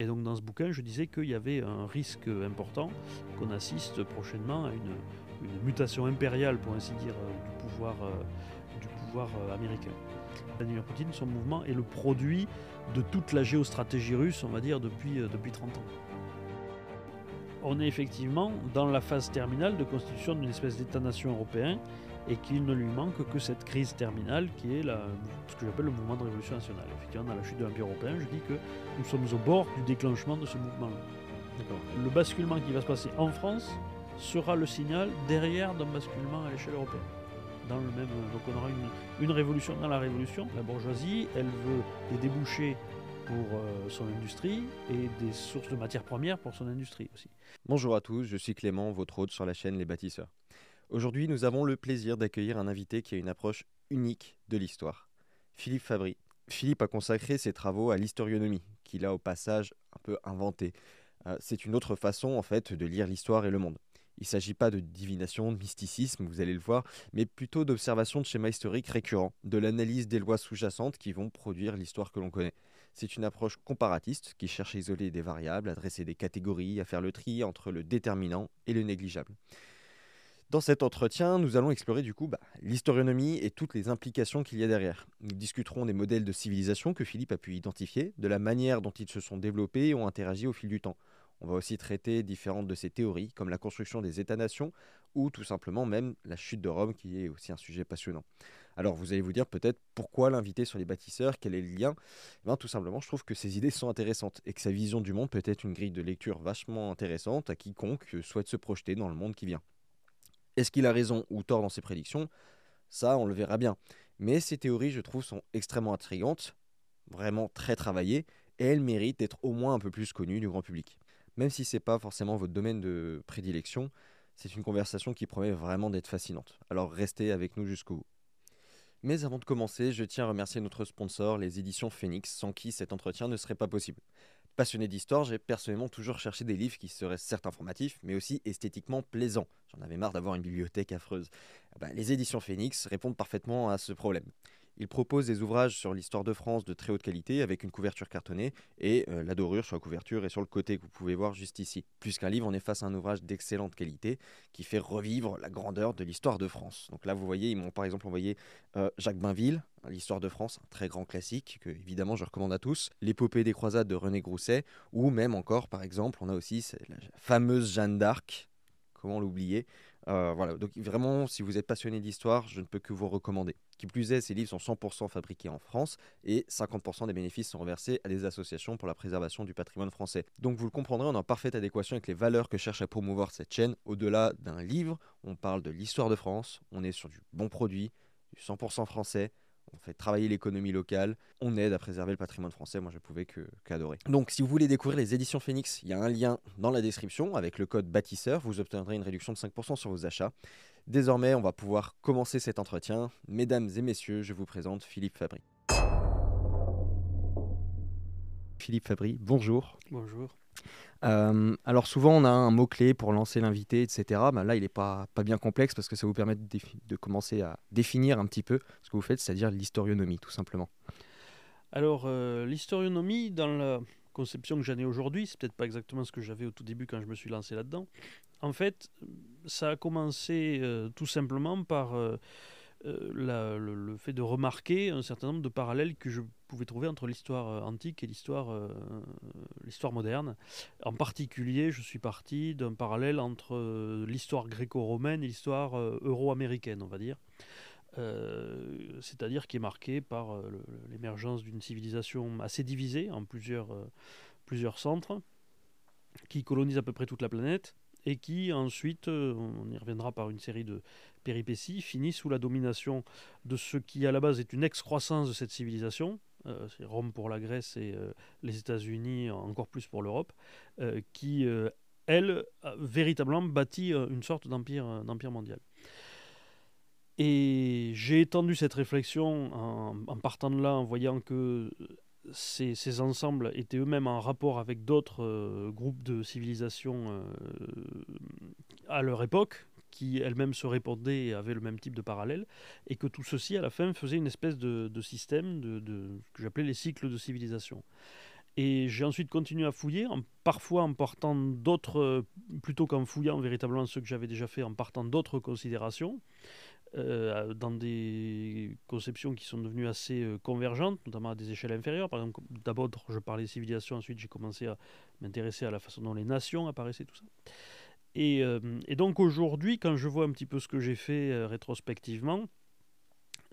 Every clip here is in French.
Et donc dans ce bouquin, je disais qu'il y avait un risque important qu'on assiste prochainement à une, mutation impériale, pour ainsi dire, euh, du pouvoir, euh, euh, américain. Vladimir Poutine, son mouvement est le produit de toute la géostratégie russe, on va dire, depuis, depuis 30 ans. On est effectivement dans la phase terminale de constitution d'une espèce d'État-nation européen et qu'il ne lui manque que cette crise terminale qui est la, ce que j'appelle le mouvement de révolution nationale. Effectivement, dans la chute de l'Empire européen, je dis que nous sommes au bord du déclenchement de ce mouvement-là. Le basculement qui va se passer en France sera le signal derrière d'un basculement à l'échelle européenne. Dans le même, donc on aura une, une, révolution dans la révolution. La bourgeoisie, elle veut des débouchés pour euh, son industrie et des sources de matières premières pour son industrie aussi. Bonjour à tous, je suis Clément, votre hôte sur la chaîne Les Bâtisseurs. Aujourd'hui, nous avons le plaisir d'accueillir un invité qui a une approche unique de l'histoire, Philippe Fabry. Philippe a consacré ses travaux à l'historionomie, qu'il a au passage un peu inventé. Euh, c'est une autre façon, en fait, de lire l'histoire et le monde. Il ne s'agit pas de divination, de mysticisme, vous allez le voir, mais plutôt d'observation de schémas historiques récurrents, de l'analyse des lois sous-jacentes qui vont produire l'histoire que l'on connaît. C'est une approche comparatiste qui cherche à isoler des variables, à dresser des catégories, à faire le tri entre le déterminant et le négligeable. Dans cet entretien, nous allons explorer du coup bah, l'historionomie et toutes les implications qu'il y a derrière. Nous discuterons des modèles de civilisation que Philippe a pu identifier, de la manière dont ils se sont développés et ont interagi au fil du temps. On va aussi traiter différentes de ces théories, comme la construction des États-nations ou tout simplement même la chute de Rome, qui est aussi un sujet passionnant. Alors vous allez vous dire peut-être pourquoi l'inviter sur les bâtisseurs, quel est le lien? Eh bien, Tout simplement, je trouve que ses idées sont intéressantes et que sa vision du monde peut être une grille de lecture vachement intéressante à quiconque souhaite se projeter dans le monde qui vient. Est-ce qu'il a raison ou tort dans ses prédictions? Ça, on le verra bien. Mais ces théories, je trouve, sont extrêmement intrigantes, vraiment très travaillées, et elles méritent d'être au moins un peu plus connues du grand public. Même si ce n'est pas forcément votre domaine de prédilection, c'est une conversation qui promet vraiment d'être fascinante. Alors restez avec nous jusqu'au bout. Mais avant de commencer, je tiens à remercier notre sponsor, les éditions Phoenix, sans qui cet entretien ne serait pas possible. Passionné d'histoire, j'ai personnellement toujours cherché des livres qui seraient certes informatifs, mais aussi esthétiquement plaisants. J'en avais marre d'avoir une bibliothèque affreuse. Eh ben, les éditions Phoenix répondent parfaitement à ce problème. Ils proposent des ouvrages sur l'histoire de France de très haute qualité avec une couverture cartonnée et euh, la dorure sur la couverture et sur le côté que vous pouvez voir juste ici. Plus qu'un livre, on est face à un ouvrage d'excellente qualité qui fait revivre la grandeur de l'histoire de France. Donc là, vous voyez, ils m'ont par exemple envoyé euh, Jacques Bainville, l'histoire de France, un très grand classique que évidemment je recommande à tous, l'épopée des croisades de René Grousset, ou même encore par exemple on a aussi la fameuse Jeanne d'Arc, comment l'oublier? Euh, voilà, donc vraiment si vous êtes passionné d'histoire, je ne peux que vous recommander. Qui plus est, ces livres sont 100% fabriqués en France et 50% des bénéfices sont reversés à des associations pour la préservation du patrimoine français. Donc vous le comprendrez, on est en parfaite adéquation avec les valeurs que cherche à promouvoir cette chaîne. Au-delà d'un livre, on parle de l'histoire de France, on est sur du bon produit, du 100% français, on fait travailler l'économie locale, on aide à préserver le patrimoine français, moi je pouvais que qu'adorer. Donc si vous voulez découvrir les éditions Phoenix, il y a un lien dans la description avec le code bâtisseur, vous obtiendrez une réduction de 5% sur vos achats. Désormais, on va pouvoir commencer cet entretien. Mesdames et messieurs, je vous présente Philippe Fabry. Philippe Fabry, bonjour. Bonjour. Euh, alors souvent on a un mot-clé pour lancer l'invité, etc. Ben là il n'est pas, pas bien complexe parce que ça vous permet de, commencer à définir un petit peu ce que vous faites, c'est-à-dire l'historionomie tout simplement. Alors euh, l'historionomie dans la conception que j'en ai aujourd'hui, c'est peut-être pas exactement ce que j'avais au tout début quand je me suis lancé là-dedans. En fait, ça a commencé euh, tout simplement par euh, le, fait de remarquer un certain nombre de parallèles que je pouvais trouver entre l'histoire euh, antique et l'histoire euh, l'histoire moderne. En particulier, je suis parti d'un parallèle entre l'histoire gréco-romaine et l'histoire euro-américaine, on va dire. c'est-à-dire qui est marquée par l'émergence d'une civilisation assez divisée en plusieurs, plusieurs centres, qui colonisent à peu près toute la planète, et qui ensuite, on y reviendra par une série de péripéties, finit sous la domination de ce qui à la base est une excroissance de cette civilisation, euh, c'est Rome pour la Grèce et euh, les États-Unis encore plus pour l'Europe, euh, qui, elle, véritablement bâtit une sorte d'empire mondial. Et j'ai étendu cette réflexion en, partant de là, en voyant que ces, ensembles étaient eux-mêmes en rapport avec d'autres groupes de civilisations à leur époque, qui elle-même se répondaient et avaient le même type de parallèle, et que tout ceci, à la fin, faisait une espèce de, système de, que j'appelais les cycles de civilisation. Et j'ai ensuite continué à fouiller, en, parfois en partant d'autres, plutôt qu'en fouillant véritablement ce que j'avais déjà fait, en partant d'autres considérations. Euh, dans des conceptions qui sont devenues assez euh, convergentes, notamment à des échelles inférieures. Par exemple, d'abord, je parlais civilisation, ensuite j'ai commencé à m'intéresser à la façon dont les nations apparaissaient, tout ça. Et, euh, et donc aujourd'hui, quand je vois un petit peu ce que j'ai fait rétrospectivement,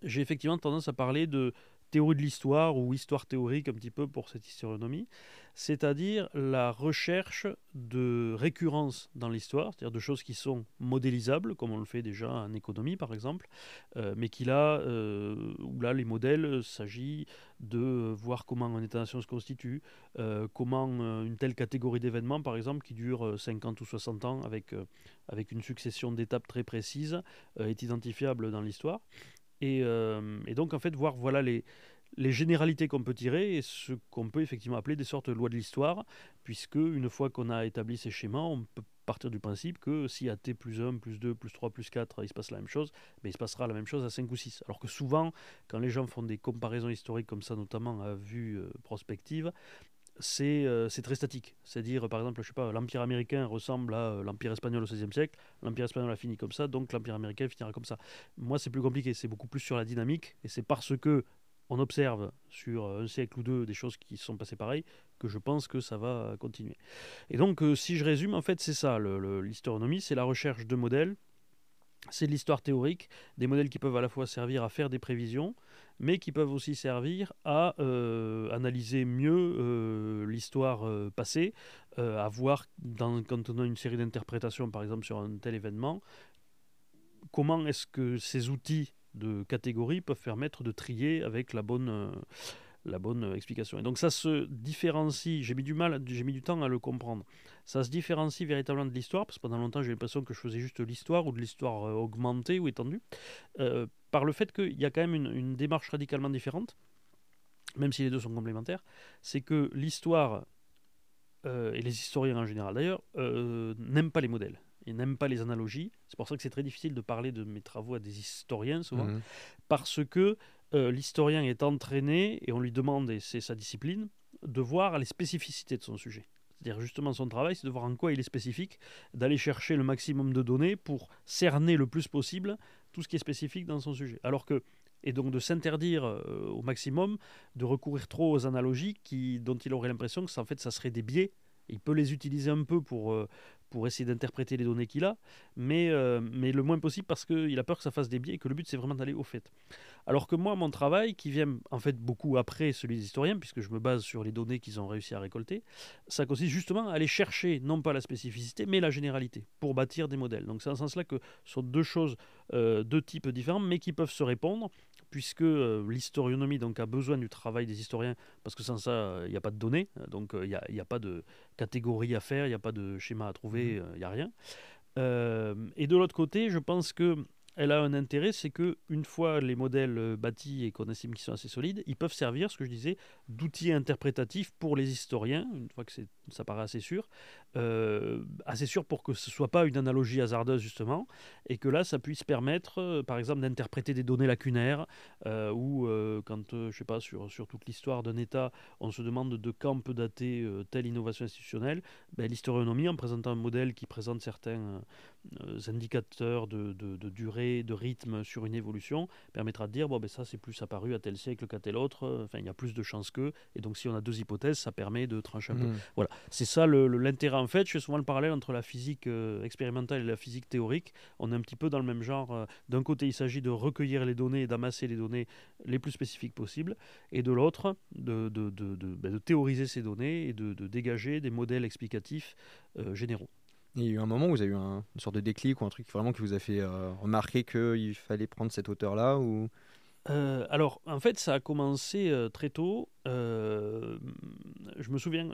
j'ai effectivement tendance à parler de théorie de l'histoire ou histoire théorique un petit peu pour cette historionomie, c'est-à-dire la recherche de récurrence dans l'histoire, c'est-à-dire de choses qui sont modélisables, comme on le fait déjà en économie par exemple, euh, mais qui là, euh, où là les modèles, euh, s'agit de voir comment un État-nation se constitue, comment une telle catégorie d'événements par exemple qui dure 50 ou 60 ans avec, avec une succession d'étapes très précises est identifiable dans l'histoire. Euh, et, donc, en fait, voir voilà les, les généralités qu'on peut tirer et ce qu'on peut effectivement appeler des sortes de lois de l'histoire, puisque une fois qu'on a établi ces schémas, on peut partir du principe que si à t plus 1, plus 2, plus 3, plus 4, il se passe la même chose, mais il se passera la même chose à 5 ou 6. Alors que souvent, quand les gens font des comparaisons historiques comme ça, notamment à vue euh, euh, c'est très statique. C'est-à-dire, par exemple, je sais pas, l'Empire américain ressemble à euh, l'Empire espagnol au XVIe siècle, l'Empire espagnol a fini comme ça, donc l'Empire américain finira comme ça. Moi, c'est plus compliqué, c'est beaucoup plus sur la dynamique, et c'est parce que on observe sur un siècle ou deux des choses qui sont passées pareilles que je pense que ça va continuer. Et donc, euh, si je résume, en fait, c'est ça, l'historionomie, c'est la recherche de modèles, c'est de l'histoire théorique, des modèles qui peuvent à la fois servir à faire des prévisions, mais qui peuvent aussi servir à euh, analyser mieux euh, l'histoire euh, passée, à voir quand on a une série d'interprétations, par exemple sur un tel événement, comment est-ce que ces outils de catégorie peuvent permettre de trier avec la bonne la bonne explication. Et donc ça se différencie, j'ai mis du mal, j'ai mis du temps à le comprendre. Ça se différencie véritablement de l'histoire, parce que pendant longtemps j'ai l'impression que je faisais juste l'histoire ou de l'histoire euh, augmentée ou étendue, euh, par le fait qu'il y a quand même une, démarche radicalement différente, même si les deux sont complémentaires, c'est que l'histoire, euh, et les historiens en général d'ailleurs, n'aiment pas les modèles. Ils n'aiment pas les analogies. C'est pour ça que c'est très difficile de parler de mes travaux à des historiens souvent, mmh. parce que euh, l'historien est entraîné, et on lui demande, et c'est sa discipline, de voir les spécificités de son sujet. C'est-à-dire justement son travail, c'est de voir en quoi il est spécifique, d'aller chercher le maximum de données pour cerner le plus possible tout ce qui est spécifique dans son sujet. Alors que, et donc de s'interdire euh, au maximum de recourir trop aux analogies qui, dont il aurait l'impression que ça, en fait ça serait des biais. Il peut les utiliser un peu pour, euh, pour essayer d'interpréter les données qu'il a, mais, mais le moins possible parce qu'il a peur que ça fasse des biais et que le but c'est vraiment d'aller au fait. Alors que moi, mon travail, qui vient en fait beaucoup après celui des historiens, puisque je me base sur les données qu'ils ont réussi à récolter, ça consiste justement à aller chercher non pas la spécificité, mais la généralité, pour bâtir des modèles. Donc c'est en ce sens-là que ce sont deux choses, euh, deux types différents, mais qui peuvent se répondre, puisque euh, l'historionomie donc, a besoin du travail des historiens, parce que sans ça, il n'y a pas de données, donc il n'y a, pas de catégorie à faire, il n'y a pas de schéma à trouver, il n'y a rien. Euh, et de l'autre côté, je pense que elle a un intérêt, c'est que une fois les modèles euh, bâtis et qu'on estime qu'ils sont assez solides, ils peuvent servir, ce que je disais, d'outils interprétatifs pour les historiens, une fois que ça paraît assez sûr, euh, assez sûr pour que ce soit pas une analogie hasardeuse justement, et que là ça puisse permettre, euh, par exemple, d'interpréter des données lacunaires, ou quand, je sais pas, sur, sur toute l'histoire d'un État, on se demande de quand peut dater telle innovation institutionnelle, ben, l'historionomie, en présentant un modèle qui présente certains indicateurs de, de, de durée de rythme sur une évolution permettra de dire bon ben ça c'est plus apparu à tel siècle qu'à tel autre enfin il y a plus de chances que et donc si on a deux hypothèses ça permet de trancher un peu hmm. voilà c'est ça l'intérêt en fait je fais souvent le parallèle entre la physique euh, expérimentale et la physique théorique. On est un petit peu dans le même genre euh, d'un côté il s'agit de recueillir les données et d'amasser les données les plus spécifiques possibles et de l'autre de, ben, théoriser ces données et de, dégager des modèles explicatifs euh, généraux. Il y a eu un moment où vous avez eu un, une sorte de déclic ou un truc vraiment qui vous a fait remarquer qu'il fallait prendre cette hauteur-là ou... Euh, alors, en fait, ça a commencé euh, très tôt. je me souviens,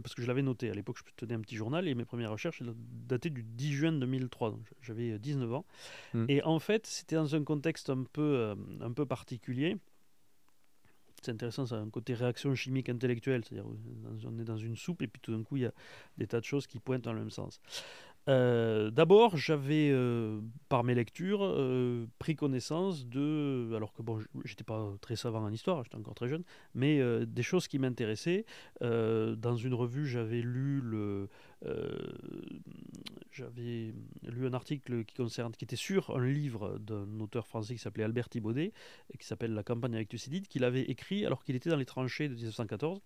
parce que je l'avais noté à l'époque, je tenais un petit journal et mes premières recherches dataient du 10 juin 2003. J'avais 19 ans. Mmh. Et en fait, c'était dans un contexte un peu, un peu particulier c'est intéressant, ça a un côté réaction chimique intellectuelle, c'est-à-dire on est dans une soupe et puis tout d'un coup il y a des tas de choses qui pointent dans le même sens. Euh, d'abord, j'avais, euh, par mes lectures, euh, pris connaissance de, alors que bon, j'étais pas très savant en histoire, j'étais encore très jeune, mais des choses qui m'intéressaient. dans une revue, j'avais lu le, j'avais lu un article qui concerne, qui était sur un livre d'un auteur français qui s'appelait Albert Thibaudet, qui s'appelle La campagne avec Thucydide, qu'il avait écrit alors qu'il était dans les tranchées de 1914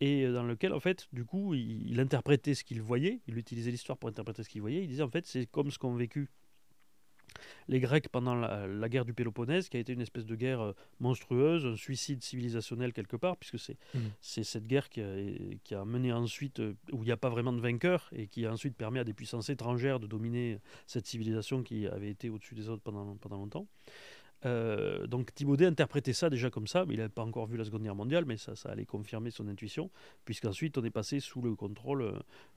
et dans lequel, en fait, du coup, il, interprétait ce qu'il voyait, il utilisait l'histoire pour interpréter ce qu'il voyait. Il disait, en fait, c'est comme ce qu'ont vécu les Grecs pendant la, guerre du Péloponnèse, qui a été une espèce de guerre euh, monstrueuse, un suicide civilisationnel quelque part, puisque c'est mmh. cette guerre qui a, qui a, mené ensuite, euh, où il n'y a pas vraiment de vainqueur, et qui a ensuite permis à des puissances étrangères de dominer cette civilisation qui avait été au-dessus des autres pendant, pendant longtemps. Euh, donc Thibaudet interprétait ça déjà comme ça, mais il n'avait pas encore vu la Seconde Guerre mondiale, mais ça, allait confirmer son intuition, puisqu'ensuite on est passé sous le contrôle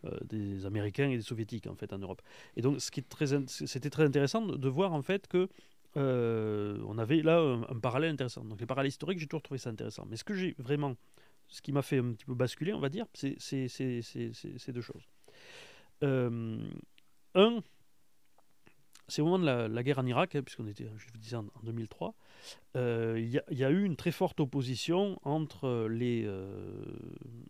euh, des Américains et des Soviétiques en fait en Europe. Et donc ce qui très, c'était très intéressant de voir en fait que euh, on avait là un, parallèle intéressant. Donc les parallèles historiques, j'ai toujours trouvé ça intéressant. Mais ce que j'ai vraiment, ce qui m'a fait un petit peu basculer, on va dire, c'est ces deux choses. un, c'est au moment de la, guerre en Irak, hein, puisqu'on était, je vous disais, en, 2003, euh, il y, a eu une très forte opposition entre les, euh,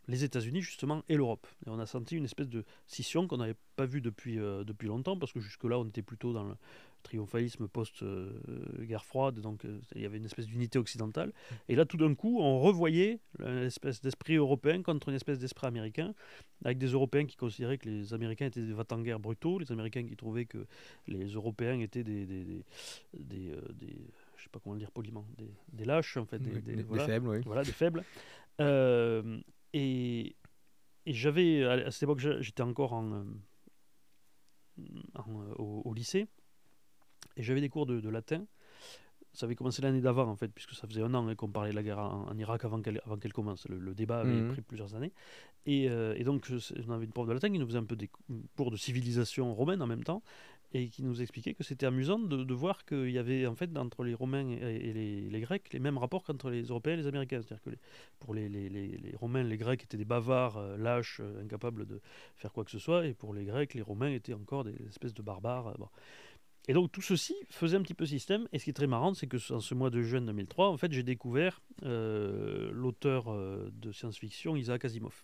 les États-Unis, justement, et l'Europe. Et on a senti une espèce de scission qu'on n'avait pas vue depuis, euh, depuis longtemps, parce que jusque-là, on était plutôt dans le, triomphalisme post-guerre froide, donc euh, il y avait une espèce d'unité occidentale. Et là, tout d'un coup, on revoyait une espèce d'esprit européen contre une espèce d'esprit américain, avec des Européens qui considéraient que les Américains étaient des va-t-en-guerre brutaux, les Américains qui trouvaient que les Européens étaient des, des, des, des, euh, je sais pas comment le dire poliment, des, lâches en fait, des, faibles, oui. Voilà, des faibles. Euh, et, et j'avais, à cette époque, j'étais encore en, au, lycée. Et j'avais des cours de, latin. Ça avait commencé l'année d'avant, en fait, puisque ça faisait un an hein, qu'on parlait de la guerre en, Irak avant qu'elle commence. Le, débat avait mhm. pris plusieurs années. Et, euh, et donc, on avait une prof de latin qui nous faisait un peu des cours de civilisation romaine en même temps, et qui nous expliquait que c'était amusant de, voir qu'il y avait, en fait, entre les Romains et, les, Grecs, les mêmes rapports qu'entre les Européens et les Américains. C'est-à-dire que pour les, les, Romains, les Grecs étaient des bavards, euh, lâches, euh, incapables de faire quoi que ce soit, et pour les Grecs, les Romains étaient encore des espèces de barbares. Bon. Et donc tout ceci faisait un petit peu système. Et ce qui est très marrant, c'est que en ce mois de juin 2003, en fait, j'ai découvert euh, l'auteur euh, de science-fiction Isaac Asimov.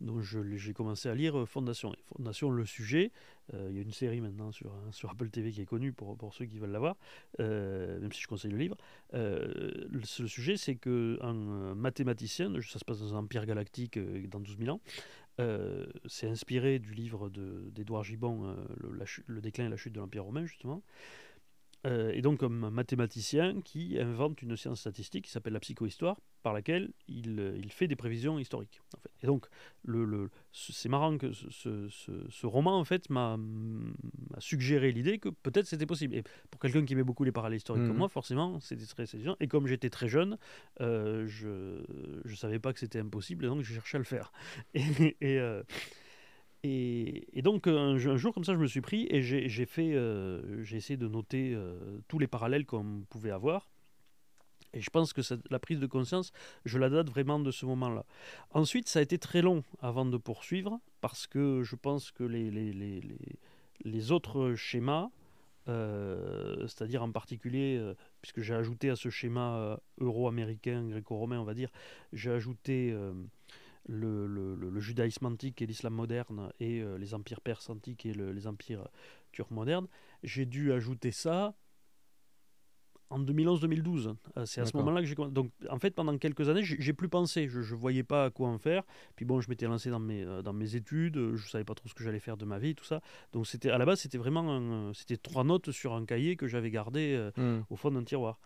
Donc j'ai commencé à lire euh, Fondation. Fondation, le sujet, il y a une série maintenant sur, hein, Apple TV qui est connue pour, pour ceux qui veulent la voir, même si je conseille le livre. Le, le, sujet, c'est qu'un mathématicien, ça se passe dans un empire galactique dans 12 000 ans, euh, c'est inspiré du livre d'Edouard Gibbon, euh, le, le, déclin et la chute de l'Empire romain, justement. Euh, et donc comme mathématicien qui invente une science statistique qui s'appelle la psychohistoire, par laquelle il, euh, il, fait des prévisions historiques. En fait. Et donc, le, le c'est marrant que ce, ce, ce, roman, en fait, m'a suggéré l'idée que peut-être c'était possible. Et pour quelqu'un qui met beaucoup les parallèles historiques comme mmh. moi, forcément, c'était très séduisant. Et comme j'étais très jeune, euh, je ne savais pas que c'était impossible, et donc je cherchais à le faire. Et... et et, donc un, jour comme ça, je me suis pris et j'ai fait, euh, j'ai essayé de noter euh, tous les parallèles qu'on pouvait avoir. Et je pense que la prise de conscience, je la date vraiment de ce moment-là. Ensuite, ça a été très long avant de poursuivre, parce que je pense que les, autres schémas, euh, c'est-à-dire en particulier, puisque j'ai ajouté à ce schéma euro-américain, gréco-romain, on va dire, j'ai ajouté le, le, judaïsme antique et l'islam moderne et euh, les empires perses antiques et les empires turcs modernes, j'ai dû ajouter ça en 2011-2012. Euh, c'est à ce moment-là que j'ai Donc, en fait, pendant quelques années, j'ai plus pensé. Je ne voyais pas à quoi en faire. Puis bon, je m'étais lancé dans mes, euh, dans mes études. Je savais pas trop ce que j'allais faire de ma vie, tout ça. Donc, c'était à la base, c'était vraiment c'était trois notes sur un cahier que j'avais gardé hmm. au fond d'un tiroir.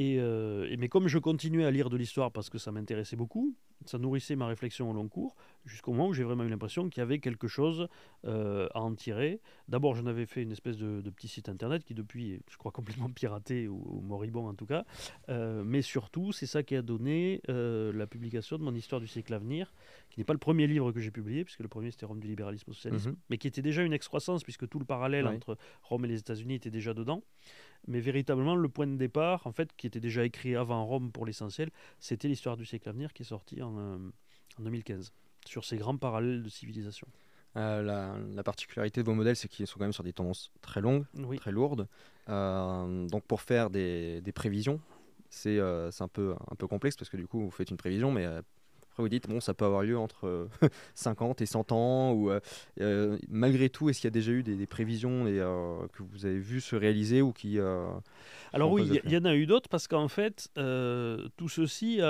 Euh, et, mais comme je continuais à lire de l'histoire parce que ça m'intéressait beaucoup, ça nourrissait ma réflexion au long cours, jusqu'au moment où j'ai vraiment eu l'impression qu'il y avait quelque chose euh, à en tirer. D'abord, j'en avais fait une espèce de, petit site internet qui depuis est, je crois, complètement piraté ou, moribond en tout cas. Euh, mais surtout, c'est ça qui a donné la publication de mon histoire du siècle à venir, qui n'est pas le premier livre que j'ai publié, puisque le premier c'était Rome du libéralisme au socialisme, mhm. mais qui était déjà une excroissance, puisque tout le parallèle entre Rome et les États-Unis était déjà dedans. Mais véritablement, le point de départ, en fait, qui était déjà écrit avant Rome pour l'essentiel, c'était l'histoire du siècle à venir qui est sorti en, 2015, euh, sur ces grands parallèles de civilisation. la, particularité de vos modèles, c'est qu'ils sont quand même sur des tendances très longues, très lourdes. donc pour faire des, des prévisions, c'est un, peu, un peu complexe parce que du coup, vous faites une prévision, mais vous dites, bon, ça peut avoir lieu entre 50 et 100 ans. Ou, euh, euh, malgré tout, est-ce qu'il y a déjà eu des, prévisions et, euh, que vous avez vu se réaliser ou qui. Alors oui, il y, en a eu d'autres parce qu'en fait, tout ceci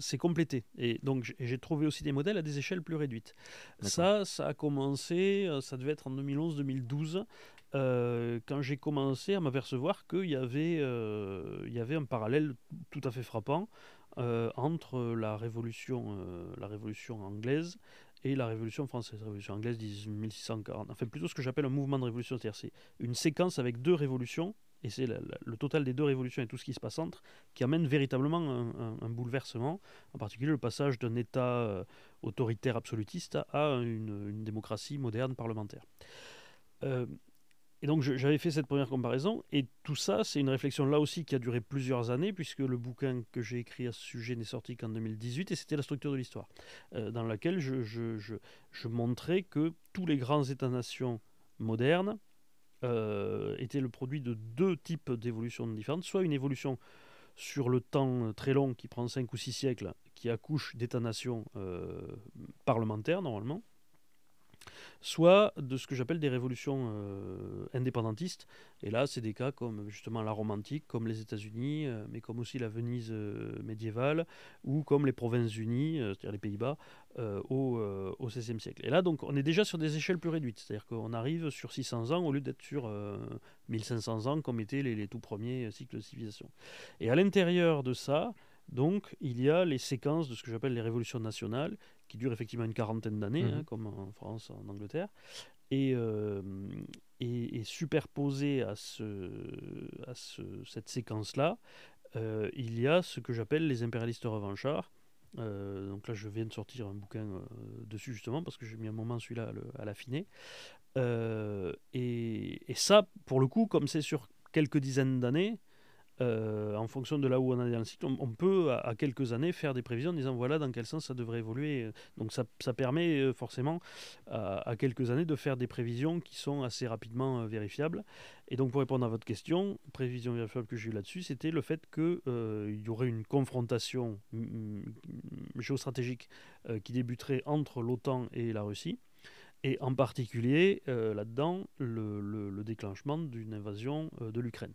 s'est complété. Et donc, j'ai trouvé aussi des modèles à des échelles plus réduites. Ça, ça a commencé, ça devait être en 2011-2012. quand j'ai commencé à m'apercevoir qu'il y, avait, il y avait un parallèle tout à fait frappant euh, entre la révolution, euh, la révolution anglaise et la révolution française. La révolution anglaise 1640. Enfin, plutôt ce que j'appelle un mouvement de révolution, c'est-à-dire c'est une séquence avec deux révolutions, et c'est le total des deux révolutions et tout ce qui se passe entre qui amène véritablement un, bouleversement, en particulier le passage d'un État euh, autoritaire absolutiste à une démocratie moderne parlementaire. Et donc j'avais fait cette première comparaison, et tout ça, c'est une réflexion là aussi qui a duré plusieurs années, puisque le bouquin que j'ai écrit à ce sujet n'est sorti qu'en 2018, et c'était la structure de l'histoire, euh, dans laquelle je, montrais que tous les grands États-nations modernes euh, étaient le produit de deux types d'évolutions différentes, soit une évolution sur le temps très long qui prend cinq ou six siècles, qui accouche d'États-nations euh, parlementaires normalement, soit de ce que j'appelle des révolutions euh, indépendantistes. Et là, c'est des cas comme justement la romantique, comme les États-Unis, euh, mais comme aussi la Venise euh, médiévale, ou comme les Provinces-Unies, c'est-à-dire les Pays-Bas, au, au XVIe siècle. Et là, donc, on est déjà sur des échelles plus réduites, c'est-à-dire qu'on arrive sur 600 ans au lieu d'être sur 1500 ans comme étaient les, les, tout premiers cycles de civilisation. Et à l'intérieur de ça, donc, il y a les séquences de ce que j'appelle les révolutions nationales, qui durent effectivement une quarantaine d'années, hein, mhm. comme en France, en Angleterre. Et, euh, et, superposé à, ce, à ce, cette séquence-là, euh, il y a ce que j'appelle les impérialistes revanchards. Euh, donc là, je viens de sortir un bouquin dessus justement parce que j'ai mis un moment celui-là à l'affiner. Et, et, ça, pour le coup, comme c'est sur quelques dizaines d'années, euh, en fonction de là où on est dans le cycle, on, peut à, quelques années faire des prévisions en disant voilà dans quel sens ça devrait évoluer. Donc ça, permet euh, forcément à, quelques années de faire des prévisions qui sont assez rapidement euh, vérifiables. Et donc pour répondre à votre question, prévision vérifiable que j'ai eu là-dessus, c'était le fait qu'il y aurait une confrontation mm, mm, géostratégique qui débuterait entre l'OTAN et la Russie. Et en particulier, là-dedans, le, déclenchement d'une invasion de l'Ukraine.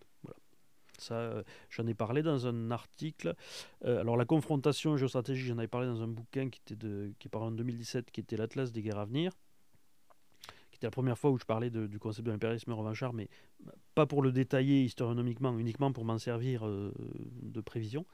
Ça, euh, j'en ai parlé dans un article. Euh, alors la confrontation géostratégique, j'en avais parlé dans un bouquin qui, était de, qui est paru en 2017, qui était l'Atlas des guerres à venir, qui était la première fois où je parlais du concept de l'impérialisme revanchard, mais pas pour le détailler historiquement, uniquement pour m'en servir euh, de prévision.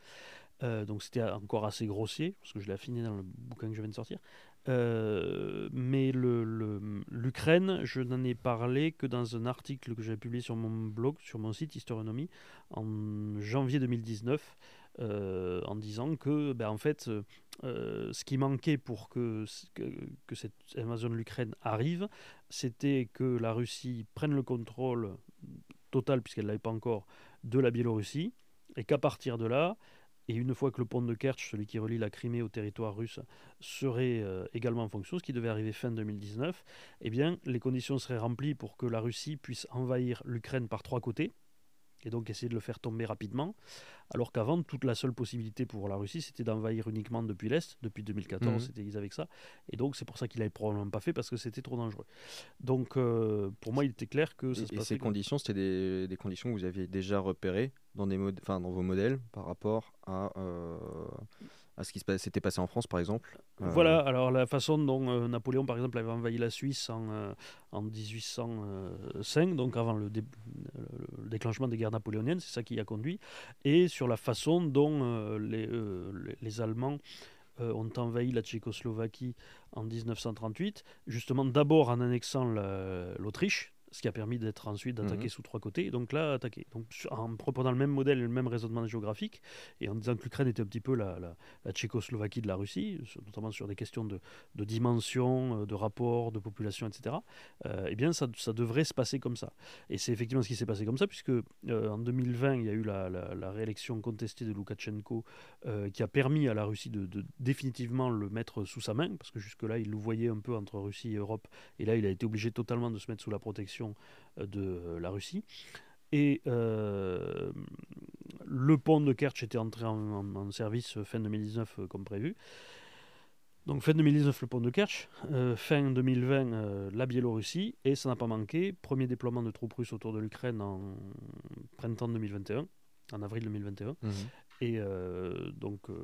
donc c'était encore assez grossier, parce que je l'ai affiné dans le bouquin que je viens de sortir. Euh, mais l'Ukraine, je n'en ai parlé que dans un article que j'ai publié sur mon blog, sur mon site Historionomie, en janvier 2019, euh, en disant que, ben, en fait, euh, ce qui manquait pour que, que, cette invasion de l'Ukraine arrive, c'était que la Russie prenne le contrôle total, puisqu'elle ne l'avait pas encore, de la Biélorussie, et qu'à partir de là, et une fois que le pont de Kerch, celui qui relie la Crimée au territoire russe, serait euh, également en fonction, ce qui devait arriver fin 2019, eh bien, les conditions seraient remplies pour que la Russie puisse envahir l'Ukraine par trois côtés, et donc essayer de le faire tomber rapidement. Alors qu'avant, toute la seule possibilité pour la Russie, c'était d'envahir uniquement depuis l'Est. Depuis 2014, mhm. c'était ils avaient ça. Et donc, c'est pour ça qu'il n'avait probablement pas fait, parce que c'était trop dangereux. Donc, euh, pour moi, il était clair que ça et, se passait. Et ces conditions, c'était des, des, conditions que vous aviez déjà repérées dans, des dans vos modèles par rapport à. Euh, à ce qui s'était passé en France, par exemple. Euh, Voilà, alors la façon dont euh, Napoléon, par exemple, avait envahi la Suisse en, euh, en 1805, donc avant le, déclenchement des guerres napoléoniennes, c'est ça qui a conduit, et sur la façon dont les, les, Allemands ont envahi la Tchécoslovaquie en 1938, justement d'abord en annexant l'Autriche, ce qui a permis d'être ensuite d'attaquer Mhm. sous trois côtés, et donc là, attaquer. Donc, en reprenant le même modèle et le même raisonnement géographique, et en disant que l'Ukraine était un petit peu la, la- la Tchécoslovaquie de la Russie, notamment sur des questions de, de dimension, euh, de rapport, de population, etc., euh, eh bien, ça, ça devrait se passer comme ça. Et c'est effectivement ce qui s'est passé comme ça, puisque euh, en 2020, il y a eu la, la- la réélection contestée de Loukachenko, euh, qui a permis à la Russie de, de définitivement le mettre sous sa main, parce que jusque-là, il le voyait un peu entre Russie et Europe, et là, il a été obligé totalement de se mettre sous la protection euh, de euh, la Russie. Et euh, le pont de Kerch était entré en, service fin 2019 euh, comme prévu. Donc fin 2019 le pont de Kerch, fin 2020 euh, la Biélorussie, et ça n'a pas manqué, premier déploiement de troupes russes autour de l'Ukraine en printemps 2021, en avril 2021. Mhm. Et euh, donc, euh,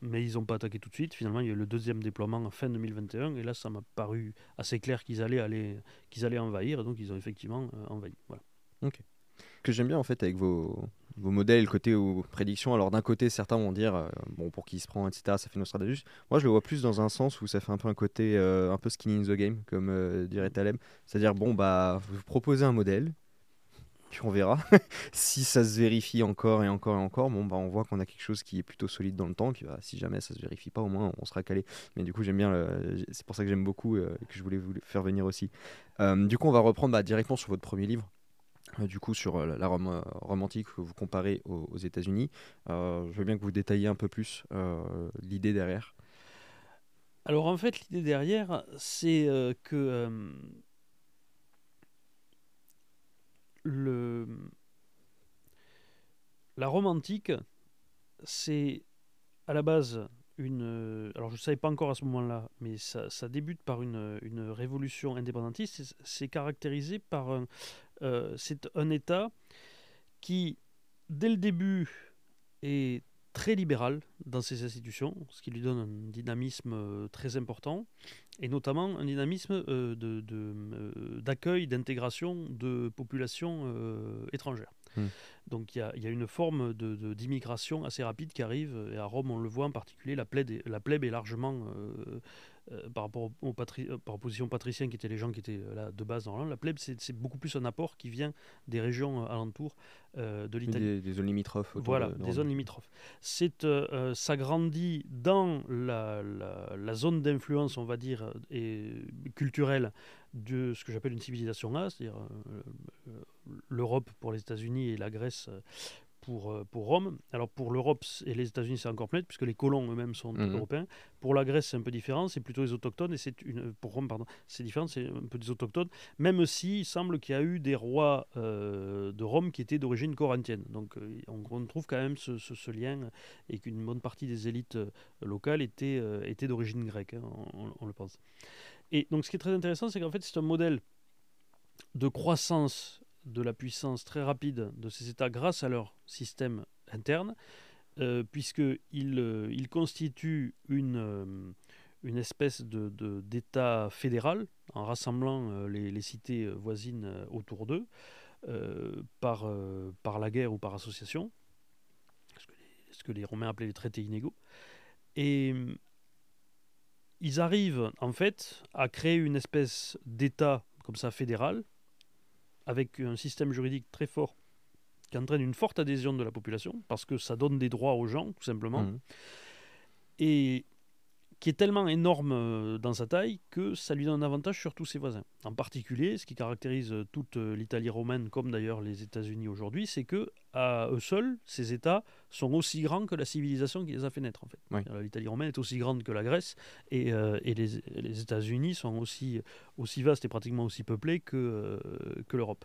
mais ils n'ont pas attaqué tout de suite. Finalement, il y a eu le deuxième déploiement en fin 2021. Et là, ça m'a paru assez clair qu'ils allaient, aller, qu'ils allaient envahir. Et donc, ils ont effectivement euh, envahi. Voilà. Ce que j'aime bien en fait avec vos, modèles, le côté aux prédictions. Alors d'un côté, certains vont dire, bon, pour qui il se prend, etc., ça fait Nostradamus. Moi, je le vois plus dans un sens où ça fait un peu un côté un peu in the game, comme dirait Taleb. C'est-à-dire, bon, bah, vous proposez un modèle, puis on verra. si ça se vérifie encore et encore et encore, bon, bah, on voit qu'on a quelque chose qui est plutôt solide dans le temps. Puis bah, si jamais ça se vérifie pas, au moins, on sera calé. Mais du coup, j'aime bien, c'est pour ça que j'aime beaucoup euh, et que je voulais vous faire venir aussi. Euh, du coup, on va reprendre bah, directement sur votre premier livre. Euh, du coup, sur la, Rome, euh, Rome antique que vous comparez aux, aux États-Unis, je veux bien que vous détailliez un peu plus l'idée derrière. Alors, en fait, l'idée derrière, c'est que euh, la Rome antique, c'est à la base une. Alors, je ne savais pas encore à ce moment-là, mais ça, débute par une, révolution indépendantiste. C'est- C'est caractérisé par un. euh, c'est un État qui, dès le début, est très libéral dans ses institutions, ce qui lui donne un dynamisme euh, très important, et notamment un dynamisme euh, de- de, euh, d'accueil, d'intégration de populations euh, étrangères. Hmm. Donc il y y a une forme de- d'immigration assez rapide qui arrive, et à Rome on le voit en particulier, la plèbe est, la plèbe est largement, euh, par rapport aux patri- euh, par opposition aux patriciens qui étaient les gens qui étaient euh, là de base dans la plèbe c'est, beaucoup plus un apport qui vient des régions alentours de l'Italie. Des, des zones limitrophes. Voilà, de- de des zones limitrophes. C'est, ça grandit dans la, la- la zone d'influence, on va dire, et culturelle de ce que j'appelle une civilisation A, c'est-à-dire l'Europe pour les États-Unis et la Grèce pour, euh, pour Rome. Alors pour l'Europe et les États-Unis, c'est encore plus net, puisque les colons eux-mêmes sont Mhm. européens. Pour la Grèce, c'est un peu différent, c'est plutôt les autochtones, et c'est une, pour Rome, pardon, c'est différent, c'est un peu des autochtones, même si il semble qu'il y a eu des rois euh, de Rome qui étaient d'origine corinthienne. Donc euh, on, on trouve quand même ce, ce- ce lien, et qu'une bonne partie des élites locales étaient, euh, étaient d'origine grecque, hein, on, on le pense. Et donc ce qui est très intéressant, c'est qu'en fait c'est un modèle de croissance de la puissance très rapide de ces États grâce à leur système interne, euh, puisqu'ils euh, ils constituent une, euh, espèce de- de- d'État fédéral en rassemblant euh, les, les cités voisines autour d'eux par, la guerre ou par association, ce que les, Romains appelaient les traités inégaux. Et ils arrivent en fait à créer une espèce d'État comme ça fédéral, avec un système juridique très fort qui entraîne une forte adhésion de la population, parce que ça donne des droits aux gens, tout simplement, Mhm. et qui est tellement énorme euh, dans sa taille que ça lui donne un avantage sur tous ses voisins. En particulier, ce qui caractérise euh, toute euh, l'Italie romaine, comme d'ailleurs les États-Unis aujourd'hui, c'est que à eux seuls, ces États sont aussi grands que la civilisation qui les a fait naître. En fait, Oui. L'Italie romaine est aussi grande que la Grèce, et, euh, et les, les États-Unis sont aussi aussi vastes et pratiquement aussi peuplés que euh, que l'Europe.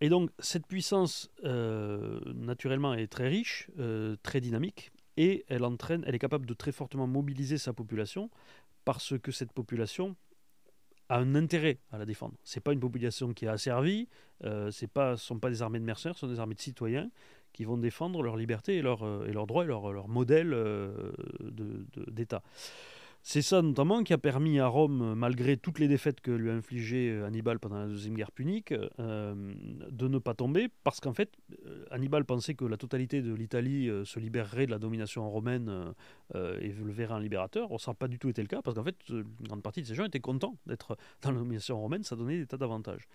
Et donc cette puissance, euh, naturellement, est très riche, très dynamique, et elle entraîne, elle est capable de très fortement mobiliser sa population parce que cette population a un intérêt à la défendre. C'est pas une population qui est asservie, euh, c'est pas, sont pas des armées de mercenaires, ce sont des armées de citoyens qui vont défendre leur liberté et euh, leurs droits et leur, leur modèle euh, d'État. C'est ça notamment qui a permis à Rome, malgré toutes les défaites que lui a infligées euh, Hannibal pendant la Deuxième Guerre punique, euh, de ne pas tomber, parce qu'en fait, euh, Hannibal pensait que la totalité de l'Italie se libérerait de la domination romaine et le verrait en libérateur. ça n'a pas du tout été le cas, parce qu'en fait, une grande partie de ces gens étaient contents d'être dans la domination romaine, ça donnait des tas d'avantages.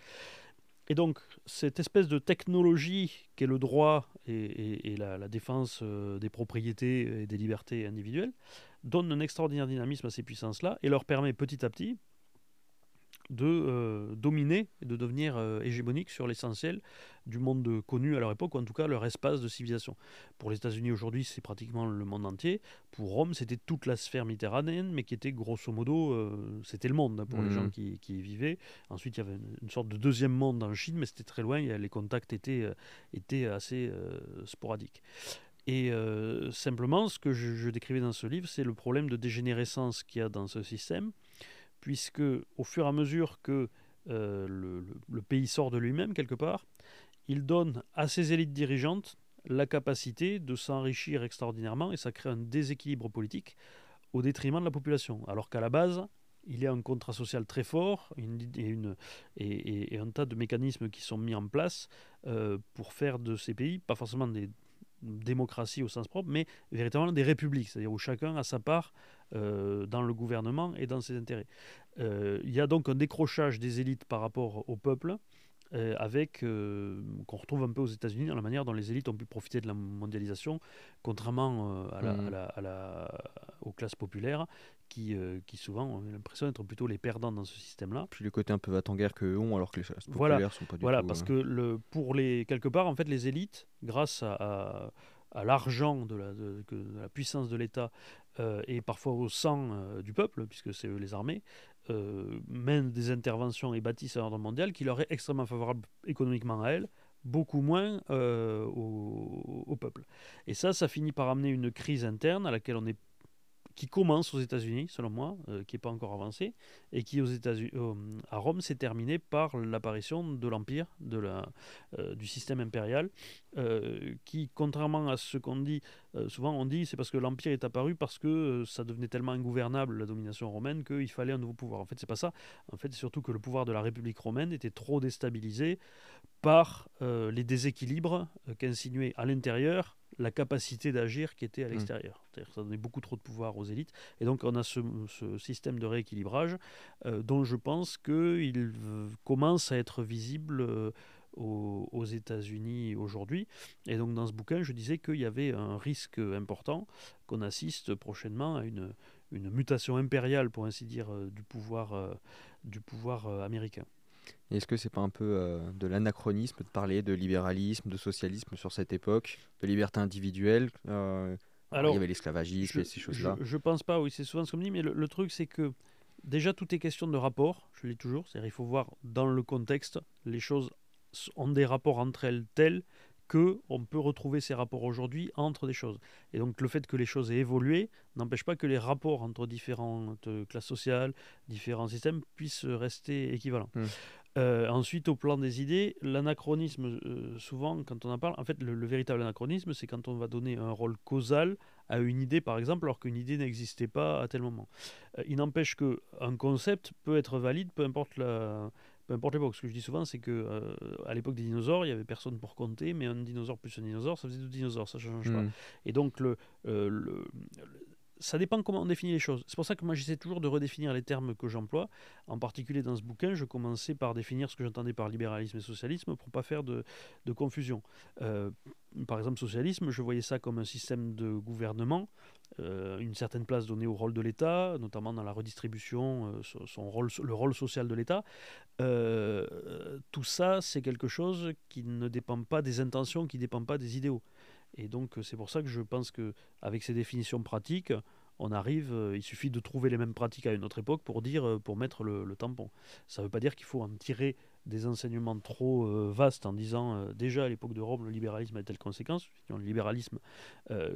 Et donc, cette espèce de technologie qu'est le droit et, la, défense des propriétés et des libertés individuelles, donne un extraordinaire dynamisme à ces puissances-là et leur permet petit à petit de euh, dominer et de devenir euh, hégémonique sur l'essentiel du monde connu à leur époque, ou en tout cas leur espace de civilisation. Pour les États-Unis aujourd'hui, c'est pratiquement le monde entier. Pour Rome, c'était toute la sphère méditerranéenne, mais qui était grosso modo, euh, c'était le monde pour les mmh. gens qui, y vivaient. Ensuite, il y avait une, sorte de deuxième monde en Chine, mais c'était très loin, les contacts étaient, étaient assez sporadiques. Et euh, simplement, ce que je, décrivais dans ce livre, c'est le problème de dégénérescence qu'il y a dans ce système, puisque au fur et à mesure que euh, le, pays sort de lui-même, quelque part, il donne à ses élites dirigeantes la capacité de s'enrichir extraordinairement, et ça crée un déséquilibre politique au détriment de la population. Alors qu'à la base, il y a un contrat social très fort et, un tas de mécanismes qui sont mis en place euh, pour faire de ces pays, pas forcément des démocratie au sens propre, mais véritablement des républiques, c'est-à-dire où chacun a sa part euh, dans le gouvernement et dans ses intérêts. Euh, il y a donc un décrochage des élites par rapport au peuple, euh, avec qu'on retrouve un peu aux États-Unis dans la manière dont les élites ont pu profiter de la mondialisation, contrairement mmh. à la, aux classes populaires qui, qui souvent ont l'impression d'être plutôt les perdants dans ce système-là. Puis le côté un peu va en guerre qu'eux ont, alors que les classes populaires voilà. sont pas du voilà, parce que le, pour les quelque part en fait les élites, grâce à, à l'argent de la, de, la, puissance de l'État et parfois au sang du peuple, puisque c'est les armées, euh, mènent des interventions et bâtissent un ordre mondial qui leur est extrêmement favorable économiquement à elles, beaucoup moins euh, au, au, peuple. Et ça, ça finit par amener une crise interne à laquelle on est qui commence aux États-Unis, selon moi, euh, qui n'est pas encore avancé, et qui aux États-Unis, euh, à Rome s'est terminé par l'apparition de l'empire, euh, du système impérial, qui, contrairement à ce qu'on dit, souvent on dit c'est parce que l'empire est apparu parce que ça devenait tellement ingouvernable la domination romaine qu'il fallait un nouveau pouvoir. En fait, c'est pas ça. En fait, c'est surtout que le pouvoir de la République romaine était trop déstabilisé par les déséquilibres qu'insinuait à l'intérieur la capacité d'agir qui était à mmh. l'extérieur. C'est-à-dire que ça donnait beaucoup trop de pouvoir aux élites. Et donc on a ce, système de rééquilibrage euh, dont je pense qu'il commence à être visible euh, aux, États-Unis aujourd'hui. Et donc dans ce bouquin, je disais qu'il y avait un risque important qu'on assiste prochainement à une, une, mutation impériale, pour ainsi dire, euh, du pouvoir, du pouvoir américain. Est-ce que c'est pas un peu euh, de l'anachronisme de parler de libéralisme, de socialisme sur cette époque, de liberté individuelle euh, Alors, il y avait l'esclavagisme et ces choses-là. Je, je, pense pas, oui, c'est souvent ce qu'on me dit, mais le, truc c'est que déjà tout est question de rapport, je le dis toujours, c'est-à-dire il faut voir dans le contexte, les choses ont des rapports entre elles tels que on peut retrouver ces rapports aujourd'hui entre des choses. Et donc le fait que les choses aient évolué n'empêche pas que les rapports entre différentes classes sociales, différents systèmes puissent rester équivalents. Mmh. Euh, ensuite, au plan des idées, l'anachronisme, euh, souvent, quand on en parle, en fait, le, véritable anachronisme, c'est quand on va donner un rôle causal à une idée, par exemple, alors qu'une idée n'existait pas à tel moment. Euh, il n'empêche qu'un concept peut être valide, peu importe la, peu importe l'époque. Ce que je dis souvent, c'est que à l'époque des dinosaures, il y avait personne pour compter, mais un dinosaure plus un dinosaure, ça faisait deux dinosaures, ça ne change pas. Hmm. Et donc le, le, ça dépend comment on définit les choses. C'est pour ça que moi j'essaie toujours de redéfinir les termes que j'emploie. En particulier dans ce bouquin, je commençais par définir ce que j'entendais par libéralisme et socialisme pour pas faire de, confusion. Euh, par exemple, socialisme, je voyais ça comme un système de gouvernement, euh, une certaine place donnée au rôle de l'État, notamment dans la redistribution, euh, son rôle, le rôle social de l'État. tout ça, c'est quelque chose qui ne dépend pas des intentions, qui ne dépend pas des idéaux. Et donc euh, c'est pour ça que je pense qu'avec ces définitions pratiques, on arrive, euh, il suffit de trouver les mêmes pratiques à une autre époque pour dire, euh, pour mettre le, tampon. Ça ne veut pas dire qu'il faut en tirer des enseignements trop vastes en disant déjà à l'époque de Rome le libéralisme a telle conséquence. Le libéralisme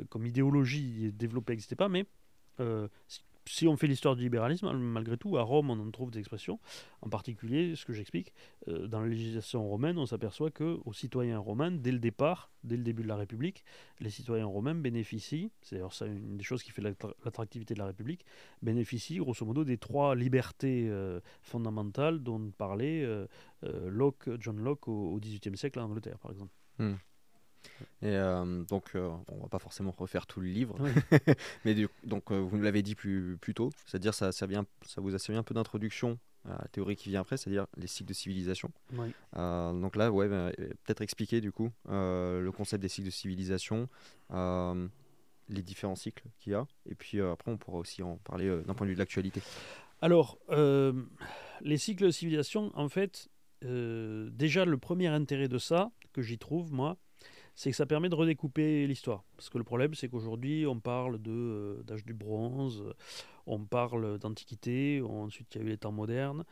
comme idéologie développée n'existait pas, mais si on fait l'histoire du libéralisme, malgré tout, à Rome, on en trouve des expressions. En particulier, ce que j'explique, euh, dans la législation romaine, on s'aperçoit que aux citoyens romains, dès le départ, dès le début de la République, les citoyens romains bénéficient, c'est d'ailleurs ça une des choses qui fait l'attractivité de la République, bénéficient grosso modo des trois libertés euh, fondamentales dont parlait euh, Locke, John Locke au XVIIIe siècle en Angleterre, par exemple. Hmm. Et euh, donc, euh, on va pas forcément refaire tout le livre, mais donc euh, vous nous l'avez dit plus, plus tôt, c'est-à-dire ça, ça, vient, ça vous a servi un peu d'introduction à la théorie qui vient après, c'est-à-dire les cycles de civilisation. donc là, ouais, bah, peut-être expliquer du coup le concept des cycles de civilisation, les différents cycles qu'il y a, et puis après on pourra aussi en parler d'un point de vue de l'actualité. Alors, les cycles de civilisation, en fait, déjà le premier intérêt de ça que j'y trouve, moi, c'est que ça permet de redécouper l'histoire. Parce que le problème, c'est qu'aujourd'hui, on parle euh, d'âge du bronze, on parle d'antiquité, ensuite il y a eu les temps modernes.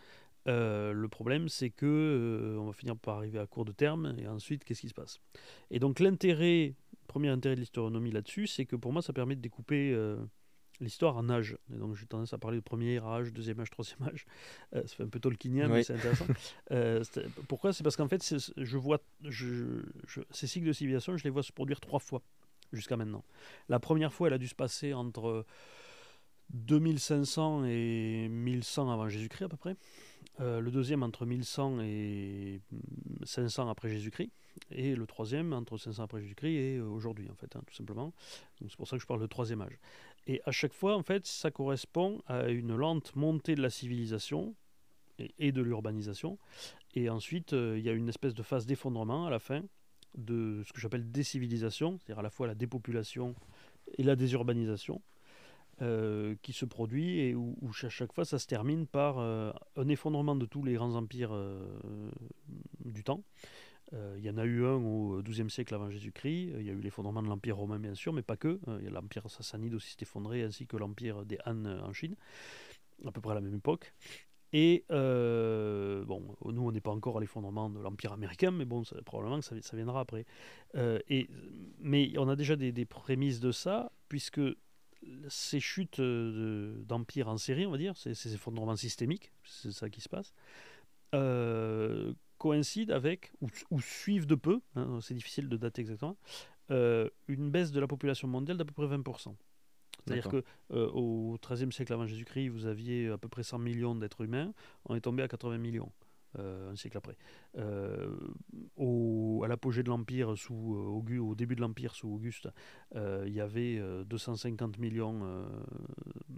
Euh, le problème, c'est que euh, on va finir par arriver à court de terme, et ensuite, qu'est-ce qui se passe? Et donc, l'intérêt, premier intérêt de l'historionomie là-dessus, c'est que pour moi, ça permet de découper l'histoire en âge. Et donc j'ai tendance à parler de premier âge, deuxième âge, troisième âge. Euh, ça fait un peu tolkienien, mais c'est intéressant. Euh, pourquoi? C'est parce qu'en fait, je vois, je, ces cycles de civilisation, je les vois se produire trois fois jusqu'à maintenant. La première fois, elle a dû se passer entre 2500 et 1100 avant Jésus-Christ à peu près. Euh, le deuxième entre 1100 et 500 après Jésus-Christ. Et le troisième entre 500 après Jésus-Christ et aujourd'hui, en fait, hein, tout simplement. c'est pour ça que je parle de troisième âge. Et à chaque fois, en fait, ça correspond à une lente montée de la civilisation et, de l'urbanisation. Et ensuite, euh, il y a une espèce de phase d'effondrement à la fin de ce que j'appelle décivilisation, c'est-à-dire à la fois la dépopulation et la désurbanisation. Euh, qui se produit et où, à chaque fois ça se termine par euh, un effondrement de tous les grands empires du temps il y en a eu un au XIIe siècle avant Jésus-Christ. Il y a eu l'effondrement de l'Empire romain, bien sûr, mais pas que. Euh, L'Empire sassanide aussi s'est effondré, ainsi que l'Empire des Han en Chine, à peu près à la même époque. Et euh, bon, nous, on n'est pas encore à l'effondrement de l'Empire américain, mais bon, probablement que ça, ça viendra après. et, mais on a déjà des, des, prémices de ça, puisque ces chutes d'empire en série, on va dire, ces, ces effondrements systémiques, c'est ça qui se passe, coïncide avec, ou, suivent de peu, hein, c'est difficile de dater exactement, euh, une baisse de la population mondiale d'à peu près 20%. C'est-à-dire qu'au euh, au XIIIe siècle avant Jésus-Christ, vous aviez à peu près 100 millions d'êtres humains, on est tombé à 80 millions. Euh, un siècle après. au, à l'apogée de l'Empire, sous au début de l'Empire sous Auguste, il y avait 250 millions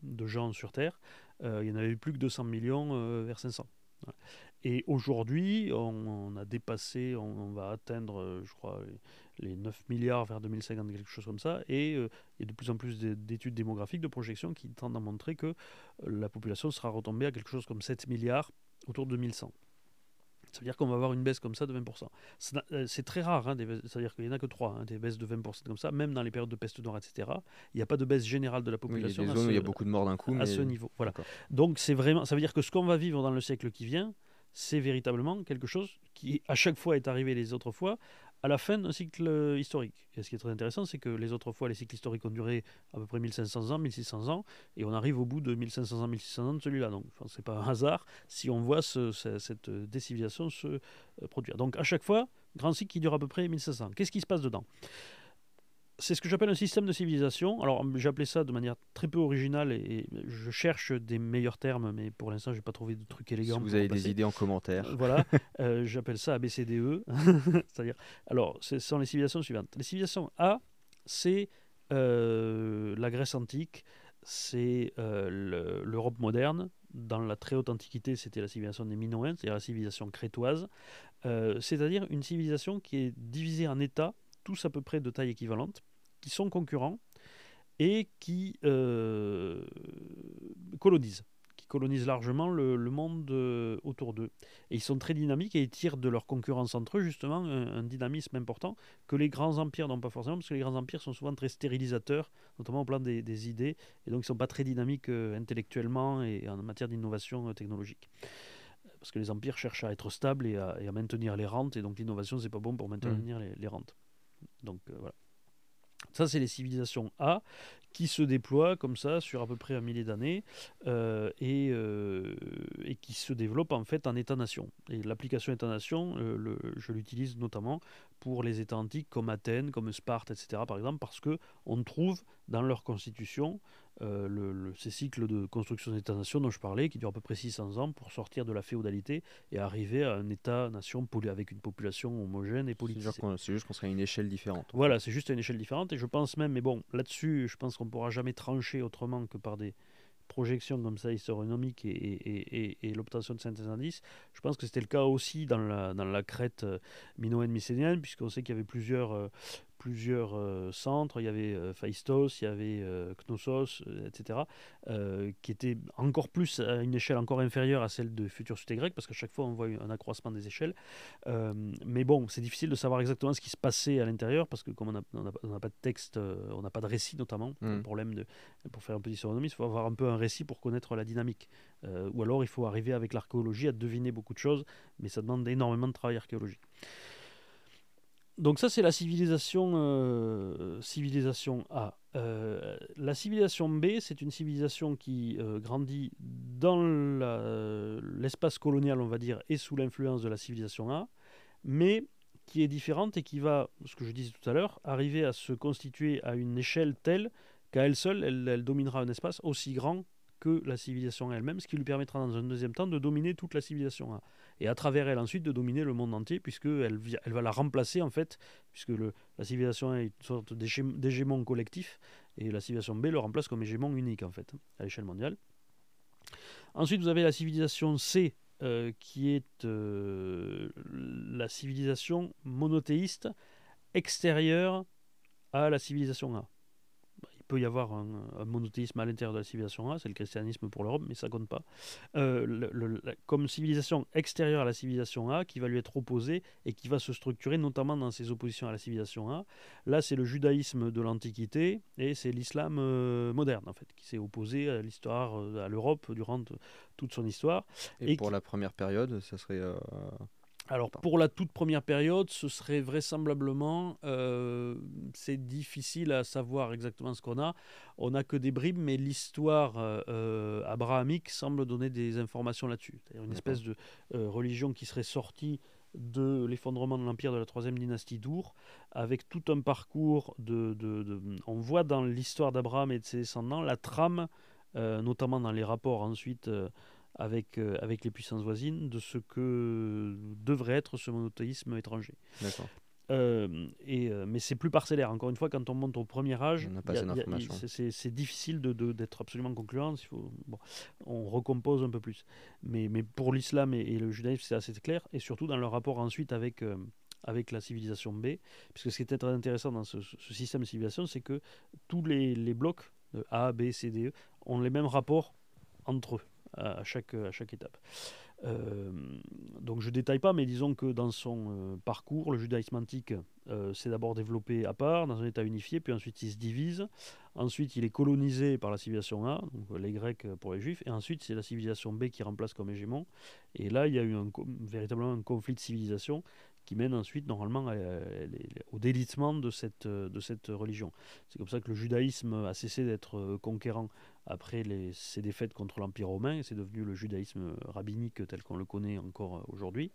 de gens sur Terre. il n'y en avait plus que 200 millions vers 500. Et aujourd'hui, on, a dépassé, on, va atteindre, euh, je crois, les 9 milliards vers 2050, quelque chose comme ça. Et il y a de plus en plus d'études démographiques, de projections qui tendent à montrer que euh, la population sera retombée à quelque chose comme 7 milliards autour de 2100. Ça veut dire qu'on va avoir une baisse comme ça de 20%. Euh, c'est très rare, hein, c'est-à-dire qu'il n'y en a que 3, hein, des baisses de 20% comme ça, même dans les périodes de peste noire, etc. Il n'y a pas de baisse générale de la population. il y a des zones où il y a beaucoup de morts d'un coup. À ce niveau. Voilà. Donc c'est vraiment, ça veut dire que ce qu'on va vivre dans le siècle qui vient, c'est véritablement quelque chose qui, à chaque fois, est arrivé les autres fois à la fin d'un cycle historique. Et ce qui est très intéressant, c'est que les autres fois, les cycles historiques ont duré à peu près 1500 ans, 1600 ans, et on arrive au bout de 1500 ans, 1600 ans de celui-là. Donc, enfin, c'est pas un hasard si on voit cette décivilisation se euh, produire. Donc, à chaque fois, grand cycle qui dure à peu près 1500. Qu'est-ce qui se passe dedans? C'est ce que j'appelle un système de civilisation. Alors, j'ai appelé ça de manière très peu originale et, je cherche des meilleurs termes, mais pour l'instant, je n'ai pas trouvé de trucs élégants. Si vous avez des idées en commentaire. Euh, voilà, euh, j'appelle ça ABCDE. C'est-à-dire, alors, ce sont les civilisations suivantes. Les civilisations A, c'est euh, la Grèce antique, c'est l'Europe moderne. Dans la très haute antiquité, c'était la civilisation des Minoens, c'est-à-dire la civilisation crétoise. c'est-à-dire une civilisation qui est divisée en États, tous à peu près de taille équivalente qui sont concurrents et qui euh, colonisent, qui colonisent largement le, monde euh, autour d'eux. Et ils sont très dynamiques et ils tirent de leur concurrence entre eux justement un, dynamisme important que les grands empires n'ont pas forcément, parce que les grands empires sont souvent très stérilisateurs, notamment au plan des, idées, et donc ils ne sont pas très dynamiques euh, intellectuellement et en matière d'innovation technologique parce que les empires cherchent à être stables et à, maintenir les rentes, et donc l'innovation, c'est pas bon pour maintenir mmh. les, rentes. Donc voilà. Ça, c'est les civilisations A qui se déploie comme ça sur à peu près un millier d'années et, et, qui se développe en fait en État-nation. Et l'application État-nation, je l'utilise notamment pour les États antiques comme Athènes, comme Sparte, etc. par exemple, parce que on trouve dans leur constitution euh, le, ces cycles de construction d'État-nation dont je parlais, qui durent à peu près 600 ans pour sortir de la féodalité et arriver à un État-nation avec une population homogène et politique. C'est juste qu'on serait à une échelle différente. Voilà, c'est juste à une échelle différente. Et je pense même, mais bon, là-dessus, je pense qu'on ne pourra jamais trancher autrement que par des projections comme ça astronomiques et, l'obtention de synthèse indices. Je pense que c'était le cas aussi dans la, dans la crête euh, minoenne mycénienne, puisqu'on sait qu'il y avait plusieurs, euh, plusieurs euh, centres. Il y avait euh, Phaistos, il y avait euh, Knossos, etc., qui étaient encore plus à une échelle encore inférieure à celle de Futur Cité Grec, parce qu'à chaque fois on voit un accroissement des échelles. mais bon, c'est difficile de savoir exactement ce qui se passait à l'intérieur, parce que comme on n'a pas de texte, on n'a pas de récit notamment, mmh. le problème de, pour faire un peu d'historionomie, il faut avoir un peu un récit pour connaître la dynamique. ou alors il faut arriver avec l'archéologie à deviner beaucoup de choses, mais ça demande énormément de travail archéologique donc ça c'est la civilisation, euh, civilisation A. Euh, la civilisation B, c'est une civilisation qui euh, grandit dans l'espace colonial, on va dire, et sous l'influence de la civilisation A, mais qui est différente et qui va, ce que je disais tout à l'heure, arriver à se constituer à une échelle telle qu'à elle seule, elle dominera un espace aussi grand que la civilisation elle-même, ce qui lui permettra dans un deuxième temps de dominer toute la civilisation A et à travers elle ensuite de dominer le monde entier, puisqu'elle elle va la remplacer en fait, puisque la civilisation est une sorte d'hégémon collectif, et la civilisation B le remplace comme hégémon unique en fait, à l'échelle mondiale. Ensuite, vous avez la civilisation C, euh, qui est euh, la civilisation monothéiste extérieure à la civilisation A peut y avoir un, monothéisme à l'intérieur de la civilisation A, c'est le christianisme pour l'Europe, mais ça compte pas. Euh, comme civilisation extérieure à la civilisation A, qui va lui être opposée et qui va se structurer notamment dans ses oppositions à la civilisation A. Là, c'est le judaïsme de l'Antiquité et c'est l'islam euh, moderne, en fait, qui s'est opposé à l'histoire, euh, à l'Europe durant toute son histoire. Et, pour la première période, ça serait. Alors pour la toute première période, ce serait vraisemblablement, euh, c'est difficile à savoir exactement ce qu'on a. On n'a que des bribes, mais l'histoire euh, euh, abrahamique semble donner des informations là-dessus. C'est-à-dire une espèce de religion qui serait sortie de l'effondrement de l'empire de la troisième dynastie d'Our, avec tout un parcours de, On voit dans l'histoire d'Abraham et de ses descendants la trame, notamment dans les rapports ensuite avec, euh, avec les puissances voisines de ce que devrait être ce monothéisme étranger. D'accord. Euh, et, euh, mais c'est plus parcellaire. Encore une fois, quand on monte au premier âge, c'est difficile d'être de, d'être absolument concluant. Il faut, bon, on recompose un peu plus. Mais, mais pour l'islam et, le judaïsme, c'est assez clair. Et surtout dans leur rapport ensuite avec, avec la civilisation B. Puisque ce qui est très intéressant dans ce, ce système de civilisation, c'est que tous les, les blocs, A, B, C, D, E, ont les mêmes rapports entre eux à, chaque, à chaque étape. Euh, donc je ne détaille pas, mais disons que dans son euh, parcours, le judaïsme antique euh, s'est d'abord développé à part, dans un état unifié, puis ensuite il se divise. Ensuite il est colonisé par la civilisation A, les Grecs pour les Juifs, et ensuite c'est la civilisation B qui remplace comme hégémon. Et là il y a eu un, véritablement un conflit de civilisation qui mène ensuite normalement au délitement de cette, de cette religion. C'est comme ça que le judaïsme a cessé d'être conquérant après les, ses défaites contre l'Empire romain, c'est devenu le judaïsme rabbinique tel qu'on le connaît encore aujourd'hui.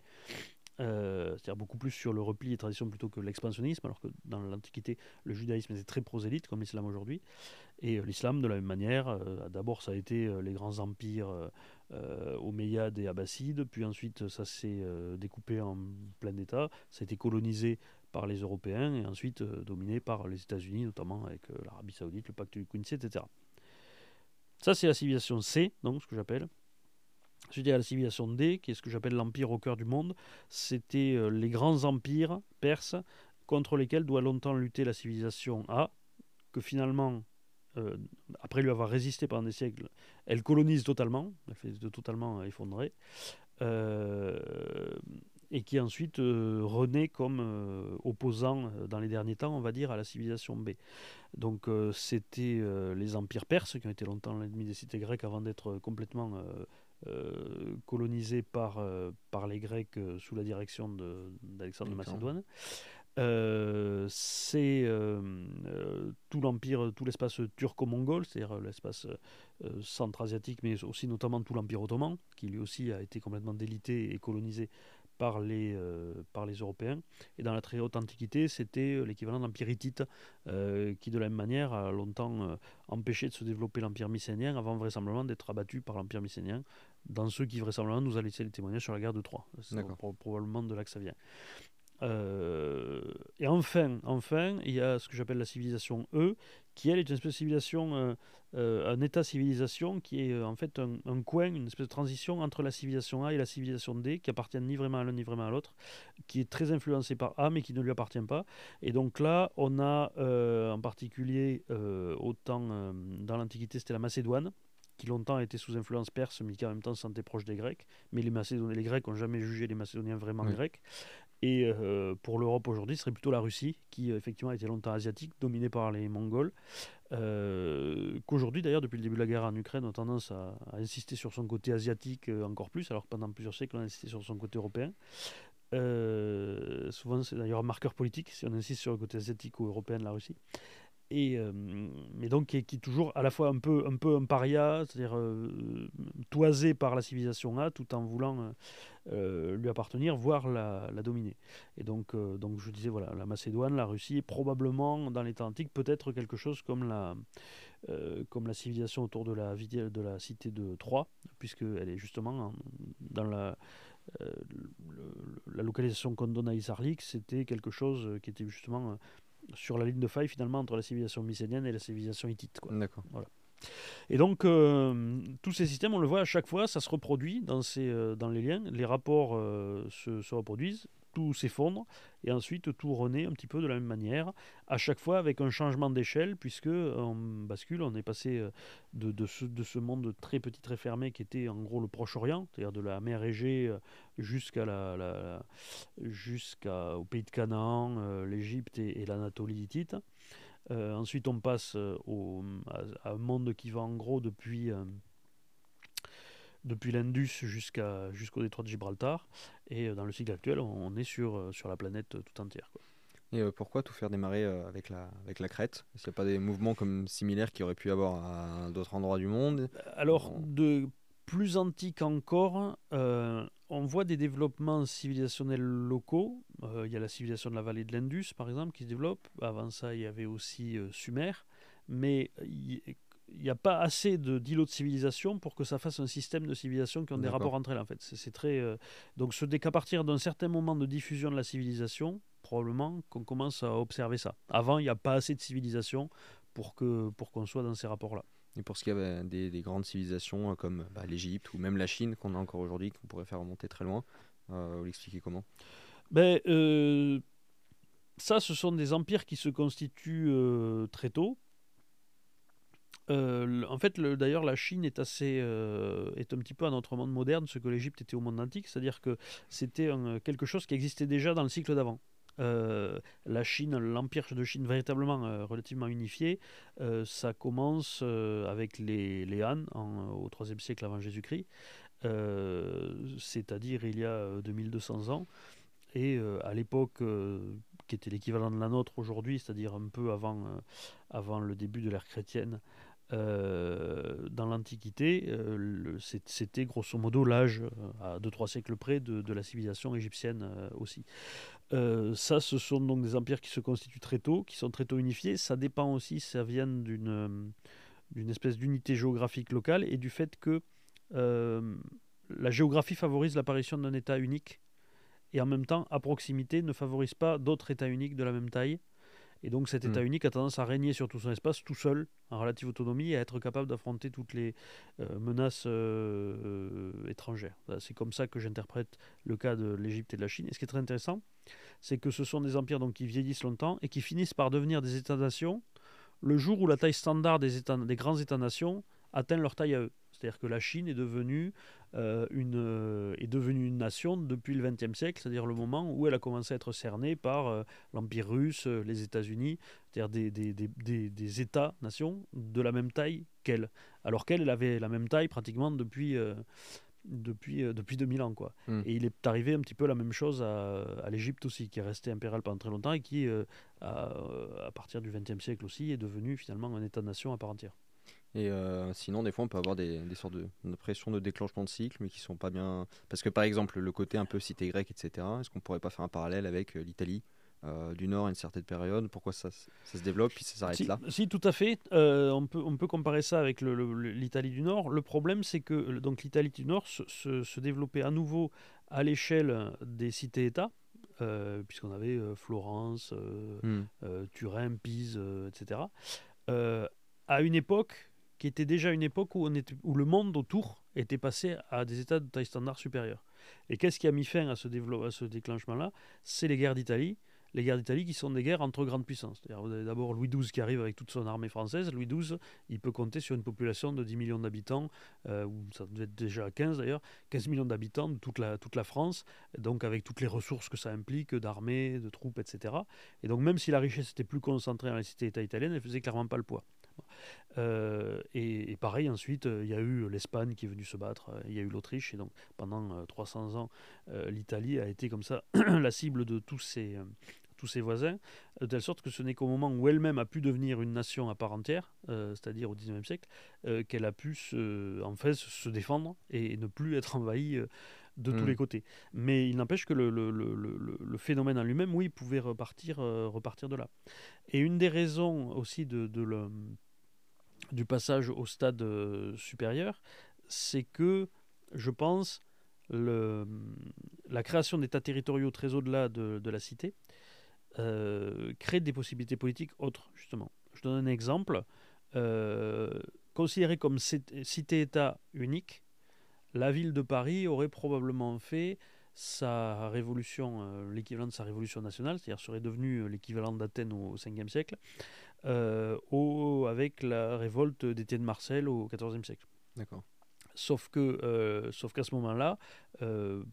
Euh, c'est-à-dire beaucoup plus sur le repli et tradition plutôt que l'expansionnisme, alors que dans l'Antiquité, le judaïsme était très prosélyte comme l'islam aujourd'hui. Et euh, l'islam, de la même manière, euh, d'abord ça a été les grands empires omeyyades et abbassides, puis ensuite ça s'est découpé en plein État, ça a été colonisé par les Européens et ensuite dominé par les États-Unis, notamment avec l'Arabie Saoudite, le pacte du Quincy, etc. Ça, c'est la civilisation C, donc ce que j'appelle. Ensuite, il y la civilisation D, qui est ce que j'appelle l'empire au cœur du monde. C'était euh, les grands empires perses contre lesquels doit longtemps lutter la civilisation A, que finalement, euh, après lui avoir résisté pendant des siècles, elle colonise totalement, elle fait de totalement effondrer. Euh, et qui ensuite euh, renaît comme opposant dans les derniers temps, on va dire, à la civilisation B. Donc c'était les empires perses qui ont été longtemps l'ennemi des cités grecques avant d'être complètement colonisés par, par les Grecs sous la direction d'Alexandre de, Macédoine. C'est tout l'empire, tout l'espace turco-mongol, c'est-à-dire l'espace centra-asiatique, mais aussi notamment tout l'empire ottoman, qui lui aussi a été complètement délité et colonisé par les, euh, par les Européens. Et dans la très haute antiquité, c'était euh, l'équivalent d'empire hittite, euh, qui de la même manière a longtemps empêché de se développer l'empire mycénien, avant vraisemblablement d'être abattu par l'empire mycénien, dans ce qui vraisemblablement nous a laissé les témoignages sur la guerre de Troie. C'est probablement de là que ça vient. Et enfin, enfin, il y a ce que j'appelle la civilisation E, qui elle est une espèce de civilisation euh, un état-civilisation qui est euh, en fait un, coin, une espèce de transition entre la civilisation A et la civilisation D, qui appartiennent ni vraiment à l'un ni vraiment à l'autre, qui est très influencé par A mais qui ne lui appartient pas. Et donc là, on a euh, en particulier, autant dans l'Antiquité, c'était la Macédoine, qui longtemps a été sous influence perse, mais qui en même temps se sentait proche des Grecs. Mais les, Macédoniens, les Grecs n'ont jamais jugé les Macédoniens vraiment grecs. Et pour l'Europe aujourd'hui, ce serait plutôt la Russie, qui effectivement était longtemps asiatique, dominée par les Mongols. Euh, qu'aujourd'hui d'ailleurs depuis le début de la guerre en Ukraine on a tendance à, insister sur son côté asiatique euh, encore plus alors que pendant plusieurs siècles on a insisté sur son côté européen euh, souvent c'est d'ailleurs un marqueur politique si on insiste sur le côté asiatique ou européen de la Russie et mais donc qui est, toujours à la fois un peu un peu un paria c'est-à-dire toisé par la civilisation A tout en voulant euh, lui appartenir, voire la, dominer. Et donc, euh, donc je disais, voilà, la Macédoine, la Russie, probablement dans l'état antique, peut-être quelque chose comme la, euh, comme la civilisation autour de la, de la cité de Troie, puisqu'elle est justement dans la, la localisation qu'on donne à Isarlik, c'était quelque chose qui était justement sur la ligne de faille finalement entre la civilisation mycénienne et la civilisation hittite. D'accord. Voilà. Et donc, euh, tous ces systèmes, on le voit à chaque fois, ça se reproduit dans, ces, euh, dans les liens, les rapports euh, se, se, reproduisent, s'effondre, et ensuite tout renaît un petit peu de la même manière, à chaque fois avec un changement d'échelle, puisque on bascule, on est passé de, de, ce, de ce monde très petit, très fermé, qui était en gros le Proche-Orient, c'est-à-dire de la mer Égée jusqu'à la, la, jusqu'au pays de Canaan, l'Égypte et, l'Anatolie hittite. Euh, ensuite, on passe euh, au, monde qui va en gros depuis, euh, depuis l'Indus jusqu'à, jusqu'au détroit de Gibraltar. Et dans le cycle actuel, on, est sur, sur la planète tout entière. Quoi. Et pourquoi tout faire démarrer avec, la, avec la crête? Est-ce qu'il n'y a pas des mouvements comme similaires qui auraient pu avoir à d'autres endroits du monde? Alors, de plus antique encore, on voit des développements civilisationnels locaux. Euh, il y a la civilisation de la vallée de l'Indus, par exemple, qui se développe. Avant ça, il y avait aussi euh, Sumer. Mais il n'y a pas assez d'îlots de, civilisation pour que ça fasse un système de civilisation qui ont des rapports entre elles. En fait, c'est très. Euh, donc, ce n'est qu'à partir d'un certain moment de diffusion de la civilisation, probablement, qu'on commence à observer ça. Avant, il n'y a pas assez de civilisation pour qu'on pour qu'on soit dans ces rapports-là. Et pour ce qui est des, des, grandes civilisations euh, comme bah, l'Égypte ou même la Chine qu'on a encore aujourd'hui, qu'on pourrait faire remonter très loin, euh, vous l'expliquez comment? Ben, euh, Ça, ce sont des empires qui se constituent très tôt. En fait, d'ailleurs, la Chine est assez est un petit peu à notre monde moderne, ce que l'Égypte était au monde antique, c'est-à-dire que c'était quelque chose qui existait déjà dans le cycle d'avant. Euh, la Chine, l'empire de Chine véritablement euh, relativement unifié, euh, ça commence avec les, les Han au IIIe siècle avant Jésus-Christ, c'est-à-dire il y a 2200 ans. Et à l'époque qui était l'équivalent de la nôtre aujourd'hui, c'est-à-dire un peu avant, avant le début de l'ère chrétienne, dans l'Antiquité, c'était grosso modo l'âge, à 2-3 siècles près, de, la civilisation égyptienne aussi. Euh, ça, ce sont donc des empires qui se constituent très tôt, qui sont très tôt unifiés. Ça dépend aussi, ça vient d'une euh, espèce d'unité géographique locale et du fait que euh, la géographie favorise l'apparition d'un État unique et en même temps, à proximité, ne favorise pas d'autres États uniques de la même taille. Et donc cet État hmm. unique a tendance à régner sur tout son espace tout seul, en relative autonomie, et à être capable d'affronter toutes les euh, menaces euh, euh, étrangères. C'est comme ça que j'interprète le cas de l'Égypte et de la Chine. Et ce qui est très intéressant, c'est que ce sont des empires donc, qui vieillissent longtemps et qui finissent par devenir des États-nations le jour où la taille standard des, états, des grands États-nations atteint leur taille à eux. C'est-à-dire que la Chine est devenue, euh, une, euh, est devenue une nation depuis le XXe siècle, c'est-à-dire le moment où elle a commencé à être cernée par euh, l'Empire russe, les États-Unis, c'est-à-dire des, des, des, des États-nations de la même taille qu'elle. Alors qu'elle, elle avait la même taille pratiquement depuis, depuis, euh, depuis 2000 ans. Quoi. Hmm. Et il est arrivé un petit peu la même chose à, à l'Égypte aussi, qui est resté impérial pendant très longtemps et qui, euh, à, à partir du XXe siècle aussi, est devenu finalement un État-nation à part entière. Et euh, sinon, des fois, on peut avoir des, des sortes de, de pressions de déclenchement de cycle, mais qui sont pas bien. Parce que par exemple, le côté un peu cité grecque, etc., est-ce qu'on pourrait pas faire un parallèle avec euh, l'Italie euh, du Nord à une certaine période? Pourquoi ça, se développe puis ça s'arrête Si, là? si, tout à fait. Euh, on, peut, on peut comparer ça avec l'Italie du Nord. Le problème, c'est que donc l'Italie du Nord se, se- se développait à nouveau à l'échelle des cités-États, euh, puisqu'on avait Florence, Hmm. Turin, Pise, etc. à une époque qui était déjà une époque où, on était, où le monde autour était passé à des états de taille standard supérieure. Et qu'est-ce qui a mis fin à ce, ce déclenchement-là? C'est les guerres d'Italie. Les guerres d'Italie qui sont des guerres entre grandes puissances. Vous avez d'abord Louis XII qui arrive avec toute son armée française. Louis XII, il peut compter sur une population de 10 millions d'habitants, euh, ça devait être déjà à 15 d'ailleurs, 15 millions d'habitants de toute la, toute la France, donc avec toutes les ressources que ça implique, d'armée, de troupes, etc. Et donc même si la richesse était plus concentrée dans les cités-États italiennes, elle faisait clairement pas le poids. Euh, et, et pareil, ensuite, euh, il y a eu l'Espagne qui est venue se battre, euh, il y a eu l'Autriche, et donc pendant euh, 300 ans, l'Italie a été comme ça la cible de tous ses, euh, tous ses voisins, de telle sorte que ce n'est qu'au moment où elle-même a pu devenir une nation à part entière, euh, c'est-à-dire au XIXe siècle, euh, qu'elle a pu se, en fait, se défendre et ne plus être envahie euh, de tous Mm. les côtés. Mais il n'empêche que le, le- le- le- le phénomène en lui-même, oui, pouvait repartir, repartir de là. Et une des raisons aussi de, de le- du passage au stade euh, supérieur, c'est que, je pense, le, la création d'États territoriaux très au-delà de, la cité euh, crée des possibilités politiques autres, justement. Je donne un exemple. Euh, considéré comme cit- cité-État unique, la ville de Paris aurait probablement fait sa révolution, l'équivalent de sa révolution nationale, c'est-à-dire serait devenue l'équivalent d'Athènes au 5e siècle, euh, au- avec la révolte d'Étienne Marcel au 14e siècle. D'accord. Sauf que, euh, sauf qu'à ce moment-là, euh,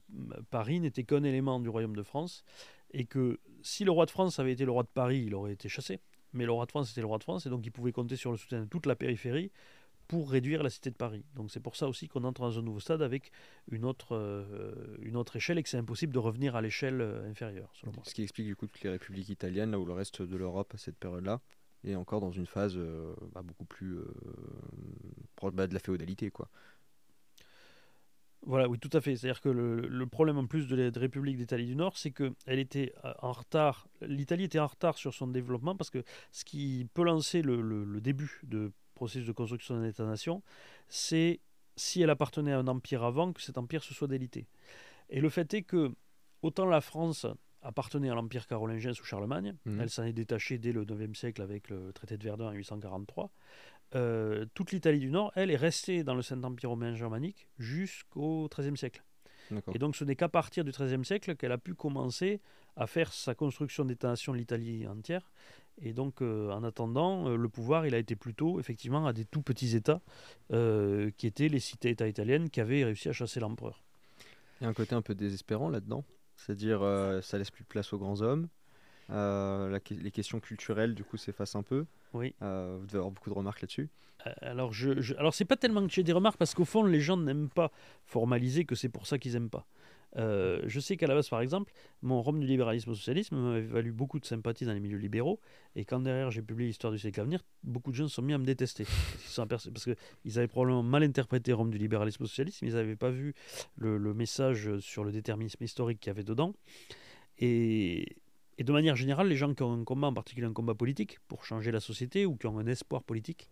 Paris n'était qu'un élément du royaume de France, et que si le roi de France avait été le roi de Paris, il aurait été chassé. Mais le roi de France était le roi de France, et donc il pouvait compter sur le soutien de toute la périphérie pour réduire la cité de Paris. Donc c'est pour ça aussi qu'on entre dans un nouveau stade avec une autre, euh, une autre échelle, et que c'est impossible de revenir à l'échelle inférieure, selon moi. Ce qui explique du coup toutes les républiques italiennes, là où le reste de l'Europe à cette période-là est encore dans une phase euh, bah, beaucoup plus euh, proche bah, de la féodalité, quoi. Voilà, oui, tout à fait. C'est-à-dire que le, problème en plus de la République d'Italie du Nord, c'est qu'elle était euh, en retard. L'Italie était en retard sur son développement parce que ce qui peut lancer le- le début de processus de construction d'un État-nation, c'est si elle appartenait à un empire avant que cet empire se soit délité. Et le fait est que autant la France appartenait à l'empire carolingien sous Charlemagne, Mhm. elle s'en est détachée dès le 9e siècle avec le traité de Verdun en 843. Euh, toute l'Italie du Nord, elle, est restée dans le Saint-Empire romain germanique jusqu'au XIIIe siècle. Et donc ce n'est qu'à partir du XIIIe siècle qu'elle a pu commencer à faire sa construction d'État-nation de l'Italie entière. Et donc euh, en attendant, euh, le pouvoir, il a été plutôt effectivement à des tout petits États euh, qui étaient les cités-États italiennes qui avaient réussi à chasser l'empereur. Il y a un côté un peu désespérant là-dedans, c'est-à-dire euh, ça laisse plus de place aux grands hommes. Euh, la les questions culturelles du coup s'effacent un peu. Oui. Euh, vous devez avoir beaucoup de remarques là-dessus. Euh, Alors, je, je- alors c'est pas tellement que j'ai des remarques parce qu'au fond, les gens n'aiment pas formaliser que c'est pour ça qu'ils aiment pas. Euh, je sais qu'à la base, par exemple, mon Rome du libéralisme au socialisme m'avait valu beaucoup de sympathie dans les milieux libéraux. Et quand derrière j'ai publié l'histoire du siècle à venir, beaucoup de gens se sont mis à me détester. Parce qu'ils avaient probablement mal interprété Rome du libéralisme au socialisme, ils n'avaient pas vu le, message sur le déterminisme historique qu'il y avait dedans. Et, de manière générale, les gens qui ont un combat, en particulier un combat politique, pour changer la société ou qui ont un espoir politique,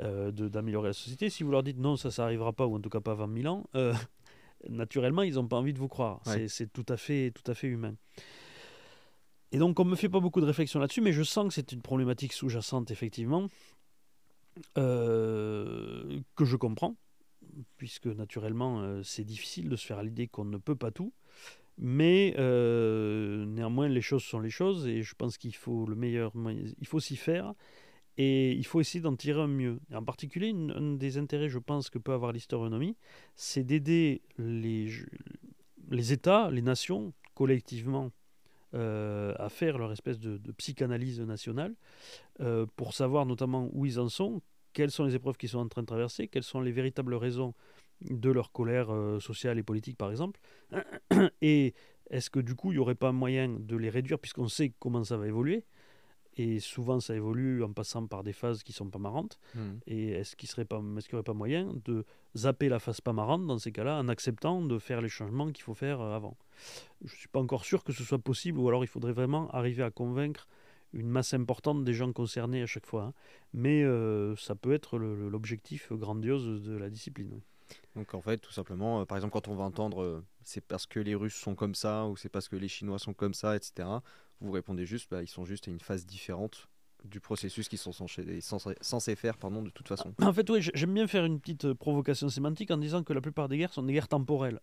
euh, d'améliorer la société. Si vous leur dites non, ça, ça arrivera pas, ou en tout cas pas avant 1000 ans, euh, naturellement, ils n'ont pas envie de vous croire. Ouais. C'est- tout à fait, tout à fait humain. Et donc, on me fait pas beaucoup de réflexion là-dessus, mais je sens que c'est une problématique sous-jacente, effectivement, euh, que je comprends, puisque naturellement, euh, c'est difficile de se faire à l'idée qu'on ne peut pas tout. Mais euh, néanmoins, les choses sont les choses, et je pense qu'il faut le meilleur, il faut s'y faire, et il faut essayer d'en tirer un mieux. En particulier, un des intérêts, je pense, que peut avoir l'historionomie, c'est d'aider les, les États, les nations, collectivement, euh, à faire leur espèce de, psychanalyse nationale, euh, pour savoir notamment où ils en sont, quelles sont les épreuves qu'ils sont en train de traverser, quelles sont les véritables raisons de leur colère sociale et politique, par exemple. Et est-ce que du coup, il n'y aurait pas moyen de les réduire, puisqu'on sait comment ça va évoluer et souvent, ça évolue en passant par des phases qui sont pas marrantes. Hmm. Et est-ce qu'il serait pas, est-ce qu'il n'y aurait pas moyen de zapper la phase pas marrante dans ces cas-là, en acceptant de faire les changements qu'il faut faire euh, avant? Je ne suis pas encore sûr que ce soit possible, ou alors il faudrait vraiment arriver à convaincre une masse importante des gens concernés à chaque fois. Hein. Mais euh, ça peut être l'objectif grandiose de la discipline. Donc en fait, tout simplement, euh, par exemple, quand on va entendre c'est parce que les Russes sont comme ça, ou c'est parce que les Chinois sont comme ça, etc., vous répondez juste, bah, ils sont juste à une phase différente du processus qu'ils sont censés, faire pardon, de toute façon. En fait, oui, j'aime bien faire une petite euh, provocation sémantique en disant que la plupart des guerres sont des guerres temporelles.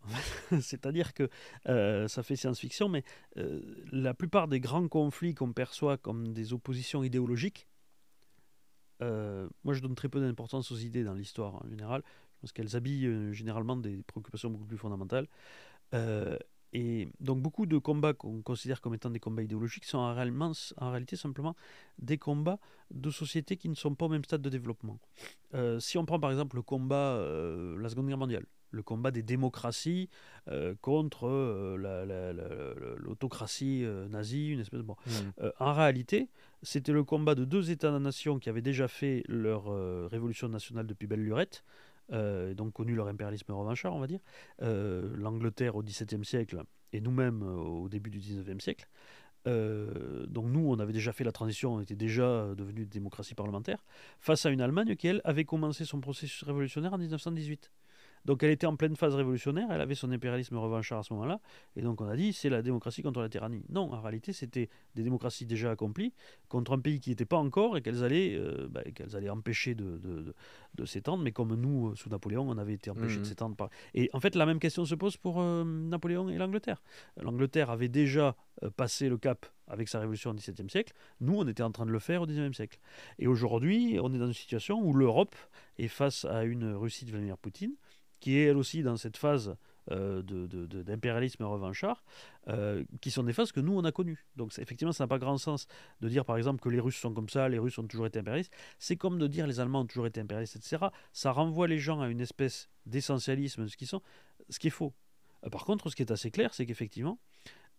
C'est-à-dire que euh, ça fait science-fiction, mais euh, la plupart des grands conflits qu'on perçoit comme des oppositions idéologiques, moi je donne très peu d'importance aux idées dans l'histoire en général, parce qu'elles habillent généralement des préoccupations beaucoup plus fondamentales. Et donc beaucoup de combats qu'on considère comme étant des combats idéologiques sont en, en, réalité simplement des combats de sociétés qui ne sont pas au même stade de développement. Euh, si on prend par exemple le combat, euh, la Seconde Guerre mondiale, le combat des démocraties euh, contre l'autocratie nazie, une espèce de... Bon. Mmh. en réalité, c'était le combat de deux États-nations qui avaient déjà fait leur révolution nationale depuis belle lurette, euh, donc connu leur impérialisme revanchard, on va dire, euh, l'Angleterre au XVIIe siècle et nous-mêmes euh, au début du XIXe siècle. donc nous, on avait déjà fait la transition, on était déjà devenu démocratie parlementaire, face à une Allemagne qui, elle, avait commencé son processus révolutionnaire en 1918. Donc elle était en pleine phase révolutionnaire, elle avait son impérialisme revanchard à ce moment-là, et donc on a dit c'est la démocratie contre la tyrannie. Non, en réalité c'était des démocraties déjà accomplies contre un pays qui n'était pas encore et qu'elles allaient, euh, bah, qu'elles allaient empêcher de, de, de, s'étendre, mais comme nous, euh, sous Napoléon, on avait été empêchés de mmh. s'étendre. Par... Et en fait la même question se pose pour euh, Napoléon et l'Angleterre. L'Angleterre avait déjà passé le cap avec sa révolution au XVIIe siècle, nous on était en train de le faire au XIXe siècle. Et aujourd'hui on est dans une situation où l'Europe est face à une Russie de Vladimir Poutine, qui est elle aussi dans cette phase euh, d'impérialisme revanchard, euh, qui sont des phases que nous, on a connues. Donc effectivement, ça n'a pas grand sens de dire, par exemple, que les Russes sont comme ça, les Russes ont toujours été impérialistes. C'est comme de dire les Allemands ont toujours été impérialistes, etc. Ça renvoie les gens à une espèce d'essentialisme, ce qui sont, ce qui est faux. Euh, par contre, ce qui est assez clair, c'est qu'effectivement,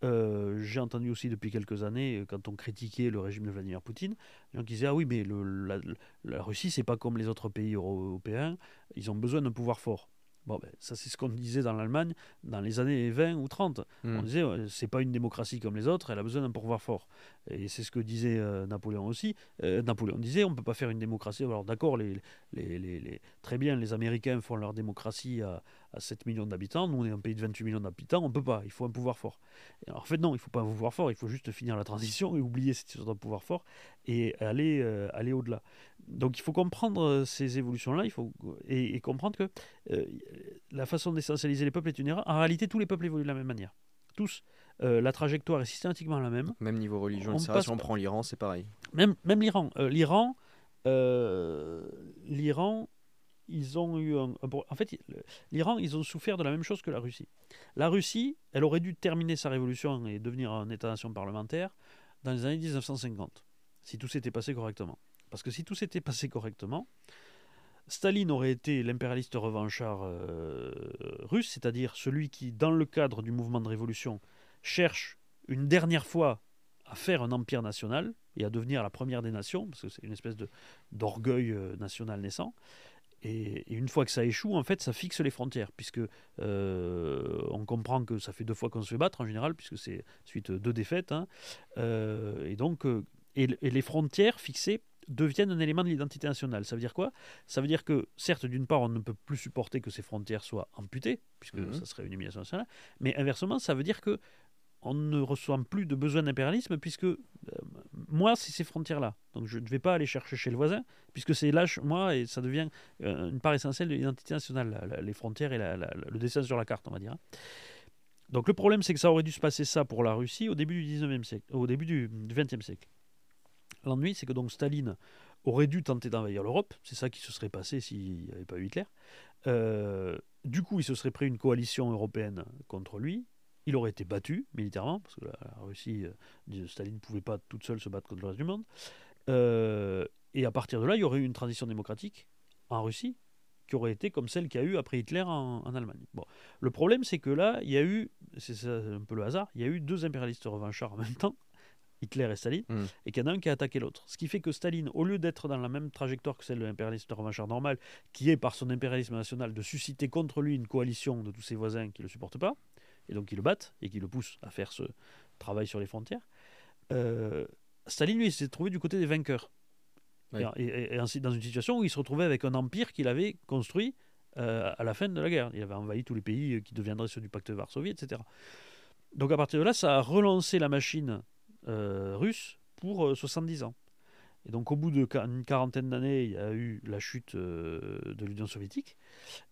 j'ai entendu aussi depuis quelques années, quand on critiquait le régime de Vladimir Poutine, qui disaient Ah oui, mais la, la Russie, c'est pas comme les autres pays européens, ils ont besoin d'un pouvoir fort. Bon, ben, ça, c'est ce qu'on disait dans l'Allemagne dans les années 20 ou 30. On hmm. disait, c'est pas une démocratie comme les autres, elle a besoin d'un pouvoir fort. Et c'est ce que disait euh, Napoléon aussi. Euh, Napoléon disait, on ne peut pas faire une démocratie. Alors, d'accord, les, les, les, très bien, les Américains font leur démocratie à, à 7 millions d'habitants. Nous, on est un pays de 28 millions d'habitants, on ne peut pas. Il faut un pouvoir fort. alors, en fait, non, il ne faut pas un pouvoir fort. Il faut juste finir la transition et oublier cette histoire de pouvoir fort et aller, euh, aller au-delà. Donc, il faut comprendre ces évolutions-là il faut, et, comprendre que la façon d'essentialiser les peuples est une erreur. En réalité, tous les peuples évoluent de la même manière. Tous. Euh, la trajectoire est systématiquement la même. Même niveau religion, etc. Si on prend l'Iran, c'est pareil. Même, même l'Iran. Euh, L'Iran, euh, l'Iran, ils ont eu en fait, l'Iran, ils ont souffert de la même chose que la Russie. La Russie, elle aurait dû terminer sa révolution et devenir un État-nation parlementaire dans les années 1950, si tout s'était passé correctement. Parce que si tout s'était passé correctement, Staline aurait été l'impérialiste revanchard russe, c'est-à-dire celui qui, dans le cadre du mouvement de révolution, cherche une dernière fois à faire un empire national et à devenir la première des nations, parce que c'est une espèce d'orgueil euh, national naissant. Et, une fois que ça échoue, en fait, ça fixe les frontières, puisque euh, on comprend que ça fait deux fois qu'on se fait battre en général, puisque c'est suite deux défaites. Hein. Euh, et donc, et, les frontières fixées deviennent un élément de l'identité nationale. Ça veut dire quoi? Ça veut dire que, certes, d'une part, on ne peut plus supporter que ces frontières soient amputées, puisque mmh ça serait une humiliation nationale, mais inversement, ça veut dire que on ne ressent plus de besoin d'impérialisme puisque euh, moi, c'est ces frontières-là. Donc je ne vais pas aller chercher chez le voisin puisque c'est là, moi, et ça devient euh, une part essentielle de l'identité nationale, les frontières et le dessin sur la carte, on va dire. Donc le problème, c'est que ça aurait dû se passer ça pour la Russie au début du 19e siècle, au début du 20e siècle. L'ennui, c'est que donc Staline aurait dû tenter d'envahir l'Europe, c'est ça qui se serait passé s'il n'y avait pas eu Hitler. Euh, du coup, il se serait pris une coalition européenne contre lui, il aurait été battu militairement, parce que la, Russie, euh, Staline ne pouvait pas toute seule se battre contre le reste du monde. Euh, et à partir de là, il y aurait eu une transition démocratique en Russie, qui aurait été comme celle qu'il y a eu après Hitler en, Allemagne. Bon. Le problème, c'est que là, il y a eu, c'est un peu le hasard, il y a eu deux impérialistes revanchards en même temps, Hitler et Staline, hmm. et qu'il y en a un qui a attaqué l'autre. Ce qui fait que Staline, au lieu d'être dans la même trajectoire que celle de l'impérialiste revanchard normal, qui est par son impérialisme national de susciter contre lui une coalition de tous ses voisins qui ne le supportent pas, et donc qui le battent et qui le poussent à faire ce travail sur les frontières, euh, Staline, lui, s'est trouvé du côté des vainqueurs. Et, ainsi, dans une situation où il se retrouvait avec un empire qu'il avait construit euh, à la fin de la guerre. Il avait envahi tous les pays qui deviendraient ceux du pacte de Varsovie, etc. Donc à partir de là, ça a relancé la machine euh, russe pour 70 ans. Et donc au bout d'une quarantaine d'années, il y a eu la chute euh, de l'Union soviétique.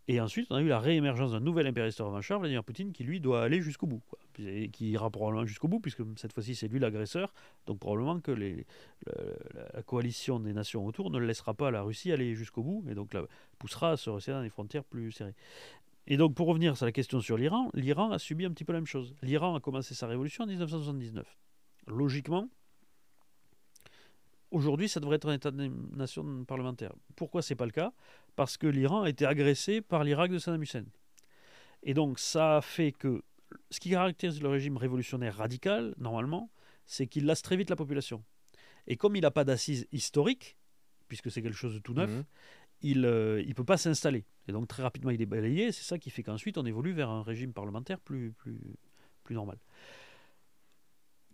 Et ensuite, on a eu la réémergence d'un nouvel impérialiste revanchard, Vladimir Poutine, qui lui doit aller jusqu'au bout. Et qui ira probablement jusqu'au bout, puisque cette fois-ci c'est lui l'agresseur. Donc probablement que la, coalition des nations autour ne laissera pas la Russie aller jusqu'au bout, et donc la poussera à se resserrer dans des frontières plus serrées. Et donc pour revenir sur la question sur l'Iran, l'Iran a subi un petit peu la même chose. L'Iran a commencé sa révolution en 1979. Logiquement, Aujourd'hui, ça devrait être un État-nation parlementaire. Pourquoi c'est pas le cas? Parce que l'Iran a été agressé par l'Irak de Saddam Hussein. Et donc, ça a fait que ce qui caractérise le régime révolutionnaire radical, normalement, c'est qu'il lasse très vite la population. Et comme il n'a pas d'assises historiques, puisque c'est quelque chose de tout neuf, mhm. il ne euh, peut pas s'installer. Et donc, très rapidement, il est balayé. C'est ça qui fait qu'ensuite, on évolue vers un régime parlementaire plus, plus, plus normal.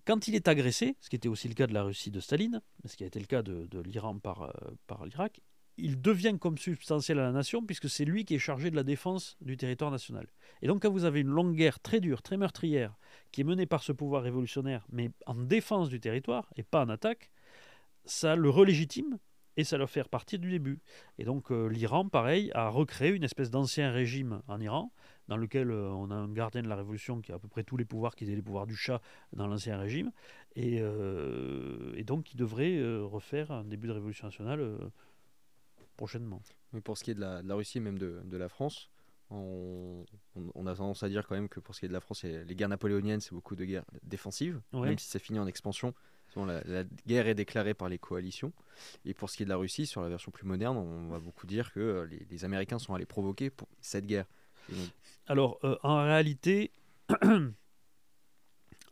Quand il est agressé, ce qui était aussi le cas de la Russie de Staline, ce qui a été le cas de, l'Iran par, euh, par l'Irak, il devient comme substantiel à la nation puisque c'est lui qui est chargé de la défense du territoire national. Et donc quand vous avez une longue guerre très dure, très meurtrière, qui est menée par ce pouvoir révolutionnaire, mais en défense du territoire et pas en attaque, ça le relégitime et ça leur fait repartir du début. Et donc euh, l'Iran, pareil, a recréé une espèce d'ancien régime en Iran, dans lequel euh, on a un gardien de la révolution qui a à peu près tous les pouvoirs qui étaient les pouvoirs du chat dans l'ancien régime, et, euh, donc qui devrait euh, refaire un début de révolution nationale prochainement. Mais pour ce qui est de la, Russie et même de, la France, on, a tendance à dire quand même que pour ce qui est de la France, les guerres napoléoniennes, c'est beaucoup de guerres défensives, même si ça finit en expansion. La, la, guerre est déclarée par les coalitions. Et pour ce qui est de la Russie, sur la version plus moderne, on va beaucoup dire que les, les Américains sont allés provoquer pour cette guerre. Alors, euh, en réalité,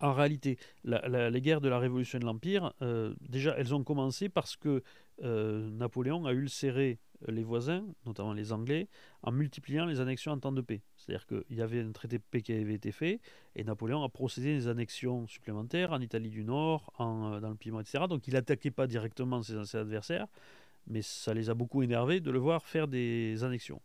les guerres de la Révolution de l'Empire, euh, déjà, elles ont commencé parce que euh, Napoléon a ulcéré les voisins, notamment les Anglais, en multipliant les annexions en temps de paix. C'est-à-dire qu'il y avait un traité de paix qui avait été fait, et Napoléon a procédé des annexions supplémentaires en Italie du Nord, dans le Piémont, etc. Donc il n'attaquait pas directement ses, ses adversaires, mais ça les a beaucoup énervés de le voir faire des annexions.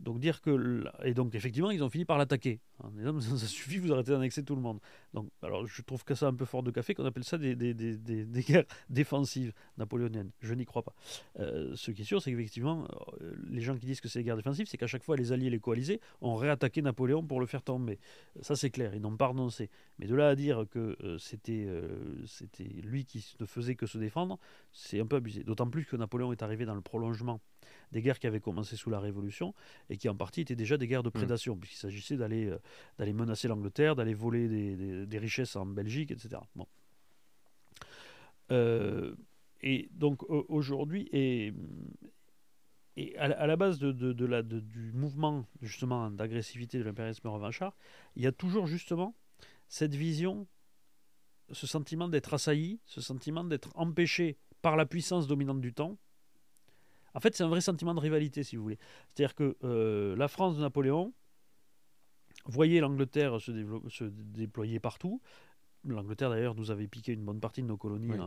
Donc dire que et donc effectivement ils ont fini par l'attaquer. Ça suffit, vous arrêtez d'annexer tout le monde. Donc alors je trouve que ça un peu fort de café qu'on appelle ça des, des, des, des, guerres défensives napoléoniennes. Je n'y crois pas. Euh, ce qui est sûr, c'est qu'effectivement euh, les gens qui disent que c'est des guerres défensives, c'est qu'à chaque fois les alliés, les coalisés ont réattaqué Napoléon pour le faire tomber. Ça c'est clair, ils n'ont pas renoncé. Mais de là à dire que euh, c'était c'était lui qui ne faisait que se défendre, c'est un peu abusé. D'autant plus que Napoléon est arrivé dans le prolongement des guerres qui avaient commencé sous la Révolution et qui en partie étaient déjà des guerres de mm. prédation, puisqu'il s'agissait d'aller euh, d'aller menacer l'Angleterre, d'aller voler des, des, richesses en Belgique, etc. Bon. Euh, et donc aujourd'hui, et, et à, la base de, de, la, du mouvement justement d'agressivité de l'impérialisme revanchard, il y a toujours justement cette vision, ce sentiment d'être assailli, ce sentiment d'être empêché par la puissance dominante du temps, en fait, c'est un vrai sentiment de rivalité, si vous voulez. C'est-à-dire que euh, la France de Napoléon voyait l'Angleterre se, déployer partout. L'Angleterre, d'ailleurs, nous avait piqué une bonne partie de nos colonies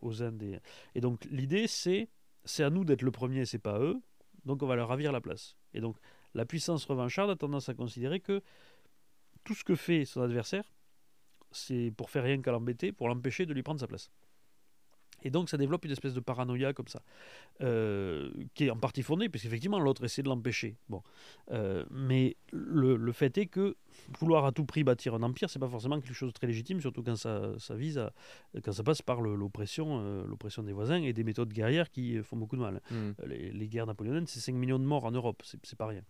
aux Indes. Et, donc, l'idée, c'est c'est à nous d'être le premier, c'est pas eux. Donc, on va leur ravir la place. Et donc, la puissance revancharde a tendance à considérer que tout ce que fait son adversaire, c'est pour faire rien qu'à l'embêter, pour l'empêcher de lui prendre sa place. Et donc ça développe une espèce de paranoïa comme ça, euh, qui est en partie fondée, puisqu'effectivement l'autre essaie de l'empêcher. Bon. Euh, mais le, fait est que vouloir à tout prix bâtir un empire, c'est pas forcément quelque chose de très légitime, surtout quand ça, ça vise à, quand ça passe par l'oppression, euh, l'oppression des voisins et des méthodes guerrières qui font beaucoup de mal. Hmm. Les, les, guerres napoléoniennes, c'est 5 millions de morts en Europe, c'est pas rien.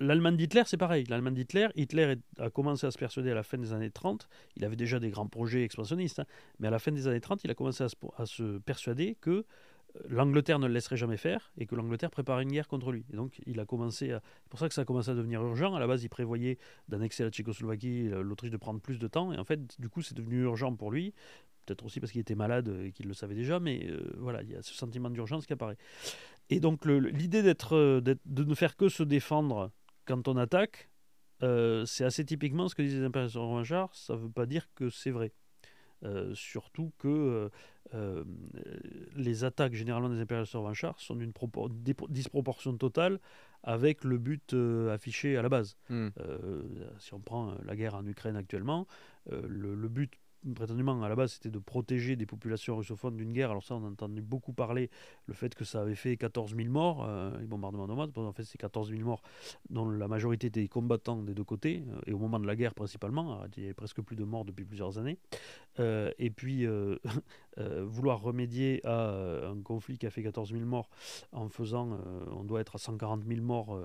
L'Allemagne d'Hitler, c'est pareil. L'Allemagne d'Hitler, Hitler a commencé à se persuader à la fin des années 30, il avait déjà des grands projets expansionnistes, hein, mais à la fin des années 30, il a commencé à se, persuader que l'Angleterre ne le laisserait jamais faire et que l'Angleterre prépare une guerre contre lui. Et donc il a commencé à... C'est pour ça que ça a commencé à devenir urgent. À la base, il prévoyait d'annexer la Tchécoslovaquie, l'Autriche de prendre plus de temps. Et en fait, du coup, c'est devenu urgent pour lui. Peut-être aussi parce qu'il était malade et qu'il le savait déjà, mais euh, voilà, il y a ce sentiment d'urgence qui apparaît. Et donc l'idée de ne faire que se défendre quand on attaque, euh, c'est assez typiquement ce que disent les impérateurs revanchards. Ça ne veut pas dire que c'est vrai. Euh, surtout que euh, les attaques généralement des impérateurs revanchards sont d'une disproportion totale avec le but affiché à la base. Hmm. si on prend la guerre en Ukraine actuellement, le, le, but prétendument à la base c'était de protéger des populations russophones d'une guerre. Alors ça on a entendu beaucoup parler, le fait que ça avait fait 14 000 morts, euh, les bombardements nomades, en fait c'est 14 000 morts dont la majorité des combattants des deux côtés, euh, et au moment de la guerre principalement, il y avait presque plus de morts depuis plusieurs années. Euh, et puis vouloir remédier à un conflit qui a fait 14 000 morts en faisant, on doit être à 140 000 morts,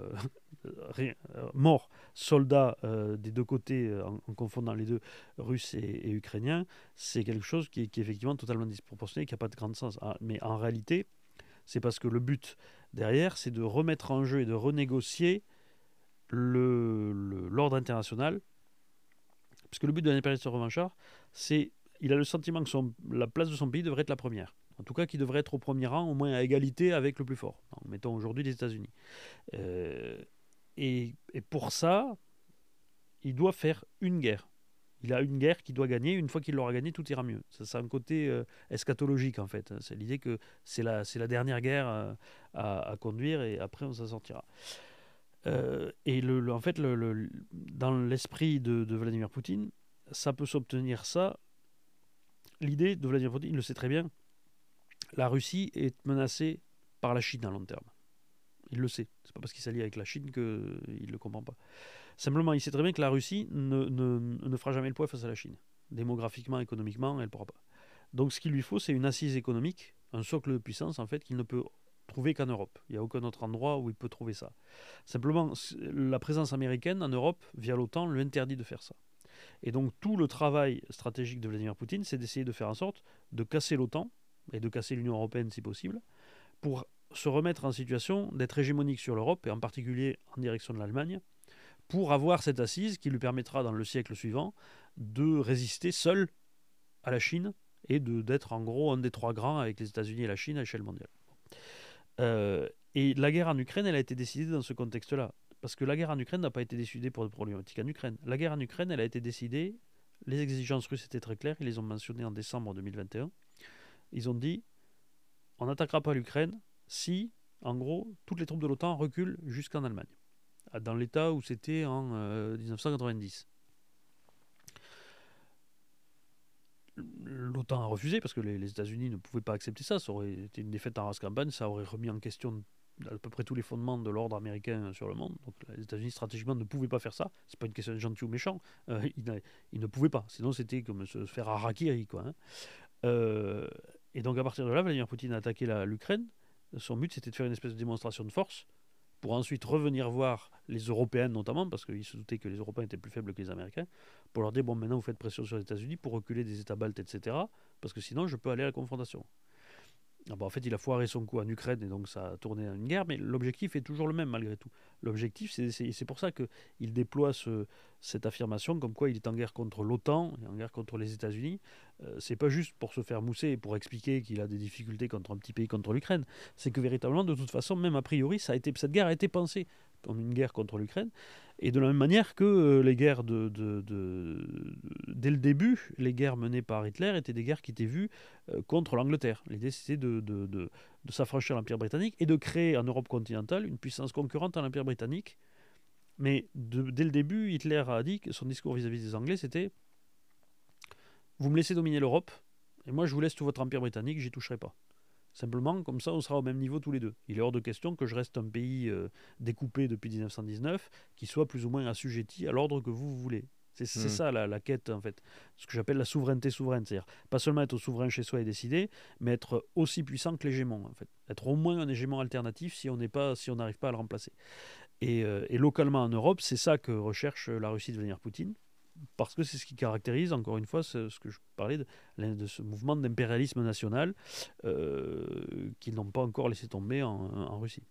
morts soldats des deux côtés en, confondant les deux, russes et ukrainiens c'est quelque chose qui est, effectivement totalement disproportionné, qui n'a pas de grand sens. Ah, mais en réalité, c'est parce que le but derrière, c'est de remettre en jeu et de renégocier l'ordre le, international. Parce que le but de l'impérialiste revanchard, c'est il a le sentiment que la place de son pays devrait être la première. En tout cas, qu'il devrait être au premier rang, au moins à égalité avec le plus fort. mettons aujourd'hui les États-Unis. Euh, et, pour ça, il doit faire une guerre il a une guerre qu'il doit gagner. Une fois qu'il l'aura gagnée, tout ira mieux. Ça, c'est un côté euh, eschatologique, en fait. C'est l'idée que c'est la, c'est la dernière guerre euh, à, conduire et après, on s'en sortira. Euh, et le, en fait, dans l'esprit de, Vladimir Poutine, ça peut s'obtenir ça. L'idée de Vladimir Poutine, il le sait très bien, la Russie est menacée par la Chine à long terme. Il le sait. C'est pas parce qu'il s'allie avec la Chine qu'il ne le comprend pas. Simplement, il sait très bien que la Russie ne, ne, ne fera jamais le poids face à la Chine. Démographiquement, économiquement, elle ne pourra pas. Donc ce qu'il lui faut, c'est une assise économique, un socle de puissance, en fait, qu'il ne peut trouver qu'en Europe. Il n'y a aucun autre endroit où il peut trouver ça. Simplement, la présence américaine en Europe, via l'OTAN, lui interdit de faire ça. Et donc tout le travail stratégique de Vladimir Poutine, c'est d'essayer de faire en sorte de casser l'OTAN et de casser l'Union européenne si possible, pour se remettre en situation d'être hégémonique sur l'Europe, et en particulier en direction de l'Allemagne, pour avoir cette assise qui lui permettra dans le siècle suivant de résister seul à la Chine et d'être en gros un des trois grands avec les États-Unis et la Chine à l'échelle mondiale. Euh, et la guerre en Ukraine, elle a été décidée dans ce contexte-là. Parce que la guerre en Ukraine n'a pas été décidée pour le problématique en Ukraine. La guerre en Ukraine, elle a été décidée, les exigences russes étaient très claires, ils les ont mentionnées en décembre 2021. Ils ont dit, on n'attaquera pas l'Ukraine si, en gros, toutes les troupes de l'OTAN reculent jusqu'en Allemagne dans l'état où c'était en 1990. Euh, L'OTAN a refusé parce que les, États-Unis ne pouvaient pas accepter ça. Ça aurait été une défaite race campagne, ça aurait remis en question à peu près tous les fondements de l'ordre américain sur le monde. Donc les États-Unis stratégiquement ne pouvaient pas faire ça. C'est pas une question de gentil ou méchant. Euh, ils, ne pouvaient pas. Sinon c'était comme se faire harakiri quoi. Hein. Euh, et donc à partir de là, Vladimir Poutine a attaqué l'Ukraine. Son but c'était de faire une espèce de démonstration de force pour ensuite revenir voir les Européens notamment, parce qu'ils se doutaient que les Européens étaient plus faibles que les Américains, pour leur dire, bon, maintenant vous faites pression sur les États-Unis pour reculer des États baltes, etc., parce que sinon je peux aller à la confrontation. Ah bah, en fait, il a foiré son coup en Ukraine et donc ça a tourné en une guerre, mais l'objectif est toujours le même malgré tout. L'objectif, c'est pour ça qu'il déploie ce, cette affirmation comme quoi il est en guerre contre l'OTAN et en guerre contre les États-Unis. Euh, c'est pas juste pour se faire mousser et pour expliquer qu'il a des difficultés contre un petit pays contre l'Ukraine. C'est que véritablement, de toute façon, même a priori, ça a été, cette guerre a été pensée comme une guerre contre l'Ukraine. Et de la même manière que euh, les guerres de, dès le début, les guerres menées par Hitler étaient des guerres qui étaient vues euh, contre l'Angleterre. L'idée c'était de, de, s'affranchir l'Empire britannique et de créer en Europe continentale une puissance concurrente à l'Empire britannique. Mais dès le début, Hitler a dit que son discours vis-à-vis des Anglais c'était Vous me laissez dominer l'Europe, et moi je vous laisse tout votre Empire britannique, j'y toucherai pas. Simplement, comme ça, on sera au même niveau tous les deux. Il est hors de question que je reste un pays euh, découpé depuis 1919, qui soit plus ou moins assujetti à l'ordre que vous, voulez. C'est hmm. ça la, quête, en fait. Ce que j'appelle la souveraineté souveraine. C'est-à-dire, pas seulement être souverain chez soi et décider, mais être aussi puissant que l'hégémon, en fait. Être au moins un hégémon alternatif si on si n'arrive pas à le remplacer. Et, euh, et localement en Europe, c'est ça que recherche la Russie de Vladimir Poutine. Parce que c'est ce qui caractérise, encore une fois, ce, que je parlais de, ce mouvement d'impérialisme national euh, qu'ils n'ont pas encore laissé tomber en, Russie.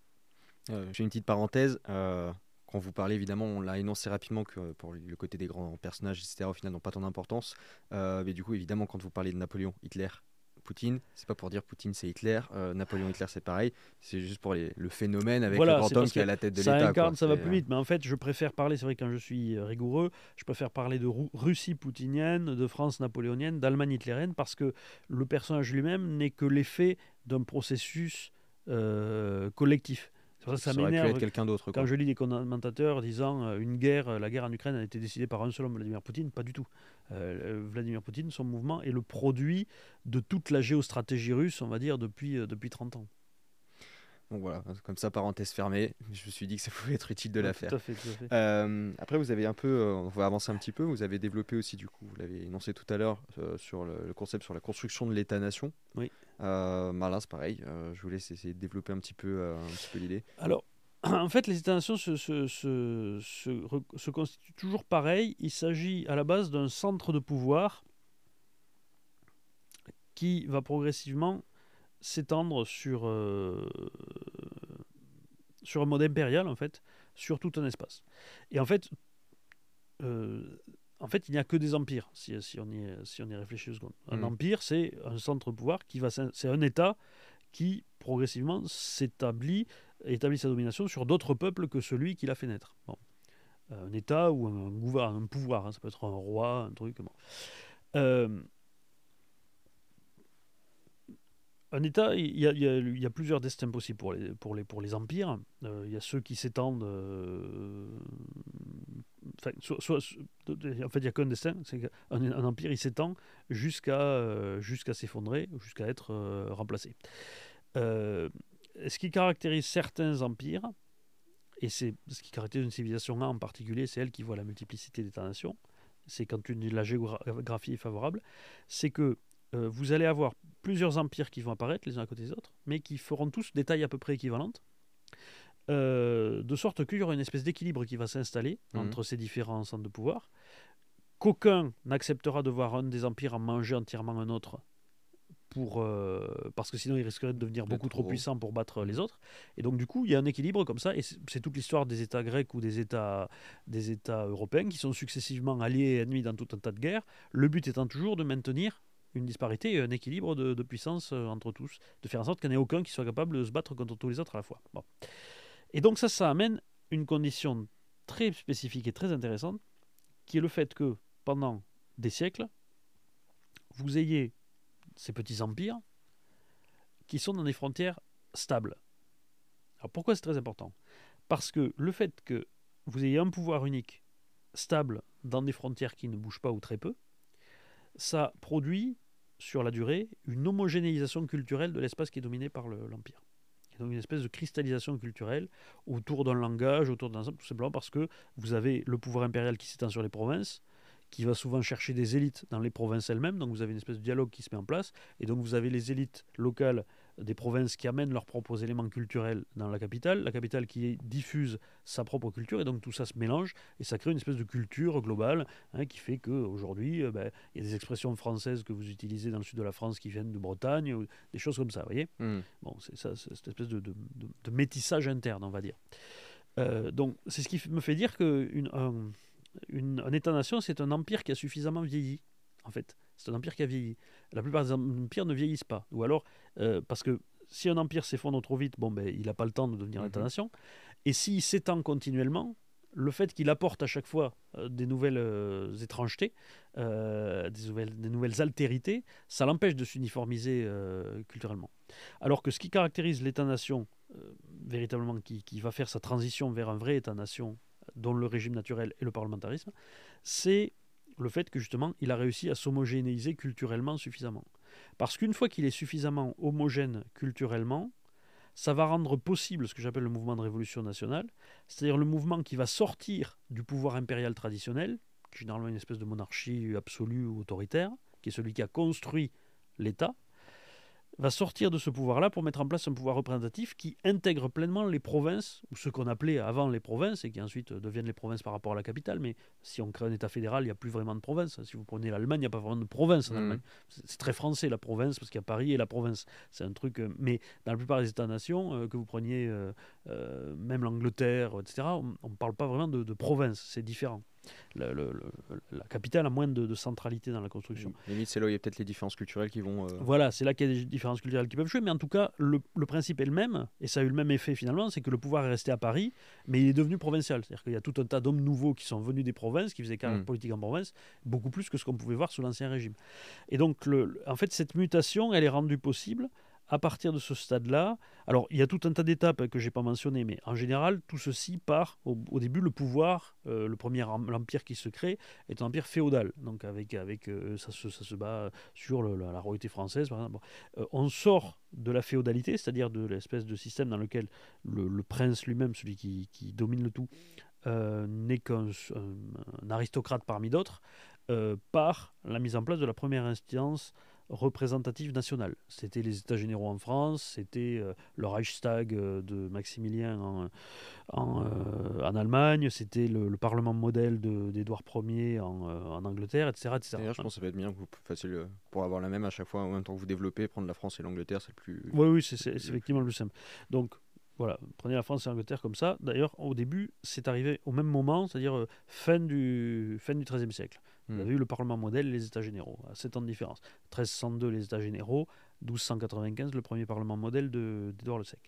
Euh, J'ai une petite parenthèse. Euh, quand vous parlez, évidemment, on l'a énoncé rapidement que pour le côté des grands personnages, etc., au final, n'ont pas tant d'importance. Mais du coup, évidemment, quand vous parlez de Napoléon, Hitler, Poutine, c'est pas pour dire Poutine c'est Hitler, euh, Napoléon Hitler c'est pareil, c'est juste pour les- le phénomène avec Voilà, le grand homme qui est à la tête de ça l'État. incarne, quoi. ça va plus euh, vite. Mais en fait, je préfère parler, c'est vrai, quand je suis euh, rigoureux, je préfère parler de Russie poutinienne, de France napoléonienne, d'Allemagne hitlérienne, parce que le personnage lui-même n'est que l'effet d'un processus euh, collectif. C'est pour ça que ça, m'énerve quelqu'un d'autre. quand je lis des commentateurs disant euh, une guerre, euh, la guerre en Ukraine a été décidée par un seul homme, Vladimir Poutine, pas du tout. Euh, Vladimir Poutine, son mouvement est le produit de toute la géostratégie russe, on va dire, depuis, depuis 30 ans. Donc voilà, comme ça, parenthèse fermée, je me suis dit que ça pouvait être utile de la faire. Tout à fait, tout à fait. Euh, après, vous avez un peu, euh, on va avancer un petit peu, vous avez développé aussi, du coup, vous l'avez énoncé tout à l'heure, euh, sur le, le concept sur la construction de l'État-nation. Oui. Euh, bah c'est pareil, je vous laisse essayer de développer un petit peu, l'idée. Alors, en fait, les États-nations se, se, se, se, re- se constituent toujours pareil. Il s'agit à la base d'un centre de pouvoir qui va progressivement s'étendre sur, euh, sur un mode impérial, en fait, sur tout un espace. Et en fait, euh, en fait il n'y a que des empires, si, si, on, y, si on y réfléchit deux secondes. Un Mhm. empire, c'est un centre de pouvoir qui va... C'est un État qui, progressivement, s'établit établit sa domination sur d'autres peuples que celui qui l'a fait naître. Bon. Un État ou un, pouvoir, hein, ça peut être un roi, un truc. bon. Euh, un État, il y, a, plusieurs destins possibles pour les, empires. Euh, il y a ceux qui s'étendent. euh, en fait, il n'y a qu'un destin. Un empire, il s'étend jusqu'à euh, s'effondrer, jusqu'à être remplacé. Ce qui caractérise certains empires, et ce qui caractérise une civilisation en particulier, c'est elle qui voit la multiplicité d'États-nations, c'est quand une, la géographie est favorable, c'est que euh, vous allez avoir plusieurs empires qui vont apparaître les uns à côté des autres, mais qui feront tous des tailles à peu près équivalentes, euh, de sorte qu'il y aura une espèce d'équilibre qui va s'installer Mhm. entre ces différents centres de pouvoir, qu'aucun n'acceptera de voir un des empires en manger entièrement un autre, pour, euh, parce que sinon il risquerait de devenir beaucoup trop trop. puissant pour battre les autres. Et donc du coup, il y a un équilibre comme ça, et c'est c'est toute l'histoire des États grecs ou des États, des États européens qui sont successivement alliés et ennemis dans tout un tas de guerres, le but étant toujours de maintenir une disparité un équilibre de, puissance euh, entre tous, de faire en sorte qu'il n'y en ait aucun qui soit capable de se battre contre tous les autres à la fois. Et donc ça, ça amène une condition très spécifique et très intéressante, qui est le fait que pendant des siècles, vous ayez ces petits empires qui sont dans des frontières stables. Alors pourquoi c'est très important? Parce que le fait que vous ayez un pouvoir unique, stable, dans des frontières qui ne bougent pas ou très peu, ça produit sur la durée une homogénéisation culturelle de l'espace qui est dominé par le- l'empire. Et donc une espèce de cristallisation culturelle autour d'un langage, autour d'un tout simplement parce que vous avez le pouvoir impérial qui s'étend sur les provinces, qui va souvent chercher des élites dans les provinces elles-mêmes, donc vous avez une espèce de dialogue qui se met en place, et donc vous avez les élites locales des provinces qui amènent leurs propres éléments culturels dans la capitale, la capitale qui diffuse sa propre culture, et donc tout ça se mélange, et ça crée une espèce de culture globale hein, qui fait qu'aujourd'hui, ben, il y a des expressions françaises que vous utilisez dans le sud de la France qui viennent de Bretagne, ou des choses comme ça, vous voyez? Hmm. Bon, c'est ça, cette espèce de, de- de- de métissage interne, on va dire. Euh, donc, c'est ce qui me fait dire qu'un un, une- un État-nation, c'est un empire qui a suffisamment vieilli, en fait. C'est un empire qui a vieilli. La plupart des empires ne vieillissent pas. Ou alors, euh, parce que si un empire s'effondre trop vite, bon, ben, il n'a pas le temps de devenir un Mhm. État-nation. Et s'il s'étend continuellement, le fait qu'il apporte à chaque fois euh, des nouvelles euh, étrangetés, euh, des, nouvelles, des nouvelles altérités, ça l'empêche de s'uniformiser culturellement. Alors que ce qui caractérise l'État-nation, véritablement, qui, qui va faire sa transition vers un vrai État-nation, dont le régime naturel est le parlementarisme, c'est le fait que justement, il a réussi à s'homogénéiser culturellement suffisamment. Parce qu'une fois qu'il est suffisamment homogène culturellement, ça va rendre possible ce que j'appelle le mouvement de révolution nationale, c'est-à-dire le mouvement qui va sortir du pouvoir impérial traditionnel, qui est généralement une espèce de monarchie absolue ou autoritaire, qui est celui qui a construit l'État, va sortir de ce pouvoir-là pour mettre en place un pouvoir représentatif qui intègre pleinement les provinces, ou ce qu'on appelait avant les provinces, et qui ensuite deviennent les provinces par rapport à la capitale. Mais si on crée un État fédéral, il n'y a plus vraiment de province. Si vous prenez l'Allemagne, il n'y a pas vraiment de province en mmh. Allemagne. C'est très français la province, parce qu'il y a Paris et la province. C'est un truc. Euh, mais dans la plupart des États-nations, euh, que vous preniez euh, même l'Angleterre, etc., on ne parle pas vraiment de province. C'est différent la capitale a moins de, centralité dans la construction. Limite, c'est là où il y a peut-être les différences culturelles qui vont. Euh, voilà, c'est là qu'il y a des différences culturelles qui peuvent jouer, mais en tout cas, le, principe est le même, et ça a eu le même effet finalement, c'est que le pouvoir est resté à Paris, mais il est devenu provincial. C'est-à-dire qu'il y a tout un tas d'hommes nouveaux qui sont venus des provinces, qui faisaient carrière mm. politique en province, beaucoup plus que ce qu'on pouvait voir sous l'Ancien Régime. Et donc, en fait, cette mutation, elle est rendue possible à partir de ce stade-là, alors il y a tout un tas d'étapes que je n'ai pas mentionnées, mais en général, tout ceci part au, début, le pouvoir, euh, le premier empire qui se crée est un empire féodal, donc avec, avec euh, ça, se, ça, se, bat sur la, royauté française, par exemple. Euh, on sort de la féodalité, c'est-à-dire de l'espèce de système dans lequel le, prince lui-même, celui qui, qui, domine le tout, n'est qu'un aristocrate parmi d'autres, par la mise en place de la première instance représentative nationale. C'était les États généraux en France, c'était euh, le Reichstag euh, de Maximilien en, en, euh, en Allemagne, c'était le, Parlement modèle d'Édouard Ier en, en, Angleterre, etc. etc. D'ailleurs, je pense que ça va être bien que vous facile pour avoir la même à chaque fois, en même temps que vous développez, prendre la France et l'Angleterre, c'est le plus. Oui, oui, c'est effectivement le plus simple. Donc, voilà, prenez la France et l'Angleterre comme ça. D'ailleurs, au début, c'est arrivé au même moment, c'est-à-dire fin du, fin du XIIIe siècle. Vous hmm. avez eu le Parlement modèle et les États généraux, à 7 ans de différence. 1302, les États généraux, 1295, le premier Parlement modèle d'Édouard le Sec.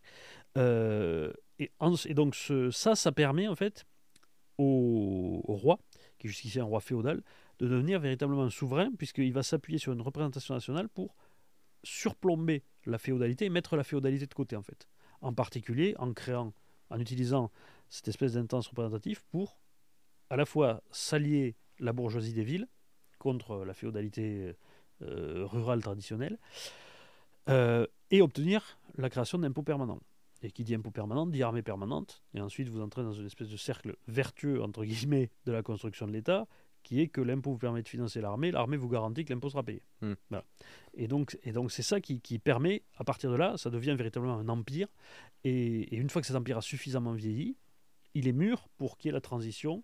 Euh, et, et, donc ça, ça permet en fait au, roi, qui est jusqu'ici un roi féodal, de devenir véritablement souverain, puisqu'il va s'appuyer sur une représentation nationale pour surplomber la féodalité et mettre la féodalité de côté en fait. En particulier en créant, en utilisant cette espèce d'intense représentatif pour à la fois s'allier la bourgeoisie des villes contre la féodalité euh, rurale traditionnelle euh, et obtenir la création d'impôts permanents. Et qui dit impôt permanent dit armée permanente. Et ensuite, vous entrez dans une espèce de cercle vertueux, entre guillemets, de la construction de l'État, qui est que l'impôt vous permet de financer l'armée, l'armée vous garantit que l'impôt sera payé. Hmm. Et donc, et donc c'est ça qui, permet, à partir de là, ça devient véritablement un empire. Et, et, une fois que cet empire a suffisamment vieilli, il est mûr pour qu'il y ait la transition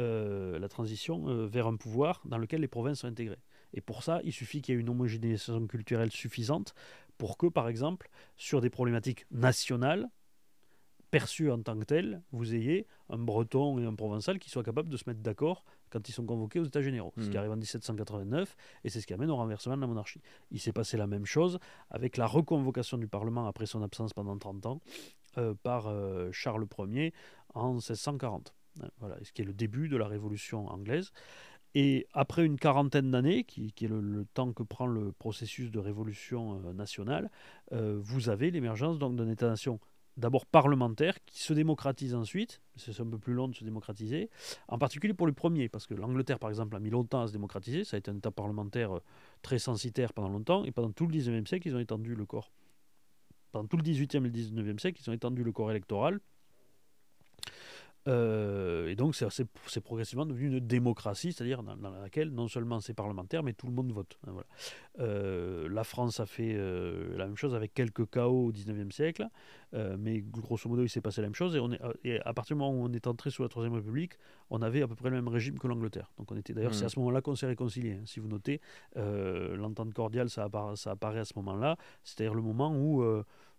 euh, la transition euh, vers un pouvoir dans lequel les provinces sont intégrées. Et pour ça, il suffit qu'il y ait une homogénéisation culturelle suffisante pour que, par exemple, sur des problématiques nationales, perçues en tant que telles, vous ayez un breton et un provençal qui soient capables de se mettre d'accord quand ils sont convoqués aux États généraux. Ce qui mmh. arrive en 1789, et c'est ce qui amène au renversement de la monarchie. Il s'est passé la même chose avec la reconvocation du Parlement après son absence pendant 30 ans euh, par Charles Ier en 1640. Voilà, ce qui est le début de la Révolution anglaise. Et après une quarantaine d'années, qui, est le, temps que prend le processus de révolution euh, nationale, euh, vous avez l'émergence d'un État-nation d'abord parlementaire qui se démocratise ensuite. C'est un peu plus long de se démocratiser, en particulier pour le premier, parce que l'Angleterre, par exemple, a mis longtemps à se démocratiser. Ça a été un État parlementaire euh, très censitaire pendant longtemps, et pendant tout le 19e siècle, ils ont étendu le corps. Pendant tout le 18e et le 19e siècle, ils ont étendu le corps électoral euh, et donc, c'est progressivement devenu une démocratie, c'est-à-dire dans, laquelle non seulement c'est parlementaire, mais tout le monde vote. Hein, voilà. Euh, la France a fait euh, la même chose avec quelques chaos au 19e siècle, mais grosso modo, il s'est passé la même chose. Et, on est, et, à partir du moment où on est entré sous la Troisième République, on avait à peu près le même régime que l'Angleterre. Donc, on était d'ailleurs, c'est à mmh. ce moment-là qu'on s'est réconcilié. Hein. Si vous notez, l'entente cordiale, ça, ça apparaît à ce moment-là, c'est-à-dire le moment où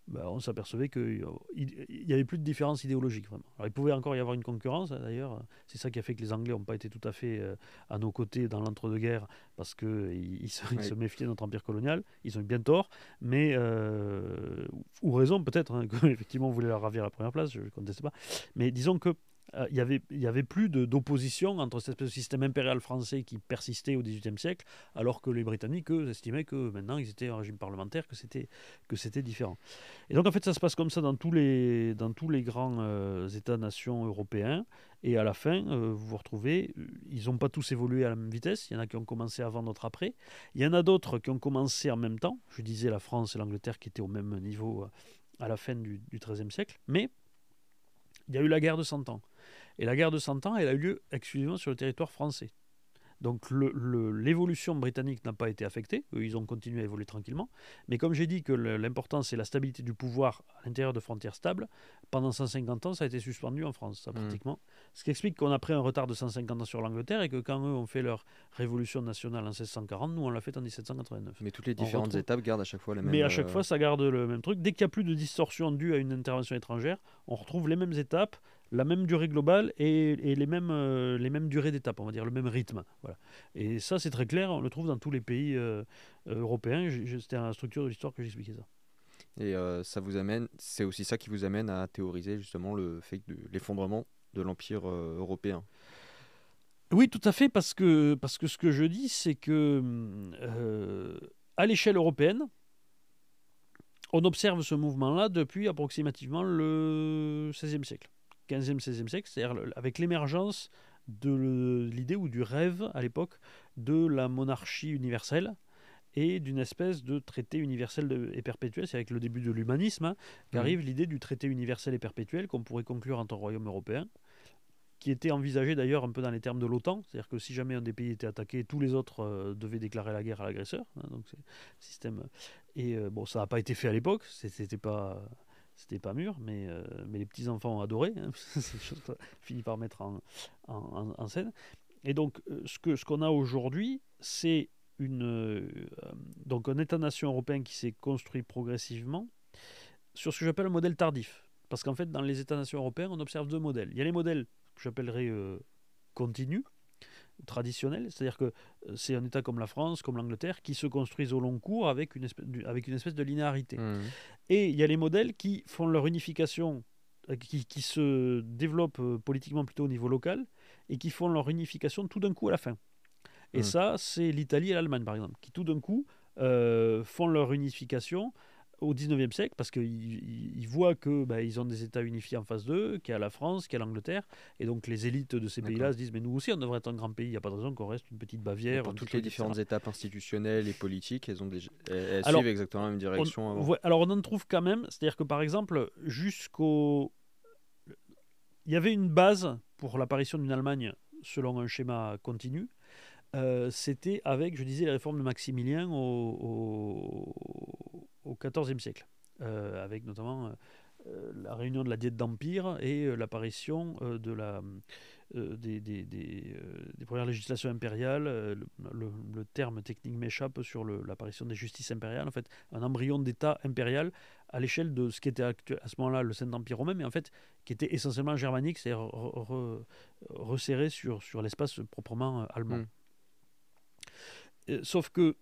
bah, on s'apercevait qu'il n'y avait plus de différence idéologique vraiment. Alors il pouvait encore y avoir une concurrence hein, d'ailleurs, c'est ça qui a fait que les Anglais n'ont pas été tout à fait euh, à nos côtés dans l'entre-deux-guerres parce qu'ils ils se, méfiaient de notre empire colonial, ils ont eu bien tort, mais, euh, ou raison peut-être, hein, qu'effectivement on voulait leur ravir la première place, je ne conteste pas, mais disons que euh, il n'y avait, plus d'opposition entre de système impérial français qui persistait au XVIIIe siècle, alors que les Britanniques, estimaient que maintenant ils étaient en régime parlementaire, que c'était, que c'était différent. Et donc en fait ça se passe comme ça dans tous les, dans tous les grands euh, États-nations européens, et à la fin, euh, vous vous retrouvez, ils n'ont pas tous évolué à la même vitesse, il y en a qui ont commencé avant, d'autres après, il y en a d'autres qui ont commencé en même temps, je disais la France et l'Angleterre qui étaient au même niveau à la fin du XIIIe siècle, mais il y a eu la guerre de Cent Ans. Et la guerre de Cent Ans, elle a eu lieu exclusivement sur le territoire français. Donc l'évolution britannique n'a pas été affectée, ils ont continué à évoluer tranquillement. Mais comme j'ai dit que l'important c'est la stabilité du pouvoir à l'intérieur de frontières stables, pendant 150 ans ça a été suspendu en France, ça, mmh. pratiquement. Ce qui explique qu'on a pris un retard de 150 ans sur l'Angleterre et que quand eux ont fait leur révolution nationale en 1640, nous on l'a fait en 1789. Mais toutes les différentes étapes gardent à chaque fois la même... Mais à chaque euh, fois ça garde le même truc. Dès qu'il n'y a plus de distorsion due à une intervention étrangère, on retrouve les mêmes étapes la même durée globale et, les, mêmes, euh, les mêmes durées d'étape, on va dire, le même rythme. Voilà. Et ça, c'est très clair, on le trouve dans tous les pays euh, euh, européens. C'était la structure de l'histoire que j'expliquais ça. Et ça vous amène, c'est aussi ça qui vous amène à théoriser justement le fait de l'effondrement de l'empire européen. Oui, tout à fait, parce que, parce que ce que je dis, c'est que à l'échelle européenne, on observe ce mouvement-là depuis approximativement le XVIe siècle. 15e, 16e siècle, c'est-à-dire avec l'émergence de l'idée ou du rêve à l'époque de la monarchie universelle et d'une espèce de traité universel et perpétuel. C'est avec le début de l'humanisme hein, qu'arrive mmh. l'idée du traité universel et perpétuel qu'on pourrait conclure entre royaume européen, qui était envisagé d'ailleurs un peu dans les termes de l'OTAN, c'est-à-dire que si jamais un des pays était attaqué, tous les autres euh, devaient déclarer la guerre à l'agresseur. Hein, donc c'est système. Et euh, bon, ça n'a pas été fait à l'époque, c'était pas c'était pas mûr, mais, euh, mais les petits-enfants ont adoré. Hein, c'est finit par mettre en, scène. Et donc, euh, ce qu'on ce qu'on a aujourd'hui, c'est une, euh, donc un État-nation européen qui s'est construit progressivement sur ce que j'appelle un modèle tardif. Parce qu'en fait, dans les États-nations européens, on observe deux modèles. Il y a les modèles que j'appellerais continus, traditionnel, c'est-à-dire que euh, c'est un État comme la France, comme l'Angleterre, qui se construisent au long cours avec une espèce, avec une espèce de linéarité. Mmh. Et il y a les modèles qui font leur unification, euh, qui, qui se développent euh, politiquement plutôt au niveau local, et qui font leur unification tout d'un coup à la fin. Et mmh. ça, c'est l'Italie et l'Allemagne, par exemple, qui tout d'un coup font leur unification au 19e siècle parce qu'ils voient que bah, ont des États unifiés en face d'eux, qu'il y a la France, qu'il y a l'Angleterre, et donc les élites de ces pays-là se disent mais nous aussi on devrait être un grand pays, il n'y a pas de raison qu'on reste une petite Bavière. pour toutes les différentes étapes institutionnelles et politiques, elles, ont des... elles, suivent exactement la même direction. On, alors on en trouve quand même, c'est-à-dire que par exemple jusqu'au, il y avait une base pour l'apparition d'une Allemagne selon un schéma continu. Euh, c'était avec, je disais, les réformes de Maximilien au, au XIVe siècle, euh, avec notamment euh, la réunion de la diète d'empire et euh, l'apparition de la, des, des, des, premières législations impériales. Le, terme technique m'échappe sur l'apparition des justices impériales. En fait, un embryon d'État impérial à l'échelle de ce qui était à ce moment-là le Saint-Empire romain, mais en fait qui était essentiellement germanique, c'est-à-dire resserré sur, sur l'espace proprement allemand. Hmm. Sauf que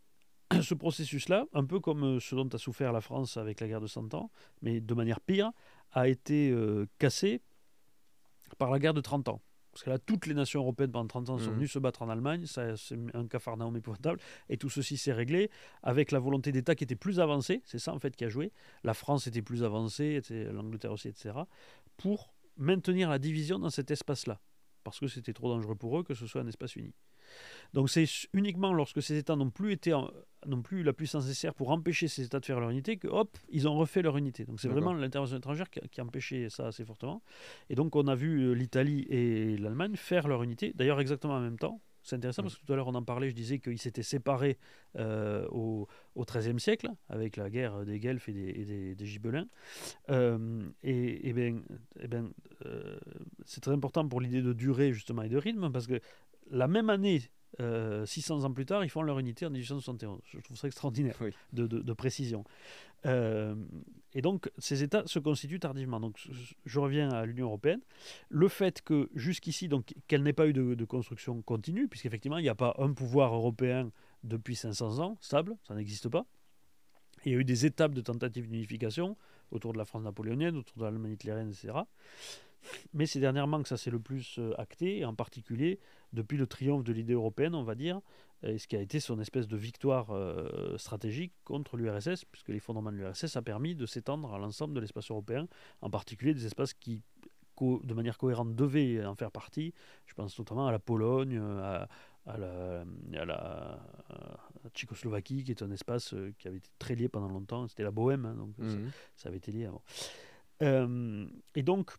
ce processus-là, un peu comme euh, ce dont a souffert la France avec la guerre de Cent Ans, mais de manière pire, a été euh, cassé par la guerre de 30 ans. Parce que là, toutes les nations européennes pendant 30 ans sont mmh. venues se battre en Allemagne, c'est un cafarnaum épouvantable, et tout ceci s'est réglé avec la volonté d'État qui était plus avancée, c'est ça en fait qui a joué, la France était plus avancée, l'Angleterre aussi, etc., pour maintenir la division dans cet espace-là, parce que c'était trop dangereux pour eux que ce soit un espace uni. Donc c'est uniquement lorsque ces États n'ont plus été non plus la puissance nécessaire pour empêcher ces États de faire leur unité que hop, ils ont refait leur unité. Donc c'est vraiment l'intervention étrangère qui a, empêché ça assez fortement. Et donc on a vu euh, l'Italie et l'Allemagne faire leur unité, d'ailleurs exactement en même temps. C'est intéressant parce que tout à l'heure on en parlait, je disais qu'ils s'étaient séparés euh, au, XIIIe siècle avec la guerre des Guelfes et des, des, Gibelins. Euh, et, et, ben, et ben c'est très important pour l'idée de durée justement et de rythme parce que la même année 600 euh, ans plus tard, ils font leur unité en 1871. Je trouve ça extraordinaire de, précision. Euh, et donc, ces États se constituent tardivement. Donc, je reviens à l'Union européenne. Le fait que jusqu'ici, donc, qu'elle n'ait pas eu de, construction continue, puisqu'effectivement, il n'y a pas un pouvoir européen depuis 500 ans stable, ça n'existe pas. il y a eu des étapes de tentatives d'unification autour de la France napoléonienne, autour de l'Allemagne hitlérienne, etc. Mais c'est dernièrement que ça s'est le plus euh, acté, et en particulier depuis le triomphe de l'idée européenne, on va dire, et ce qui a été son espèce de victoire euh, stratégique contre l'URSS, puisque l'effondrement de l'URSS a permis de s'étendre à l'ensemble de l'espace européen, en particulier des espaces qui, de manière cohérente, devaient en faire partie. Je pense notamment à la Pologne, à, la, à la, Tchécoslovaquie, qui est un espace euh, qui avait été très lié pendant longtemps. C'était la Bohème, hein, donc mmh. ça, avait été lié avant. Euh, et donc,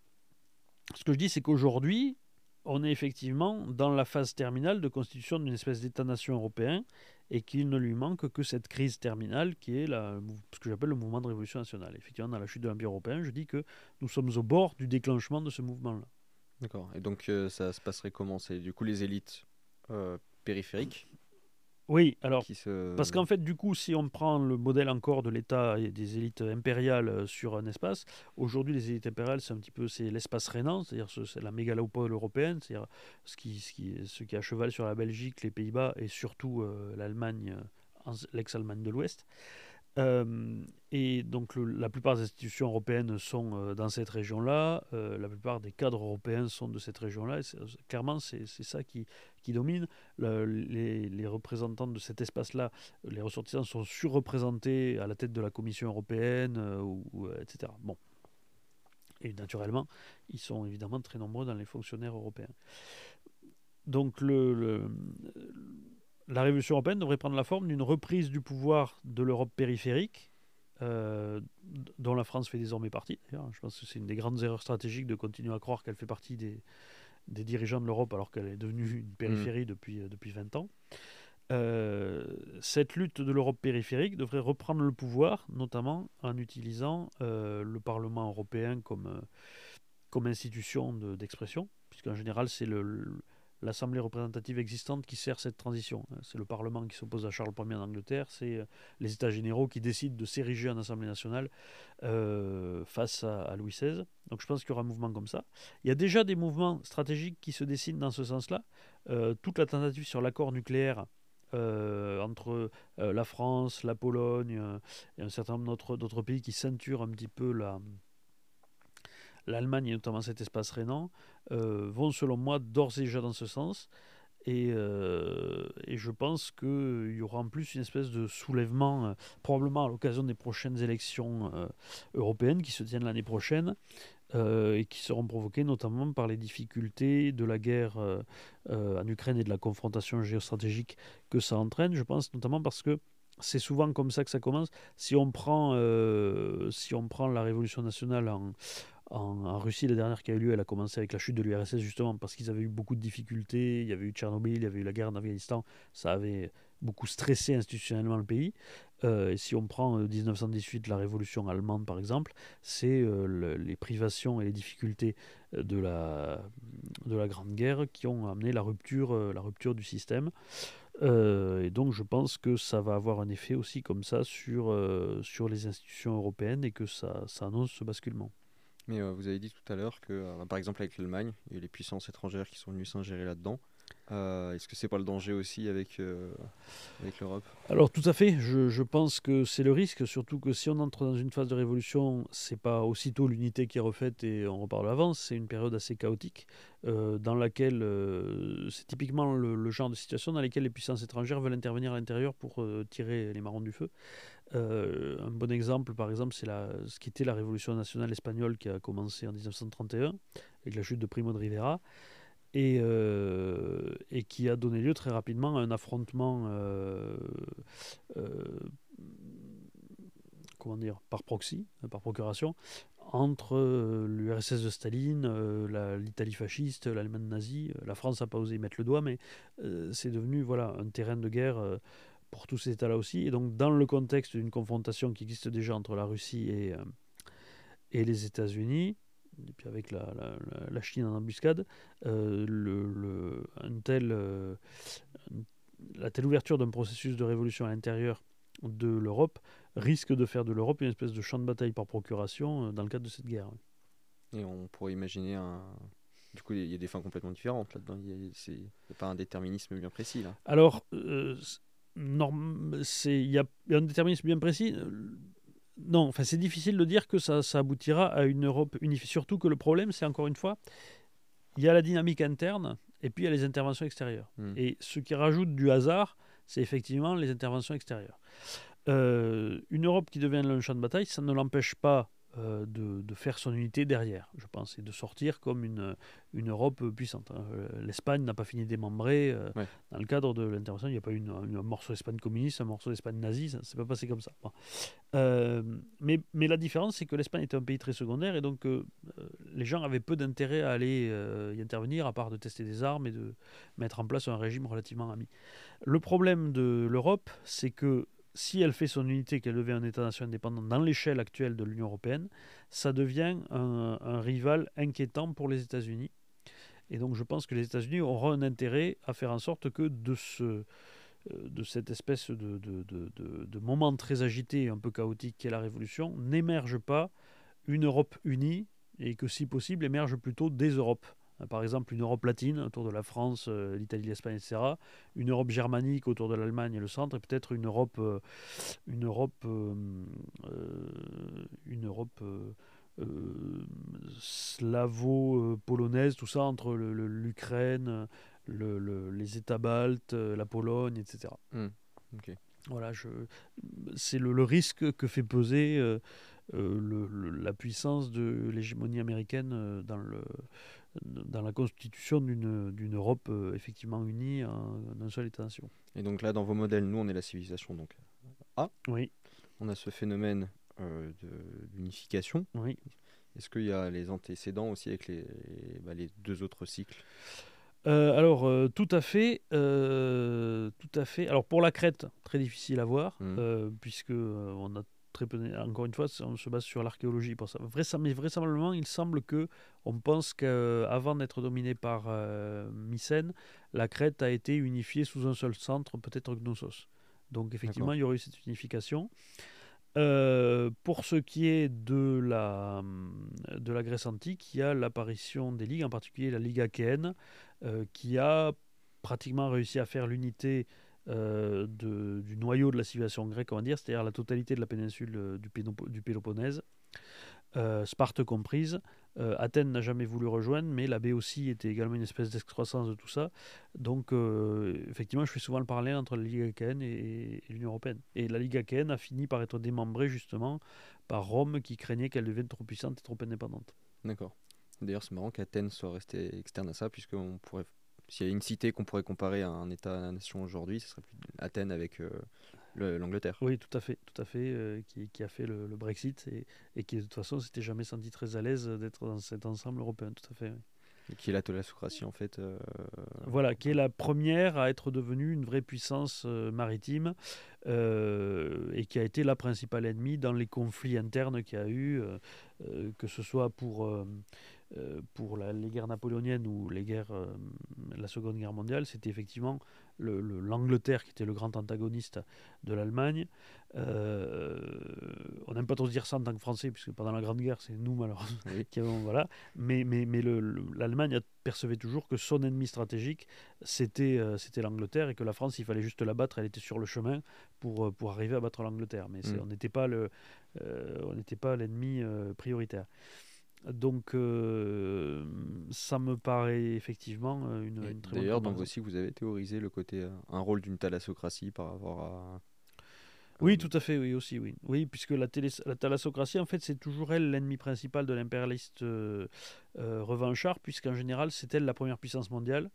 ce que je dis, c'est qu'aujourd'hui, on est effectivement dans la phase terminale de constitution d'une espèce d'État-nation européen et qu'il ne lui manque que cette crise terminale qui est ce que j'appelle le mouvement de révolution nationale. Effectivement, dans la chute de l'Empire européen, je dis que nous sommes au bord du déclenchement de ce mouvement-là. D'accord. Et donc euh, ça se passerait comment? C'est du coup les élites euh, périphériques? Oui, alors, parce qu'en fait, du coup, si on prend le modèle encore de l'État et des élites impériales euh, sur un espace, aujourd'hui, les élites impériales, c'est un petit peu c'est l'espace rénan, c'est-à-dire c'est la mégalopole européenne, c'est-à-dire ce qui, ce, qui, ce qui a cheval sur la Belgique, les Pays-Bas et surtout euh, l'Allemagne, l'ex-Allemagne de l'Ouest. Euh, et donc la plupart des institutions européennes sont euh, dans cette région-là, euh, la plupart des cadres européens sont de cette région-là, clairement c'est ça qui, qui domine. les, représentants de cet espace-là, les ressortissants sont surreprésentés à la tête de la Commission européenne, ou, etc. Bon. Et naturellement, ils sont évidemment très nombreux dans les fonctionnaires européens. Donc la révolution européenne devrait prendre la forme d'une reprise du pouvoir de l'Europe périphérique, euh, dont la France fait désormais partie. Je pense que c'est une des grandes erreurs stratégiques de continuer à croire qu'elle fait partie des, des dirigeants de l'Europe alors qu'elle est devenue une périphérie mmh. depuis, euh, depuis 20 ans. Euh, cette lutte de l'Europe périphérique devrait reprendre le pouvoir, notamment en utilisant le Parlement européen comme, comme institution d'expression, puisqu'en général c'est l'Assemblée représentative existante qui sert cette transition. Hein. C'est le Parlement qui s'oppose à Charles Ier en Angleterre, c'est euh, les États généraux qui décident de s'ériger en Assemblée nationale euh, face à, Louis XVI. Donc je pense qu'il y aura un mouvement comme ça. Il y a déjà des mouvements stratégiques qui se dessinent dans ce sens-là. Euh, toute la tentative sur l'accord nucléaire entre la France, la Pologne et un certain nombre d'autres pays qui ceinturent un petit peu la, l'Allemagne et notamment cet espace rénan, euh, vont selon moi d'ores et déjà dans ce sens. Et, euh, je pense qu'il y aura en plus une espèce de soulèvement, euh, probablement à l'occasion des prochaines élections européennes qui se tiennent l'année prochaine, et qui seront provoquées notamment par les difficultés de la guerre en Ukraine et de la confrontation géostratégique que ça entraîne. Je pense notamment parce que c'est souvent comme ça que ça commence. Si on prend, si on prend la révolution nationale en, en, Russie, la dernière qui a eu lieu, elle a commencé avec la chute de l'URSS justement parce qu'ils avaient eu beaucoup de difficultés. Il y avait eu Tchernobyl, il y avait eu la guerre en Afghanistan. Ça avait beaucoup stressé institutionnellement le pays. Euh, si on prend 1918, euh, la révolution allemande par exemple, c'est euh, les privations et les difficultés de la, de la Grande Guerre qui ont amené la rupture, la rupture du système. et donc je pense que ça va avoir un effet aussi comme ça sur, sur les institutions européennes et que ça, ça annonce ce basculement. Mais vous avez dit tout à l'heure que, par exemple, avec l'Allemagne, il y a les puissances étrangères qui sont venues s'ingérer là-dedans. Euh, est-ce que c'est pas le danger aussi avec, avec l'Europe? Alors tout à fait, je, pense que c'est le risque, surtout que si on entre dans une phase de révolution, c'est pas aussitôt l'unité qui est refaite et on reparle l'avance, c'est une période assez chaotique dans laquelle c'est typiquement le, le, genre de situation dans laquelle les puissances étrangères veulent intervenir à l'intérieur pour tirer les marrons du feu. Euh, un bon exemple, par exemple, c'est ce qui était la révolution nationale espagnole qui a commencé en 1931 avec la chute de Primo de Rivera et, euh, et qui a donné lieu très rapidement à un affrontement euh, comment dire, par proxy, par procuration, entre l'URSS de Staline, l'Italie fasciste, l'Allemagne nazie. La France n'a pas osé y mettre le doigt, mais c'est devenu voilà, un terrain de guerre pour tous ces États-là aussi. Et donc, dans le contexte d'une confrontation qui existe déjà entre la Russie euh, et les États-Unis, et puis avec la, la, Chine en embuscade, euh, le, un tel, euh, la telle ouverture d'un processus de révolution à l'intérieur de l'Europe risque de faire de l'Europe une espèce de champ de bataille par procuration dans le cadre de cette guerre. Et on pourrait imaginer un. Du coup, il y a des fins complètement différentes là-dedans. Il n'y a, pas un déterminisme bien précis là. Alors, il y a un déterminisme bien précis. Non, enfin, c'est difficile de dire que ça, ça, aboutira à une Europe unifiée. Surtout que le problème, c'est encore une fois, il y a la dynamique interne et puis il y a les interventions extérieures. Hmm. Et ce qui rajoute du hasard, c'est effectivement les interventions extérieures. Euh, une Europe qui devient un champ de bataille, ça ne l'empêche pas euh, de, faire son unité derrière, je pense, et de sortir comme une, une Europe puissante. Hein. Euh, L'Espagne n'a pas fini de démembrer. Euh, dans le cadre de l'intervention, il n'y a pas eu une, un morceau d'Espagne communiste, un morceau d'Espagne nazie, ça ne s'est pas passé comme ça. mais, mais la différence, c'est que l'Espagne était un pays très secondaire, et donc les gens avaient peu d'intérêt à aller y intervenir, à part de tester des armes et de mettre en place un régime relativement ami. Le problème de l'Europe, c'est que si elle fait son unité, qu'elle devient un État-nation indépendant dans l'échelle actuelle de l'Union européenne, ça devient un, rival inquiétant pour les États-Unis. Et donc je pense que les États-Unis auront un intérêt à faire en sorte que de, euh, cette espèce de moment très agité et un peu chaotique qu'est la Révolution, n'émerge pas une Europe unie et que si possible émerge plutôt des Europes. Euh, par exemple une Europe latine autour de la France, euh, l'Italie, l'Espagne, etc. Une Europe germanique autour de l'Allemagne et le centre, et peut-être une Europe, euh, une Europe, une Europe slavo-polonaise, tout ça entre l'Ukraine, le, les États baltes, la Pologne, etc. Mmh. Voilà, c'est le, risque que fait peser la puissance de l'hégémonie américaine dans le dans la constitution d'une Europe euh, effectivement unie en un seul État-nation. Et donc là, dans vos modèles, nous, on est la civilisation donc A. Oui. On a ce phénomène euh, d'unification. Oui. Est-ce qu'il y a les antécédents aussi avec les, bah, les deux autres cycles? Euh, alors tout à fait, tout à fait. Alors pour la Crète, très difficile à voir, mmh. puisque on a encore une fois, on se base sur l'archéologie pour ça. Mais vraisemblablement, il semble que on pense qu'avant d'être dominé par euh, Mycène, la Crète a été unifiée sous un seul centre, peut-être Gnossos. Donc effectivement, il y aurait eu cette unification. Euh, pour ce qui est de la, de la Grèce antique, il y a l'apparition des ligues, en particulier la Ligue achéenne, euh, qui a pratiquement réussi à faire l'unité euh, du noyau de la civilisation grecque, on va dire, c'est-à-dire la totalité de la péninsule euh, du, Péloponnèse, euh, Sparte comprise. Athènes n'a jamais voulu rejoindre, mais la aussi était également une espèce d'excroissance de tout ça. Donc, effectivement, je fais souvent le parallèle entre la Ligue achéenne et, l'Union européenne. Et la Ligue achéenne a fini par être démembrée justement par Rome qui craignait qu'elle devienne trop puissante et trop indépendante. D'accord. D'ailleurs, c'est marrant qu'Athènes soit restée externe à ça, puisqu'on pourrait s'il y a une cité qu'on pourrait comparer à un État-nation aujourd'hui, ce serait plus Athènes avec euh, l'Angleterre. Oui, tout à fait, tout à fait, euh, qui, a fait le, Brexit et, qui de toute façon s'était jamais senti très à l'aise d'être dans cet ensemble européen, tout à fait. Et qui est la thalassocratie en fait. Euh, voilà, qui est la première à être devenue une vraie puissance maritime et qui a été la principale ennemie dans les conflits internes qu'il y a eu, que ce soit pour euh, pour les guerres napoléoniennes ou les guerres, euh, la Seconde Guerre mondiale, c'était effectivement l'Angleterre qui était le grand antagoniste de l'Allemagne. Euh, on n'aime pas trop dire ça en tant que Français, puisque pendant la Grande Guerre, c'est nous malheureusement qui avons. Voilà. Mais, mais, mais l'Allemagne percevait toujours que son ennemi stratégique, c'était c'était l'Angleterre et que la France, il fallait juste la battre, elle était sur le chemin pour, pour arriver à battre l'Angleterre. Mais mm. on n'était pas l'ennemi prioritaire. Donc, euh, ça me paraît effectivement euh, une, une très D'ailleurs, donc aussi, vous avez théorisé le côté, euh, un rôle d'une thalassocratie par rapport à. Oui, tout à fait, oui, aussi, oui. Oui, puisque la, la thalassocratie, en fait, c'est toujours elle l'ennemi principal de l'impérialiste revanchard, puisqu'en général, c'est elle la première puissance mondiale.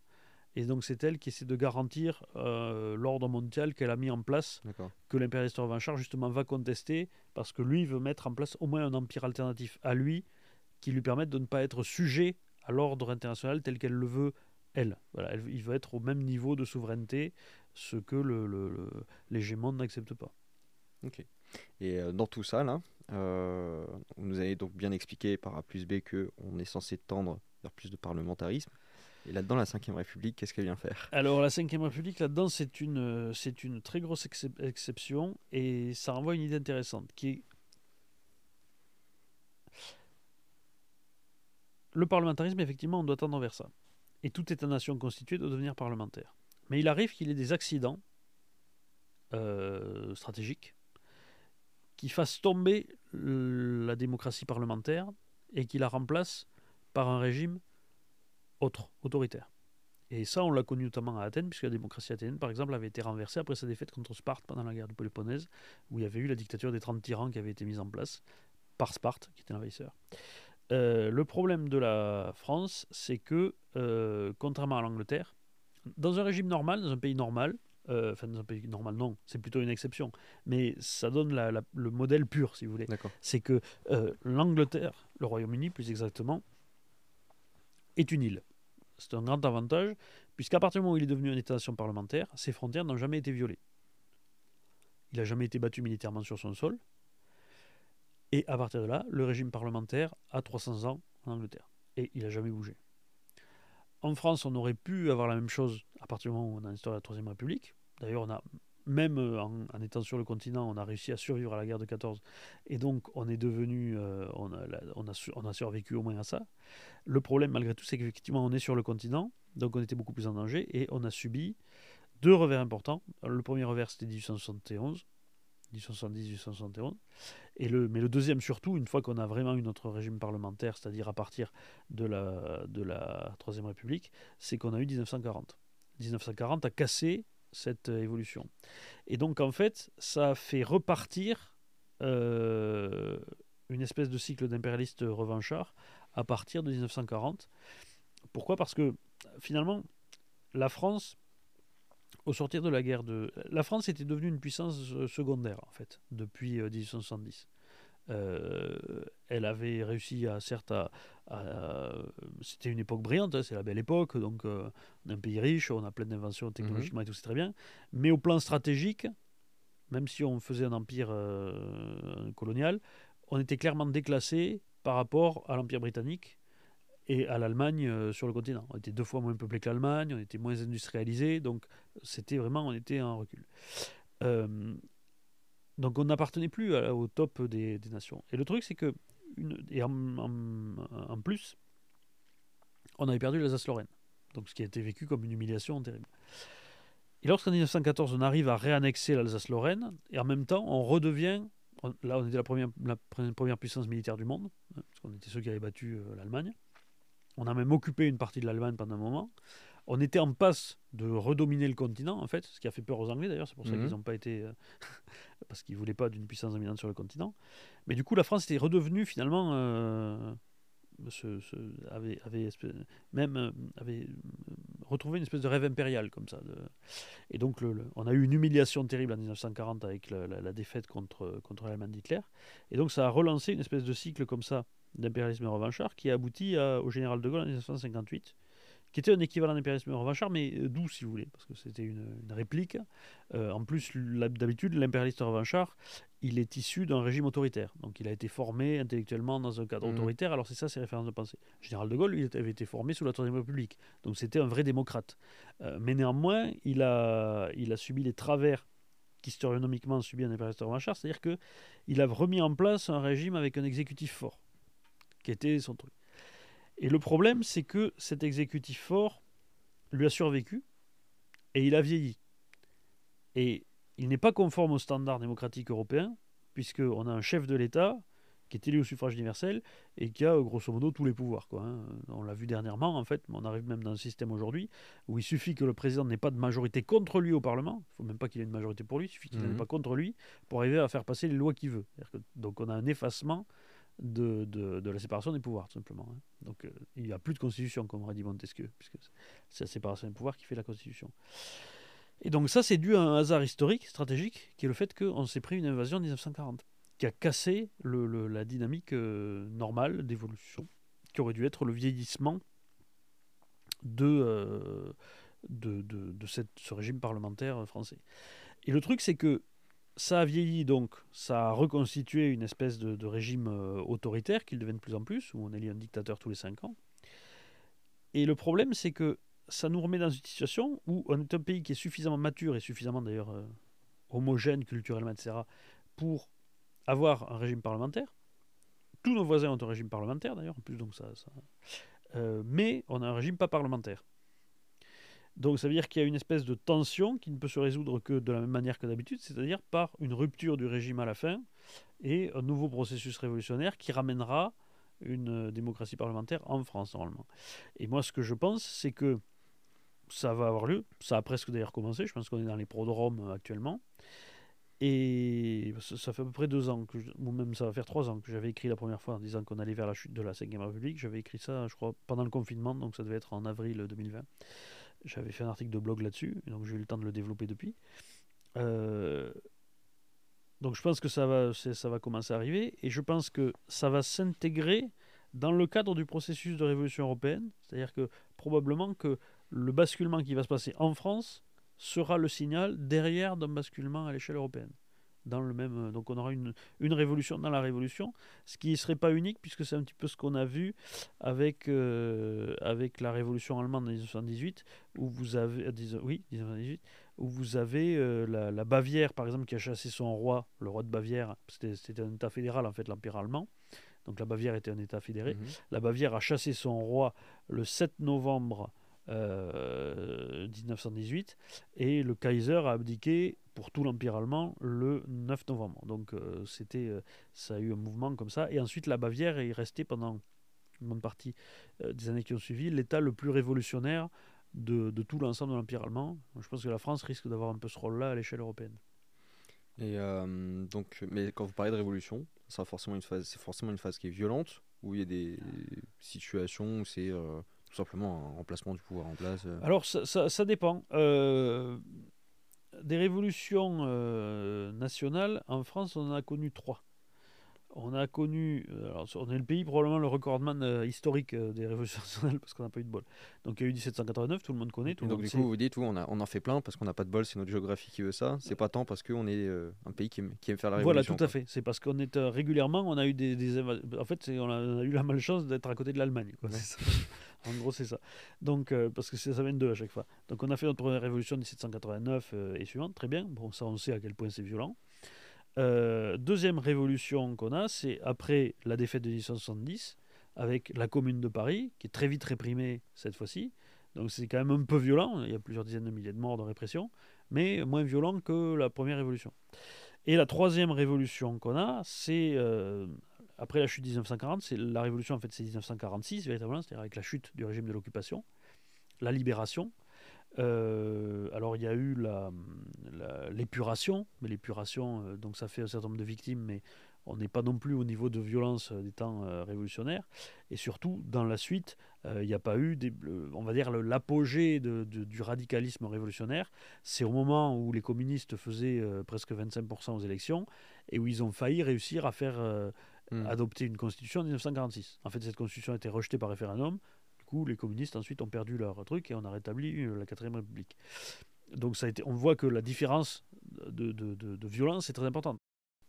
Et donc, c'est elle qui essaie de garantir l'ordre mondial qu'elle a mis en place, que l'impérialiste revanchard, justement, va contester, parce que lui veut mettre en place au moins un empire alternatif à lui, qui lui permettent de ne pas être sujet à l'ordre international tel qu'elle le veut, elle. Voilà, il veut être au même niveau de souveraineté, ce que l'hégémon le, n'accepte pas. Ok. Et euh, dans tout ça, là, euh, vous nous avez donc bien expliqué par A plus B qu'on est censé tendre vers plus de parlementarisme. Et là-dedans, la Ve République, qu'est-ce qu'elle vient faire? Alors, la Ve République, là-dedans, c'est une, c'est une très grosse exception et ça renvoie à une idée intéressante qui est le parlementarisme, effectivement, on doit tendre vers ça. Et tout État-nation constitué doit devenir parlementaire. Mais il arrive qu'il y ait des accidents euh, stratégiques qui fassent tomber la démocratie parlementaire et qui la remplacent par un régime autre, autoritaire. Et ça, on l'a connu notamment à Athènes, puisque la démocratie athénienne, par exemple, avait été renversée après sa défaite contre Sparte pendant la guerre du Péloponnèse, où il y avait eu la dictature des 30 tyrans qui avait été mise en place par Sparte, qui était l'envahisseur. Euh, le problème de la France, c'est que, euh, contrairement à l'Angleterre, dans un régime normal, dans un pays normal, euh, enfin dans un pays normal, non, c'est plutôt une exception, mais ça donne la- la- le modèle pur, si vous voulez. C'est que l'Angleterre, le Royaume-Uni plus exactement, est une île. C'est un grand avantage, puisqu'à partir du moment où il est devenu un État-nation parlementaire, ses frontières n'ont jamais été violées. Il n'a jamais été battu militairement sur son sol. Et à partir de là, le régime parlementaire a 300 ans en Angleterre. Et il n'a jamais bougé. En France, on aurait pu avoir la même chose à partir du moment où on a instauré la Troisième République. D'ailleurs, on a, même euh, en, étant sur le continent, on a réussi à survivre à la guerre de 14. Et donc, on est devenu, euh, on a survécu au moins à ça. Le problème, malgré tout, c'est qu'effectivement, on est sur le continent, donc on était beaucoup plus en danger, et on a subi deux revers importants. Le premier revers, c'était 1871, 1870-1871. Et le, mais le deuxième surtout, une fois qu'on a vraiment eu notre régime parlementaire, c'est-à-dire à partir de la, de la Troisième République, c'est qu'on a eu 1940. 1940 a cassé cette euh, évolution. Et donc en fait, ça a fait repartir euh, une espèce de cycle d'impérialistes revanchards à partir de 1940. Pourquoi? Parce que finalement, la France, au sortir de la guerre de... La France était devenue une puissance euh, secondaire, en fait, depuis euh, 1870. Euh, elle avait réussi à, certes, à... à- C'était une époque brillante, hein, c'est la belle époque, donc euh, on est un pays riche, on a plein d'inventions technologiquement et tout, c'est très bien. Mais au plan stratégique, même si on faisait un empire euh, colonial, on était clairement déclassé par rapport à l'empire britannique et à l'Allemagne euh, sur le continent. On était deux fois moins peuplé que l'Allemagne, on était moins industrialisé, donc c'était vraiment, on était en recul. Euh, donc on n'appartenait plus au top des, nations. Et le truc, c'est que, et en, plus, on avait perdu l'Alsace-Lorraine, donc ce qui a été vécu comme une humiliation terrible. Et lorsqu'en 1914, on arrive à réannexer l'Alsace-Lorraine, et en même temps, on redevient, là on était la première, la pre- première puissance militaire du monde, hein, parce qu'on était ceux qui avaient battu euh, l'Allemagne. On a même occupé une partie de l'Allemagne pendant un moment. On était en passe de redominer le continent, en fait, ce qui a fait peur aux Anglais d'ailleurs, c'est pour ça Mhm. qu'ils n'ont pas été. euh, parce qu'ils ne voulaient pas d'une puissance dominante sur le continent. Mais du coup, la France était redevenue finalement. euh, ce- ce- avait, avait espèce- même euh, avait retrouvé une espèce de rêve impérial comme ça. de- et donc, le- le- on a eu une humiliation terrible en 1940 avec la, la- la défaite contre, contre l'Allemagne d'Hitler. Et donc, ça a relancé une espèce de cycle comme ça d'impérialisme revanchard qui a abouti à- au général de Gaulle en 1958 qui était un équivalent d'impérialisme revanchard, mais euh, doux, si vous voulez, parce que c'était une, une réplique. Euh, en plus, d'habitude, l'impérialiste revanchard, il est issu d'un régime autoritaire. Donc, il a été formé intellectuellement dans un cadre Mhm. autoritaire. Alors, c'est ça ses références de pensée. Le général de Gaulle, lui, il avait été formé sous la Troisième République. Donc, c'était un vrai démocrate. Euh, mais néanmoins, il a, il a subi les travers qu'historionomiquement subit un impérialiste revanchard, c'est-à-dire qu'il a remis en place un régime avec un exécutif fort, qui était son truc. Et le problème, c'est que cet exécutif fort lui a survécu et il a vieilli. Et il n'est pas conforme aux standards démocratiques européens, puisqu'on a un chef de l'État qui est élu au suffrage universel et qui a grosso modo tous les pouvoirs. Quoi, hein. On l'a vu dernièrement, en fait, mais on arrive même dans un système aujourd'hui où il suffit que le président n'ait pas de majorité contre lui au Parlement, il ne faut même pas qu'il ait une majorité pour lui, il suffit qu'il n'en ait Mhm. pas contre lui pour arriver à faire passer les lois qu'il veut. Que- donc on a un effacement de, de, de la séparation des pouvoirs, tout simplement. hein. Donc euh, il n'y a plus de constitution, comme aurait dit Montesquieu, puisque c'est la séparation des pouvoirs qui fait la constitution. Et donc ça, c'est dû à un hasard historique, stratégique, qui est le fait qu'on s'est pris une invasion en 1940, qui a cassé le- la dynamique euh, normale d'évolution, qui aurait dû être le vieillissement de, euh, de, de, de ce régime parlementaire français. Et le truc, c'est que ça a vieilli, donc ça a reconstitué une espèce de, régime euh, autoritaire qui devient de plus en plus, où on élit un dictateur tous les cinq ans. Et le problème, c'est que ça nous remet dans une situation où on est un pays qui est suffisamment mature et suffisamment d'ailleurs euh, homogène culturellement, etc., pour avoir un régime parlementaire. Tous nos voisins ont un régime parlementaire d'ailleurs, en plus, donc ça. ça- euh, mais on a un régime pas parlementaire. Donc ça veut dire qu'il y a une espèce de tension qui ne peut se résoudre que de la même manière que d'habitude, c'est-à-dire par une rupture du régime à la fin et un nouveau processus révolutionnaire qui ramènera une euh, démocratie parlementaire en France normalement. Et moi ce que je pense c'est que ça va avoir lieu, ça a presque d'ailleurs commencé, je pense qu'on est dans les prodromes euh, actuellement, Et ça, fait à peu près deux ans, que ou même ça va faire trois ans que j'avais écrit la première fois en disant qu'on allait vers la chute de la 5 République. J'avais écrit ça, je crois, pendant le confinement, donc ça devait être en avril 2020. J'avais fait un article de blog là-dessus, donc j'ai eu le temps de le développer depuis. Euh, donc je pense que ça va, ça va commencer à arriver, et je pense que ça va s'intégrer dans le cadre du processus de révolution européenne. C'est-à-dire que probablement que le basculement qui va se passer en France sera le signal derrière d'un basculement à l'échelle européenne. Dans le même, donc on aura une, une révolution dans la révolution, ce qui ne serait pas unique puisque c'est un petit peu ce qu'on a vu avec, euh, avec la révolution allemande en 1918, où vous avez, euh, oui, 1918, où vous avez euh, la, la, Bavière par exemple qui a chassé son roi, le roi de Bavière, c'était un état fédéral en fait, l'Empire allemand, donc la Bavière était un état fédéré, mhm. la Bavière a chassé son roi le 7 novembre 1918 euh, et le Kaiser a abdiqué pour tout l'Empire allemand le 9 novembre. Donc euh, c'était, euh, ça a eu un mouvement comme ça. Et ensuite la Bavière est restée pendant une bonne partie des années qui ont suivi l'État le plus révolutionnaire de, de tout l'ensemble de l'Empire allemand. Je pense que la France risque d'avoir un peu ce rôle-là à l'échelle européenne. Et donc, mais quand vous parlez de révolution, ça forcément une phase, c'est forcément une phase qui est violente, où il y a des situations où c'est tout simplement un remplacement du pouvoir en place euh. Alors ça, ça, ça dépend. Euh, des révolutions euh, nationales, en France, on en a connu trois on a connu, euh, alors on est le pays probablement le recordman euh, historique euh, des révolutions nationales parce qu'on n'a pas eu de bol. Donc il y a eu 1789, tout le monde connaît. Tout donc du coup, vous dites, on, a, on en fait plein parce qu'on n'a pas de bol, c'est notre géographie qui veut ça. C'est pas tant parce qu'on est un pays qui aime, qui aime, faire la révolution. Voilà, tout à fait. C'est parce qu'on est régulièrement, on a eu des, des en fait, on a, on a, eu la malchance d'être à côté de l'Allemagne. en gros, c'est ça. Donc, parce que ça vient de deux à chaque fois. Donc on a fait notre première révolution 1789 et suivante, très bien. Bon, ça on sait à quel point c'est violent. Euh, deuxième révolution qu'on a, c'est après la défaite de 1870, avec la Commune de Paris, qui est très vite réprimée cette fois-ci. Donc c'est quand même un peu violent, il y a plusieurs dizaines de milliers de morts de répression, mais moins violent que la première révolution. Et la troisième révolution qu'on a, c'est euh, après la chute de 1940, c'est la révolution en fait c'est 1946 véritablement, c'est-à-dire avec la chute du régime de l'occupation, la libération, euh, alors il y a eu l'épuration, mais l'épuration, euh, donc ça fait un certain nombre de victimes, mais on n'est pas non plus au niveau de violence des temps euh, révolutionnaires. Et surtout, dans la suite, il n'y a pas eu, on va dire, l'apogée du radicalisme révolutionnaire. C'est au moment où les communistes faisaient presque 25% aux élections et où ils ont failli réussir à faire hmm. adopter une constitution en 1946. En fait, cette constitution a été rejetée par référendum les communistes ensuite ont perdu leur truc et on a rétabli euh, la 4 République. Donc ça a été, on voit que la différence de, de, violence est très importante.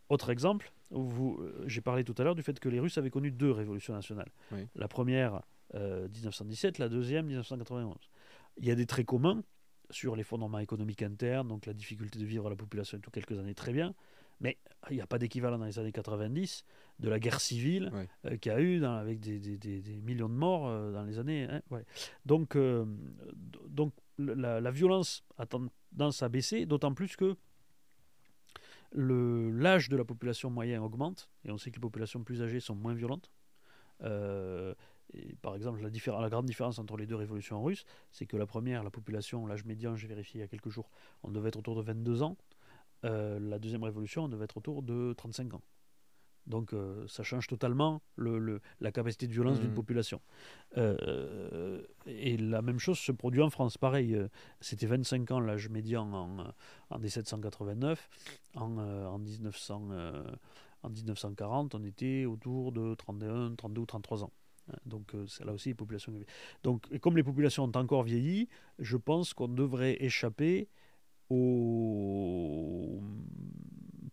Autre exemple, euh, j'ai parlé tout à l'heure du fait que les Russes avaient connu deux révolutions nationales. La première, 1917, euh, la deuxième, 1991. Il y a des traits communs sur les fondements économiques internes, donc la difficulté de vivre à la population et tout, quelques années très bien. Mais il n'y a pas d'équivalent dans les années 90 de la guerre civile euh, qu'il y a eu dans, avec des, des, des, millions de morts euh, dans les années. Hein, ouais. Donc, euh, donc la, la, violence a tendance à baisser, d'autant plus que l'âge de la population moyenne augmente, et on sait que les populations plus âgées sont moins violentes. Et par exemple, la, la, grande différence entre les deux révolutions russes, c'est que la première, la population, l'âge médian, j'ai vérifié il y a quelques jours, on devait être autour de 22 ans. Euh, la deuxième révolution, on devait être autour de 35 ans. Donc euh, ça change totalement le, la capacité de violence d'une mmh. population. Euh, et la même chose se produit en France. Pareil, c'était 25 ans l'âge médian en, en 1789. En, en, 1900, en 1940, on était autour de 31, 32 ou 33 ans. Hein, donc c'est là aussi les populations. Donc comme les populations ont encore vieilli, je pense qu'on devrait échapper aux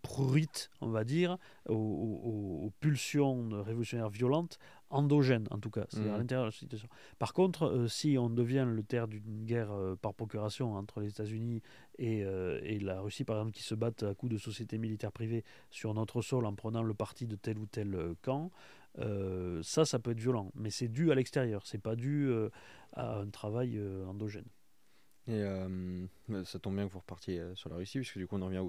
pruites, on va dire, aux, pulsions révolutionnaires violentes, endogènes en tout cas, c'est à mmh. l'intérieur de la situation. Par contre, euh, si on devient le terre d'une guerre euh, par procuration entre les États-Unis et, euh, et, la Russie, par exemple, qui se battent à coups de sociétés militaires privées sur notre sol en prenant le parti de tel ou tel camp, ça, ça peut être violent. Mais c'est dû à l'extérieur, c'est pas dû à un travail endogène. Et euh, ça tombe bien que vous repartiez euh, sur la Russie, puisque du coup on en revient à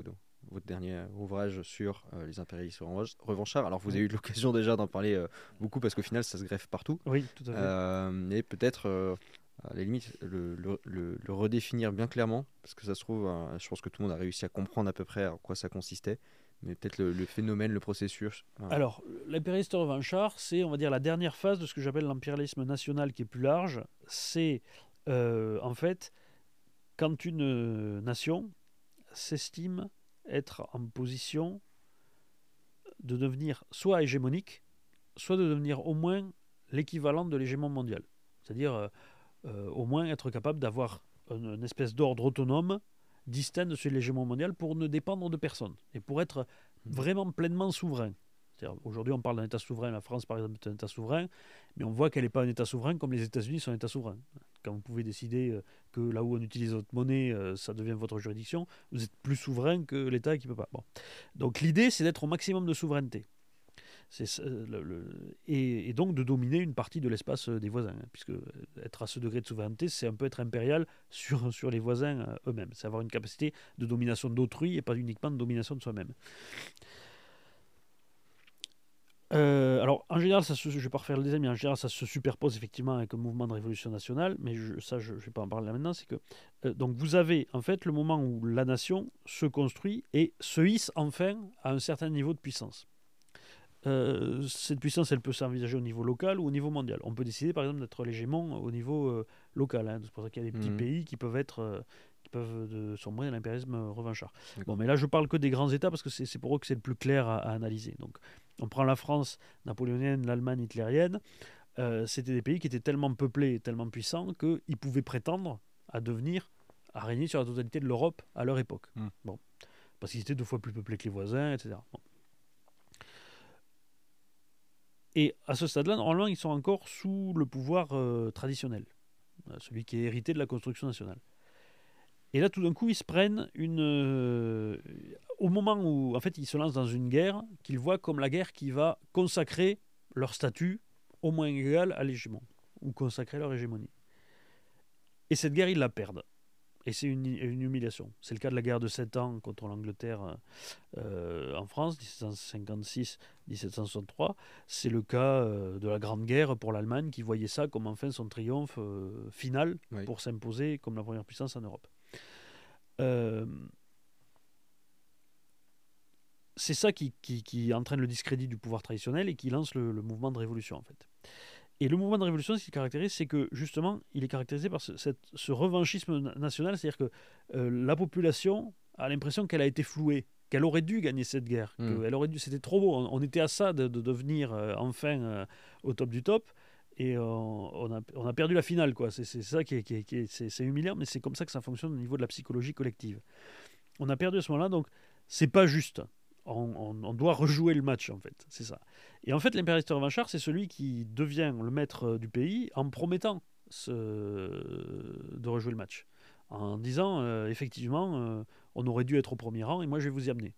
votre dernier ouvrage sur euh, les impérialistes revanchards. Alors vous avez eu l'occasion déjà d'en parler beaucoup, parce qu'au final ça se greffe partout. Oui, tout à fait. et peut-être à la limite, le, le, redéfinir bien clairement, parce que ça se trouve, euh, je pense que tout le monde a réussi à comprendre à peu près à quoi ça consistait, mais peut-être le, phénomène, le processus. Alors, l'impérialiste revanchard, c'est, on va dire, la dernière phase de ce que j'appelle l'impérialisme national qui est plus large. C'est, euh, en fait, quand une nation s'estime être en position de devenir soit hégémonique, soit de devenir au moins l'équivalent de l'hégémon mondial. C'est-à-dire euh, euh, au moins être capable d'avoir une, espèce d'ordre autonome distinct de celui de l'hégémon mondial pour ne dépendre de personne et pour être mmh. vraiment pleinement souverain. Aujourd'hui, on parle d'un État souverain. La France, par exemple, est un État souverain, mais on voit qu'elle n'est pas un État souverain comme les États-Unis sont un État souverain. Quand vous pouvez décider euh, que là où on utilise votre monnaie, euh, ça devient votre juridiction, vous êtes plus souverain que l'État qui ne peut pas. Donc l'idée, c'est d'être au maximum de souveraineté. Le, et, donc de dominer une partie de l'espace euh, des voisins, hein, puisque être à ce degré de souveraineté, c'est un peu être impérial sur, sur les voisins eux-mêmes. C'est avoir une capacité de domination d'autrui et pas uniquement de domination de soi-même. Euh, alors, en général, ça je ne vais pas refaire le design, mais en général, ça se superpose effectivement avec un mouvement de révolution nationale. Mais ça, je ne vais pas en parler là maintenant. C'est que euh, donc vous avez en fait le moment où la nation se construit et se hisse enfin à un certain niveau de puissance. Euh, cette puissance, elle peut s'envisager au niveau local ou au niveau mondial. On peut décider, par exemple, d'être légèrement au niveau local. Hein. C'est pour ça qu'il y a des petits mmh. pays qui peuvent être peuvent de sombrer dans l'impérialisme revanchard. Bon, mais là, je parle que des grands États parce que c'est pour eux que c'est le plus clair à, à analyser. Donc, on prend la France napoléonienne, l'Allemagne hitlérienne, euh, c'était des pays qui étaient tellement peuplés, tellement puissants qu'ils pouvaient prétendre à devenir, à régner sur la totalité de l'Europe à leur époque. Hmm. Bon. Parce qu'ils étaient deux fois plus peuplés que les voisins, etc. Et à ce stade-là, normalement, ils sont encore sous le pouvoir euh, traditionnel, euh, celui qui est hérité de la construction nationale. Et là, tout d'un coup, ils se prennent une. Euh, au moment où, en fait, ils se lancent dans une guerre qu'ils voient comme la guerre qui va consacrer leur statut au moins égal à l'hégémon, ou consacrer leur hégémonie. Et cette guerre, ils la perdent. Et c'est une, humiliation. C'est le cas de la guerre de 7 ans contre l'Angleterre euh, en France, 1756-1763. C'est le cas euh, de la Grande Guerre pour l'Allemagne qui voyait ça comme enfin son triomphe final pour s'imposer comme la première puissance en Europe. Euh, c'est ça qui, qui, entraîne le discrédit du pouvoir traditionnel et qui lance le, mouvement de révolution en fait. Et le mouvement de révolution, ce qui caractérise, c'est que justement, il est caractérisé par ce, cette, ce revanchisme national, c'est-à-dire que euh, la population a l'impression qu'elle a été flouée, qu'elle aurait dû gagner cette guerre, mmh. aurait dû, c'était trop beau, on, était à ça de, devenir euh, enfin au top du top, et on, a, on, a, perdu la finale. quoi. C'est ça qui est, humiliant, mais c'est comme ça que ça fonctionne au niveau de la psychologie collective. On a perdu à ce moment-là, donc c'est pas juste. On, doit rejouer le match, en fait. C'est ça. Et en fait, l'impérialiste revanchard, c'est celui qui devient le maître du pays en promettant de rejouer le match. En disant, euh, effectivement, euh, on aurait dû être au premier rang et moi je vais vous y amener.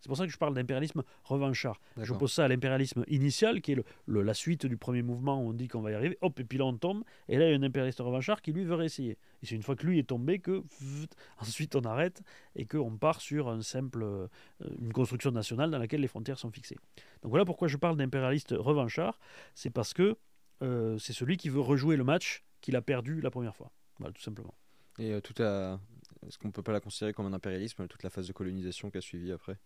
C'est pour ça que je parle d'impérialisme revanchard. Je pose ça à l'impérialisme initial, qui est le, la suite du premier mouvement où on dit qu'on va y arriver. Hop, et puis là on tombe. Et là il y a un impérialiste revanchard qui lui veut réessayer. Et c'est une fois que lui est tombé que ensuite on arrête et qu'on part sur un simple, euh, une construction nationale dans laquelle les frontières sont fixées. Donc voilà pourquoi je parle d'impérialiste revanchard. C'est parce que euh, c'est celui qui veut rejouer le match qu'il a perdu la première fois. Voilà, tout simplement. Et euh, tout à... Est-ce qu'on ne peut pas la considérer comme un impérialisme, toute la phase de colonisation qui a suivi après?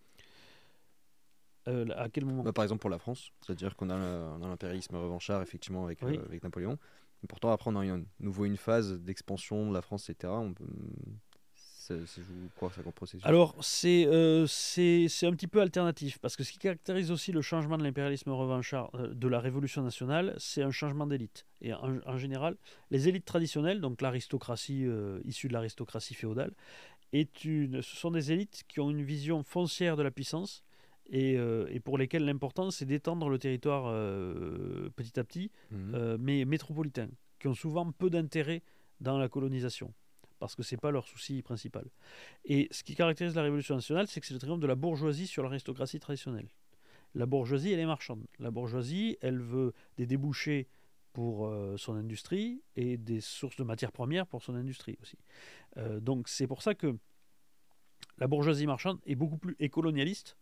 Euh, à quel moment bah, Par exemple pour la France, c'est-à-dire qu'on a, l'impérialisme revanchard effectivement avec, euh, avec Napoléon. Et pourtant après on a eu nouveau une phase d'expansion de la France, etc. On peut... C'est quoi ça comme processus? Alors euh, c'est c'est un petit peu alternatif parce que ce qui caractérise aussi le changement de l'impérialisme revanchard de la Révolution nationale, c'est un changement d'élite. Et en, général, les élites traditionnelles, donc l'aristocratie issue de l'aristocratie féodale, est une, ce sont des élites qui ont une vision foncière de la puissance euh, et, pour lesquels l'important c'est d'étendre le territoire euh, petit à petit, mhm. euh, mais métropolitain, qui ont souvent peu d'intérêt dans la colonisation, parce que ce n'est pas leur souci principal. Et ce qui caractérise la Révolution nationale, c'est que c'est le triomphe de la bourgeoisie sur l'aristocratie traditionnelle. La bourgeoisie, elle est marchande. La bourgeoisie, elle veut des débouchés pour son industrie et des sources de matières premières pour son industrie aussi. donc c'est pour ça que la bourgeoisie marchande est beaucoup plus écolonialiste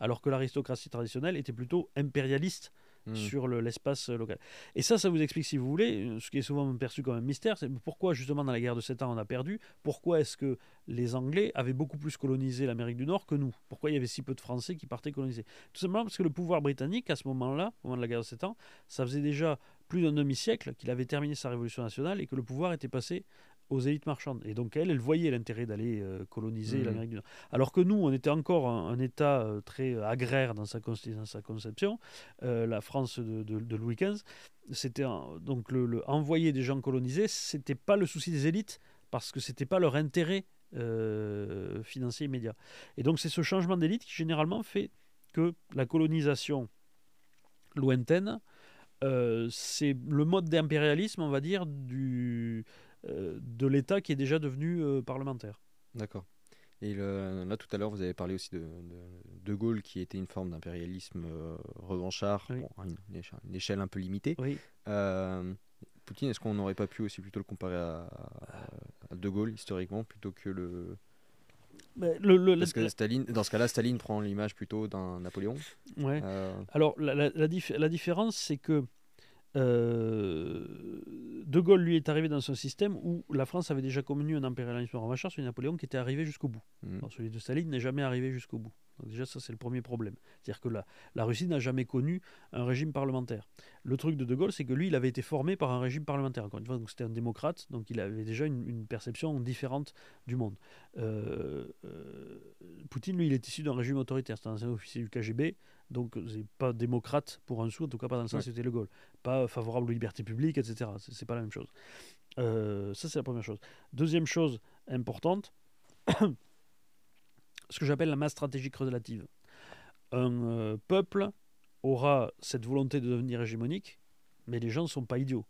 alors que l'aristocratie traditionnelle était plutôt impérialiste hmm. sur l'espace local. Et ça, ça vous explique, si vous voulez, ce qui est souvent perçu comme un mystère, c'est pourquoi justement dans la guerre de 7 ans on a perdu, pourquoi est-ce que les Anglais avaient beaucoup plus colonisé l'Amérique du Nord que nous? Pourquoi il y avait si peu de Français qui partaient coloniser? Tout simplement parce que le pouvoir britannique, à ce moment-là, au moment de la guerre de 7 ans, ça faisait déjà plus d'un demi-siècle qu'il avait terminé sa révolution nationale et que le pouvoir était passé aux élites marchandes. Et donc, elle, elle voyait l'intérêt d'aller euh, coloniser mmh. l'Amérique du Nord. Alors que nous, on était encore un, État euh, très agraire dans sa, sa conception. Euh, la France de, Louis XV, c'était donc le, envoyer des gens colonisés, c'était pas le souci des élites parce que c'était pas leur intérêt financier immédiat. Et donc, c'est ce changement d'élite qui généralement fait que la colonisation lointaine, c'est le mode d'impérialisme, on va dire, du, euh, de l'État qui est déjà devenu euh, parlementaire. D'accord. Et là, tout à l'heure, vous avez parlé aussi de, de, Gaulle, qui était une forme d'impérialisme euh, revanchard, à une, échelle, un peu limitée. Oui. Poutine, est-ce qu'on n'aurait pas pu aussi plutôt le comparer à, De Gaulle, historiquement, plutôt que le... le, Parce que Staline, dans ce cas-là, Staline prend l'image plutôt d'un Napoléon. Ouais. Alors, la, la, la différence, c'est que euh, de Gaulle, lui, est arrivé dans un système où la France avait déjà connu un impérialisme revanchard sur Napoléon qui était arrivé jusqu'au bout. Mmh. celui de Staline n'est jamais arrivé jusqu'au bout. Donc déjà, ça, c'est le premier problème. C'est-à-dire que la, la Russie n'a jamais connu un régime parlementaire. Le truc de De Gaulle, c'est que lui, il avait été formé par un régime parlementaire. Encore une fois, donc c'était un démocrate, donc il avait déjà une, perception différente du monde. Euh, euh, Poutine, lui, il est issu d'un régime autoritaire. C'est un officier du KGB, donc c'est pas démocrate pour un sou, en tout cas pas dans le sens où c'était Le Gaulle. Pas favorable aux libertés publiques, etc. C'est pas la même chose. Euh, ça, c'est la première chose. Deuxième chose importante, ce que j'appelle la masse stratégique relative. Un euh, peuple aura cette volonté de devenir hégémonique, mais les gens ne sont pas idiots.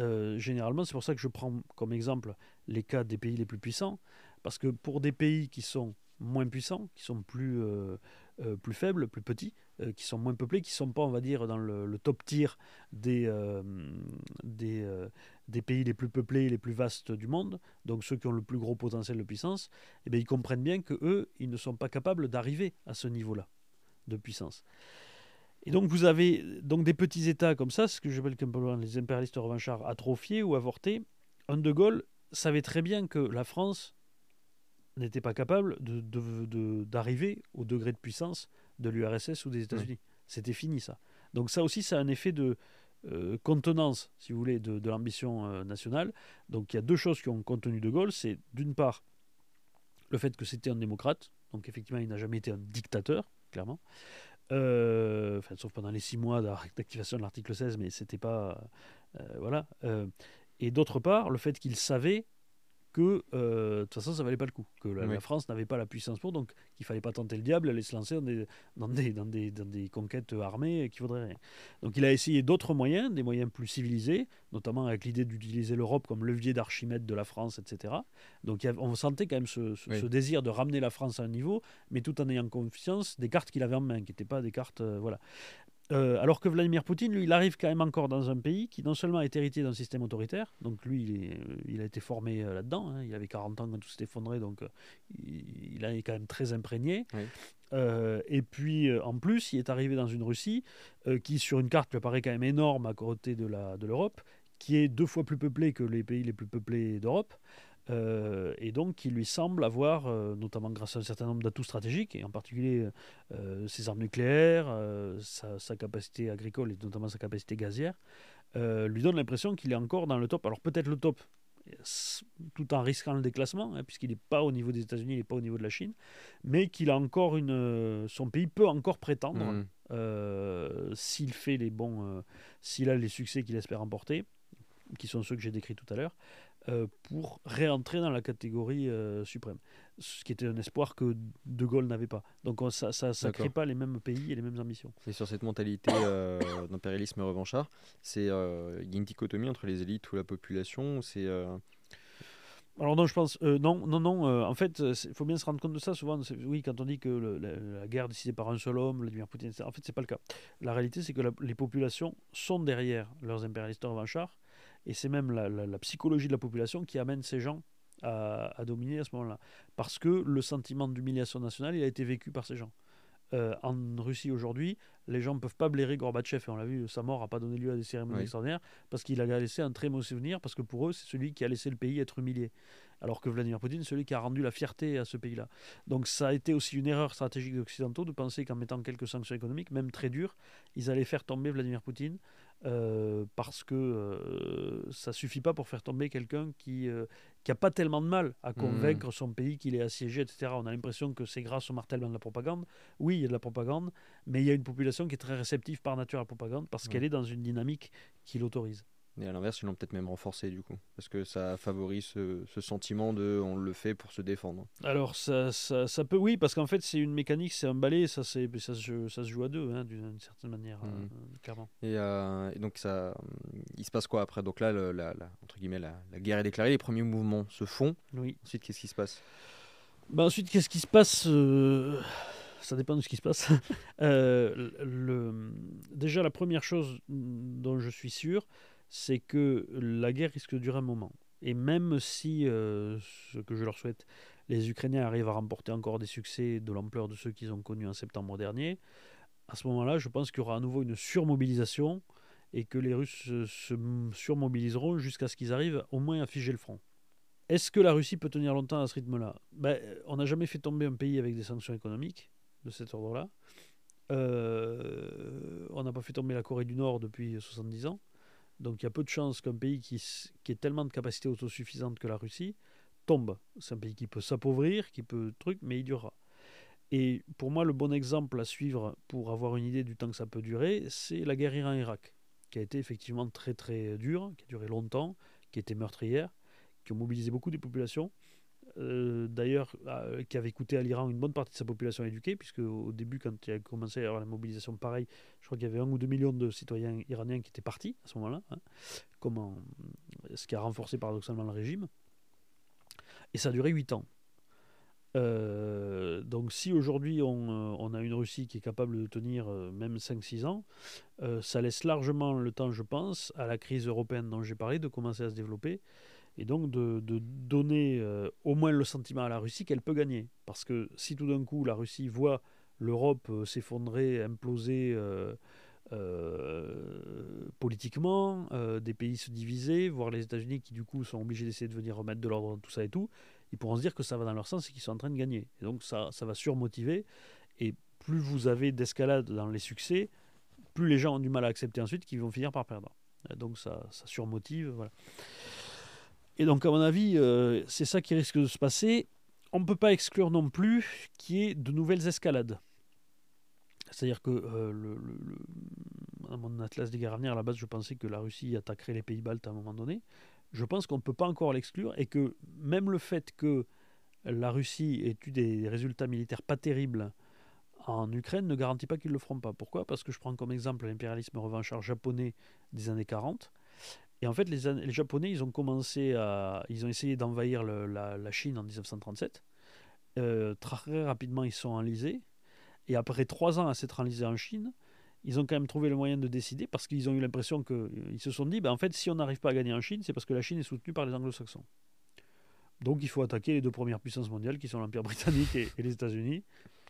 Euh, généralement, c'est pour ça que je prends comme exemple les cas des pays les plus puissants, parce que pour des pays qui sont moins puissants, qui sont plus, euh, plus faibles, plus petits, qui sont moins peuplés, qui ne sont pas, on va dire, dans le, top tier des, des, des pays les plus peuplés et les plus vastes du monde, donc ceux qui ont le plus gros potentiel de puissance, eh bien, ils comprennent bien que eux, ils ne sont pas capables d'arriver à ce niveau-là de puissance. Et donc vous avez donc des petits États comme ça, ce que j'appelle les impérialistes revanchards atrophiés ou avortés. Un de Gaulle savait très bien que la France n'était pas capable d'arriver de, de, au degré de puissance de l'URSS ou des États-Unis. C'était fini ça. Donc ça aussi, ça a un effet de, euh, contenance, si vous voulez, de, l'ambition euh, nationale. Donc il y a deux choses qui ont contenu De Gaulle. C'est d'une part le fait que c'était un démocrate, donc effectivement il n'a jamais été un dictateur, clairement. Euh, sauf pendant les six mois d'activation de l'article 16, mais c'était pas... voilà. et d'autre part, le fait qu'il savait que euh, de toute façon ça valait pas le coup, que la, France n'avait pas la puissance pour, donc qu'il fallait pas tenter le diable, aller se lancer dans des, dans des, dans des, dans des conquêtes armées qui vaudraient rien. Donc il a essayé d'autres moyens, des moyens plus civilisés, notamment avec l'idée d'utiliser l'Europe comme levier d'Archimède de la France, etc. Donc on sentait quand même ce, ce, désir de ramener la France à un niveau, mais tout en ayant confiance des cartes qu'il avait en main, qui n'étaient pas des cartes, euh, voilà. Euh, alors que Vladimir Poutine, lui, il arrive quand même encore dans un pays qui non seulement est hérité d'un système autoritaire, donc lui, il, euh, a été formé euh, là-dedans, hein. il avait 40 ans quand tout s'est effondré, donc il, il, est quand même très imprégné. et puis, en plus, il est arrivé dans une Russie qui, sur une carte, lui apparaît quand même énorme à côté de l'Europe, de qui est deux fois plus peuplée que les pays les plus peuplés d'Europe. Euh, et donc qui lui semble avoir, euh, notamment grâce à un certain nombre d'atouts stratégiques, et en particulier euh, ses armes nucléaires, sa, capacité agricole et notamment sa capacité gazière, lui donne l'impression qu'il est encore dans le top. Alors peut-être le top tout en risquant le déclassement, hein, puisqu'il n'est pas au niveau des États-Unis, il n'est pas au niveau de la Chine, mais qu'il a encore une, son pays peut encore prétendre, mmh. s'il fait les bons, s'il a les succès qu'il espère emporter, qui sont ceux que j'ai décrits tout à l'heure, euh, pour réentrer dans la catégorie euh, suprême. Ce qui était un espoir que De Gaulle n'avait pas. Donc ça ne crée pas les mêmes pays et les mêmes ambitions. Et sur cette mentalité euh, d'impérialisme revanchard, c'est il y a une dichotomie entre les élites ou la population c'est alors non, je pense non, non, non. en fait, il faut bien se rendre compte de ça. Souvent, oui, quand on dit que la, guerre décidée par un seul homme, Vladimir Poutine, etc., en fait, c'est pas le cas. La réalité, c'est que les populations sont derrière leurs impérialistes revanchards et c'est même la, psychologie de la population qui amène ces gens à, dominer à ce moment-là. Parce que le sentiment d'humiliation nationale, il a été vécu par ces gens. euh, en Russie aujourd'hui, les gens ne peuvent pas blairer Gorbatchev. Et on l'a vu, sa mort n'a pas donné lieu à des cérémonies Oui. extraordinaires parce qu'il a laissé un très mauvais souvenir, parce que pour eux, c'est celui qui a laissé le pays être humilié. Alors que Vladimir Poutine, c'est celui qui a rendu la fierté à ce pays-là. Donc ça a été aussi une erreur stratégique des Occidentaux de penser qu'en mettant quelques sanctions économiques, même très dures, ils allaient faire tomber Vladimir Poutine. Euh, parce que euh, ça suffit pas pour faire tomber quelqu'un qui euh, qui a pas tellement de mal à convaincre son pays qu'il est assiégé, etc. On a l'impression que c'est grâce au martèlement de la propagande. Oui, il y a de la propagande, mais il y a une population qui est très réceptive par nature à la propagande parce Ouais. qu'elle est dans une dynamique qui l'autorise. Et à l'inverse, ils l'ont peut-être même renforcé du coup, parce que ça favorise ce, ce sentiment de on le fait pour se défendre. Alors ça, ça, ça peut, oui, parce qu'en fait c'est une mécanique, c'est un balai, ça, ça, se, joue- ça se joue à deux, hein, d'une certaine manière, Mhm. euh, clairement. Et, euh, et donc ça, il se passe quoi après? Donc là, le- la, la- entre guillemets, la, la guerre est déclarée, les premiers mouvements se font. Oui. Ensuite, qu'est-ce qui se passe? Bah ensuite, qu'est-ce qui se passe euh, Ça dépend de ce qui se passe. Euh, le, déjà, la première chose dont je suis sûr, c'est que la guerre risque de durer un moment. Et même si, euh, ce que je leur souhaite, les Ukrainiens arrivent à remporter encore des succès de l'ampleur de ceux qu'ils ont connus en septembre dernier, à ce moment-là, je pense qu'il y aura à nouveau une surmobilisation et que les Russes se, se surmobiliseront jusqu'à ce qu'ils arrivent au moins à figer le front. Est-ce que la Russie peut tenir longtemps à ce rythme-là? Ben, On n'a jamais fait tomber un pays avec des sanctions économiques de cet ordre-là. Euh, on n'a pas fait tomber la Corée du Nord depuis 70 ans. Donc il y a peu de chances qu'un pays qui, qui ait tellement de capacités autosuffisantes que la Russie tombe. C'est un pays qui peut s'appauvrir, qui peut truc, mais il durera. Et pour moi, le bon exemple à suivre pour avoir une idée du temps que ça peut durer, c'est la guerre Iran-Irak, qui a été effectivement très très dure, qui a duré longtemps, qui a été meurtrière, qui a mobilisé beaucoup des populations. Euh, D'ailleurs, euh, qui avait coûté à l'Iran une bonne partie de sa population éduquée, puisque au début, quand il a commencé à y avoir la mobilisation pareille, je crois qu'il y avait un ou deux millions de citoyens iraniens qui étaient partis à ce moment-là, hein, ce qui a renforcé paradoxalement le régime. Et ça a duré huit ans. Euh, donc si aujourd'hui on, a une Russie qui est capable de tenir même 5-6 ans, ça laisse largement le temps, je pense, à la crise européenne dont j'ai parlé de commencer à se développer et donc de, donner euh, au moins le sentiment à la Russie qu'elle peut gagner. Parce que si tout d'un coup la Russie voit l'Europe euh, s'effondrer, imploser euh, politiquement, des pays se diviser, voire les États-Unis qui du coup sont obligés d'essayer de venir remettre de l'ordre dans tout ça et tout, ils pourront se dire que ça va dans leur sens et qu'ils sont en train de gagner. Et donc ça, ça va surmotiver. Et plus vous avez d'escalade dans les succès, plus les gens ont du mal à accepter ensuite qu'ils vont finir par perdre. Donc ça, ça surmotive. Voilà. Et donc à mon avis, euh, c'est ça qui risque de se passer. On ne peut pas exclure non plus qu'il y ait de nouvelles escalades. C'est-à-dire que euh, dans mon atlas des guerres à venir, à la base, je pensais que la Russie attaquerait les pays baltes à un moment donné. Je pense qu'on ne peut pas encore l'exclure et que même le fait que la Russie ait eu des résultats militaires pas terribles en Ukraine ne garantit pas qu'ils ne le feront pas. Pourquoi? Parce que je prends comme exemple l'impérialisme revanchard japonais des années 40. Et en fait, les, Japonais, ils ont commencé à. Ils ont essayé d'envahir la, Chine en 1937. Euh, très rapidement, ils sont enlisés. Et après trois ans à s'être enlisés en Chine, ils ont quand même trouvé le moyen de décider parce qu'ils ont eu l'impression que. Ils se sont dit, ben, en fait, si on n'arrive pas à gagner en Chine, c'est parce que la Chine est soutenue par les anglo-saxons. Donc il faut attaquer les deux premières puissances mondiales qui sont l'Empire britannique et les États-Unis.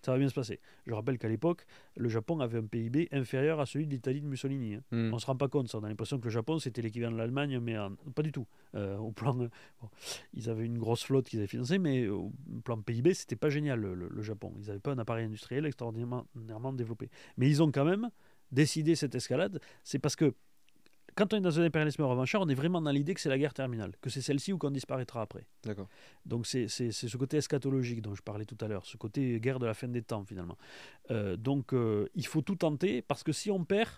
Ça va bien se passer. Je rappelle qu'à l'époque, le Japon avait un PIB inférieur à celui de l'Italie de Mussolini. hein. Hmm. On se rend pas compte, ça. On a l'impression que le Japon, c'était l'équivalent de l'Allemagne, mais en- pas du tout. Euh, au plan, bon, ils avaient une grosse flotte qu'ils avaient financée, mais au plan PIB, c'était pas génial, le, le- le Japon. Ils n'avaient pas un appareil industriel extraordinairement développé. Mais ils ont quand même décidé cette escalade. C'est parce que quand on est dans un impérialisme revanchard, on est vraiment dans l'idée que c'est la guerre terminale, que c'est celle-ci ou qu'on disparaîtra après. D'accord. Donc c'est ce côté eschatologique dont je parlais tout à l'heure, ce côté guerre de la fin des temps finalement. Euh, donc euh, il faut tout tenter parce que si on perd,